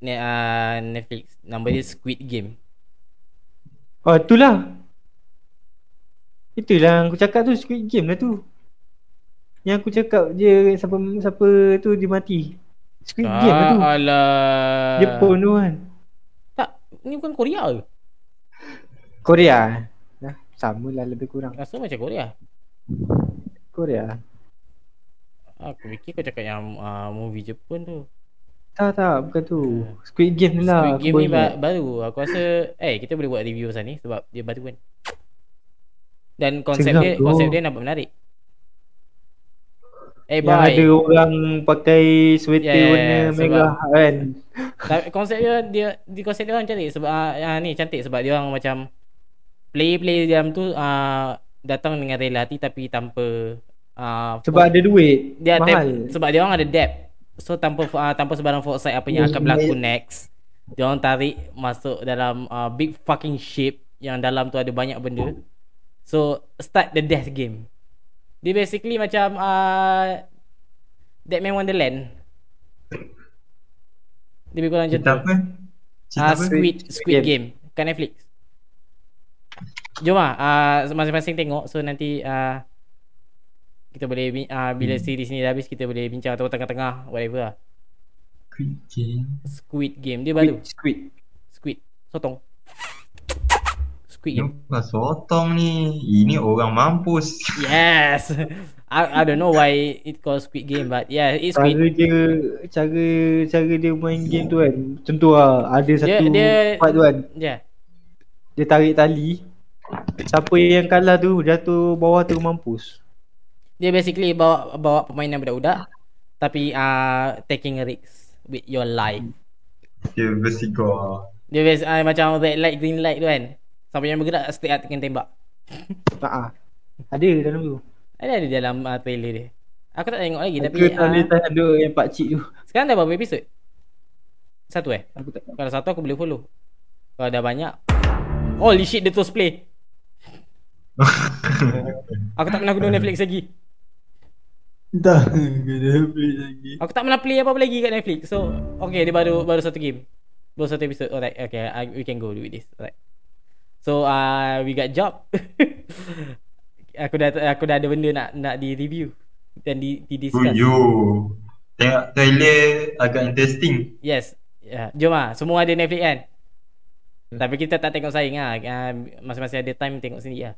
ne, uh, Netflix. Nama dia Squid Game. Oh itulah. Itulah yang aku cakap tu Squid Game lah tu. Yang aku cakap dia siapa siapa tu dia mati. Squid Game lah tu. Ah, alah. Jepun tu kan. Tak, ni bukan Korea ke? Korea. Nah, sama lah lebih kurang. Rasa macam Korea. Korea. Aku fikir kau cakap yang uh, movie Jepun tu. Tak tak bukan tu. Squid Game ni lah. Squid Game ni ba- baru. Aku rasa eh kita boleh buat review pasal ni sebab dia baru kan. Dan konsep Sedap dia tu. konsep dia nampak menarik. Eh Yang boy. ada orang pakai sweater Yeah, warna sebab- merah kan. Konsep dia dia di konsep dia orang cantik sebab uh, ni cantik sebab dia orang macam play-play jam tu uh, datang dengan rela hati tapi tanpa uh, Sebab ada duit. dia mahal. tap, sebab dia orang ada debt. So tanpa uh, tanpa sebarang foresight apa yang akan berlaku next. Dia orang tarik masuk dalam uh, big fucking ship yang dalam tu ada banyak benda. So start the death game. Dia basically macam uh, Deadman Wonderland. Dia lebih kurang macam Cerita tu. apa? Cerita Ah, apa? Squid Squid Squid Game. Game kat Netflix. Jom ah uh, masing-masing tengok so nanti uh, kita boleh uh, bila Hmm. series ni dah habis kita boleh bincang atau tengah-tengah whatever lah. Squid Game. Squid Game dia baru. Squid. Squid sotong. Squid Game. Bukan sotong ni. Ini orang mampus. Yes. I, I don't know why it called Squid Game but yeah it's Cara Squid. dia cara cara dia main game tu kan. Contoh lah ada satu dia- part tu kan. Yeah. Dia tarik tali. Siapa yang kalah tu jatuh bawah tu mampus. Dia basically bawa bawa permainan budak-budak tapi uh, taking a risk with your life. Dia bersigar. Dia biasa uh, macam red light green light tu kan. Siapa yang bergerak straight up kena tembak. Tak ah. Ada dalam tu. Ada ada dalam uh, trailer dia. Aku tak tengok lagi tapi Aku tak boleh uh, tahan ada yang pak cik tu. sekarang dah berapa episod? Satu eh? Aku tak Kalau satu aku boleh follow. Kalau dah banyak Holy shit dia terus play. Aku tak pernah guna Netflix lagi. Dah kena play lagi. Aku tak pernah play apa-apa lagi kat Netflix. So okay dia baru baru satu game. Baru satu episod. Alright okay I, we can go with this. Alright. So uh, we got job. aku dah aku dah ada benda nak nak di review dan di di discuss. Tuju. Tengok trailer agak interesting. Yes. Ya, jom ah. Semua ada Netflix kan? Tapi kita tak tengok saing ah. Uh, masing-masing ada time tengok sendiri lah.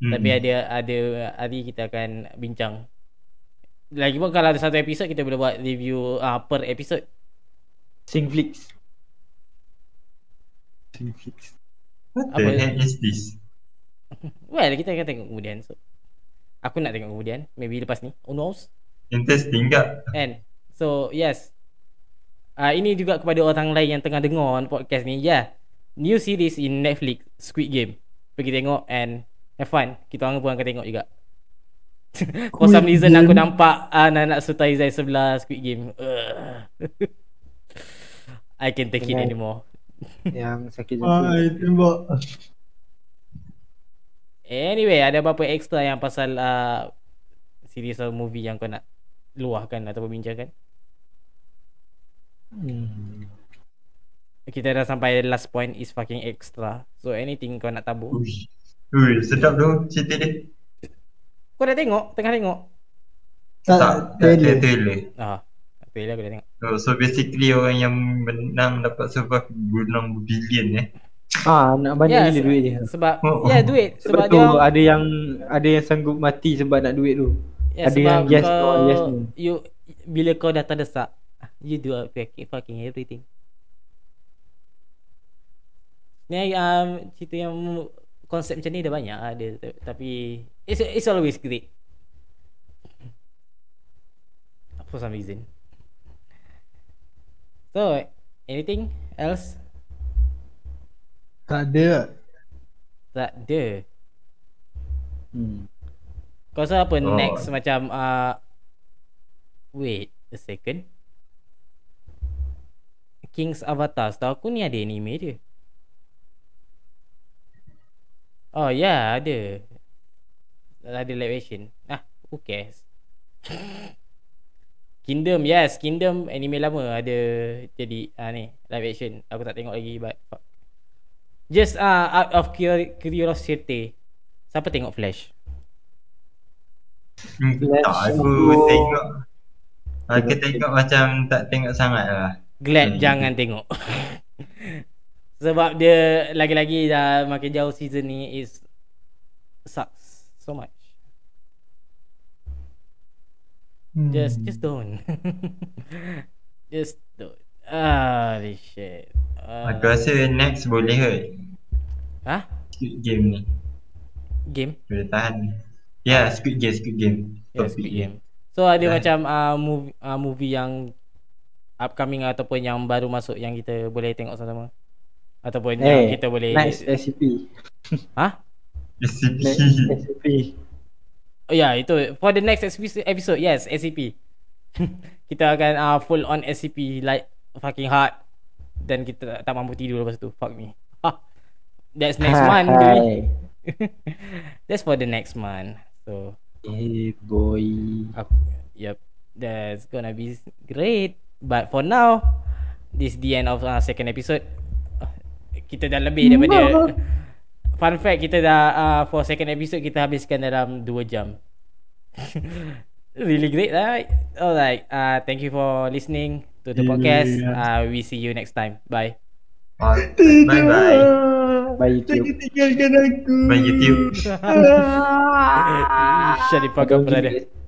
Hmm. Tapi ada ada hari kita akan bincang. Lagipun kalau ada satu episod kita boleh buat review uh, per episod. Singflix. Singflix. What apa- the heck is this? Well, kita akan tengok kemudian. So, aku nak tengok kemudian. Maybe lepas ni. Who knows? Interesting tak? And so, yes. Uh, ini juga kepada orang lain yang tengah dengar podcast ni. Yeah. New series in Netflix, Squid Game. Pergi tengok and have fun. Kita orang pun akan tengok juga. For some reason aku Game. nampak uh, anak Sutai Zai sebelah Squid Game. Ugh. I can't take it Dengan- anymore. Yang sakit Ah, jantung. tembak. Anyway, ada apa-apa extra yang pasal uh, series atau movie yang kau nak luahkan atau bincangkan? Hmm. Kita dah sampai last point is fucking extra. So anything kau nak tabur? Ui, sedap tu cerita dia. Kau dah tengok? Tengah tengok? Tak, tak, tak trailer. trailer. Ah, Trailer aku dah tengok. Oh, so basically orang yang menang dapat survive berbenam berbilion eh. Ah, nak banyak Ya, gila se- duit dia. Sebab Oh, ya oh. duit Sebab sebab, tu dia ada yang ada yang sanggup mati sebab nak duit tu. ya, ada sebab yang yes kau, no, yes no. you bila kau dah terdesak you do fucking everything. Ni um, cerita yang konsep macam ni dah banyak ada tapi it's it's always great. For some reason. So, anything else? Tak ada. Tak ada. Hmm. Kau rasa apa Oh. next macam uh, Wait a second King's Avatar Setahu aku ni ada anime dia Oh ya yeah, ada Ada live action Ah who cares Kingdom yes Kingdom anime lama ada jadi ah ni live action aku tak tengok lagi but fuck. Just uh, out of curi- curiosity Siapa tengok Flash? Hmm, Flash tak aku aku- tengok. Aku tengok macam tak tengok sangat lah. Glad Hmm. jangan tengok. Sebab dia lagi-lagi dah makin jauh season ni is sucks so much. Hmm. Just just don't. just don't. Ah, this shit. Ah, Aku rasa next boleh kot. Hah? Squid Game ni. Game? Boleh tahan. Ya, yeah, Squid Game, Squid Game. Yeah, Squid dia. Game. So ada Yeah. macam uh, movie uh, movie yang upcoming ataupun yang baru masuk yang kita boleh tengok sama-sama. Ataupun yang Eh, kita boleh Next SCP. Hah? SCP. SCP. Oh ya, yeah, itu for the next episode, episode yes, SCP. kita akan uh, full on SCP like fucking hard dan kita tak mampu tidur lepas tu. Fuck me. Ha. That's next month, baby. That's for the next month. So, Eh boy. aku, yep, that's gonna be great. But for now, this the end of uh, second episode. Kita dah lebih daripada Fun fact kita dah uh, for second episode kita habiskan dalam 2 jam. really great right? Alright, uh, thank you for listening to the podcast. Uh, we see you next time. Bye. Bye bye. Bye YouTube. Jangan tinggalkan aku. Bye YouTube. Shut the fuck up, brother.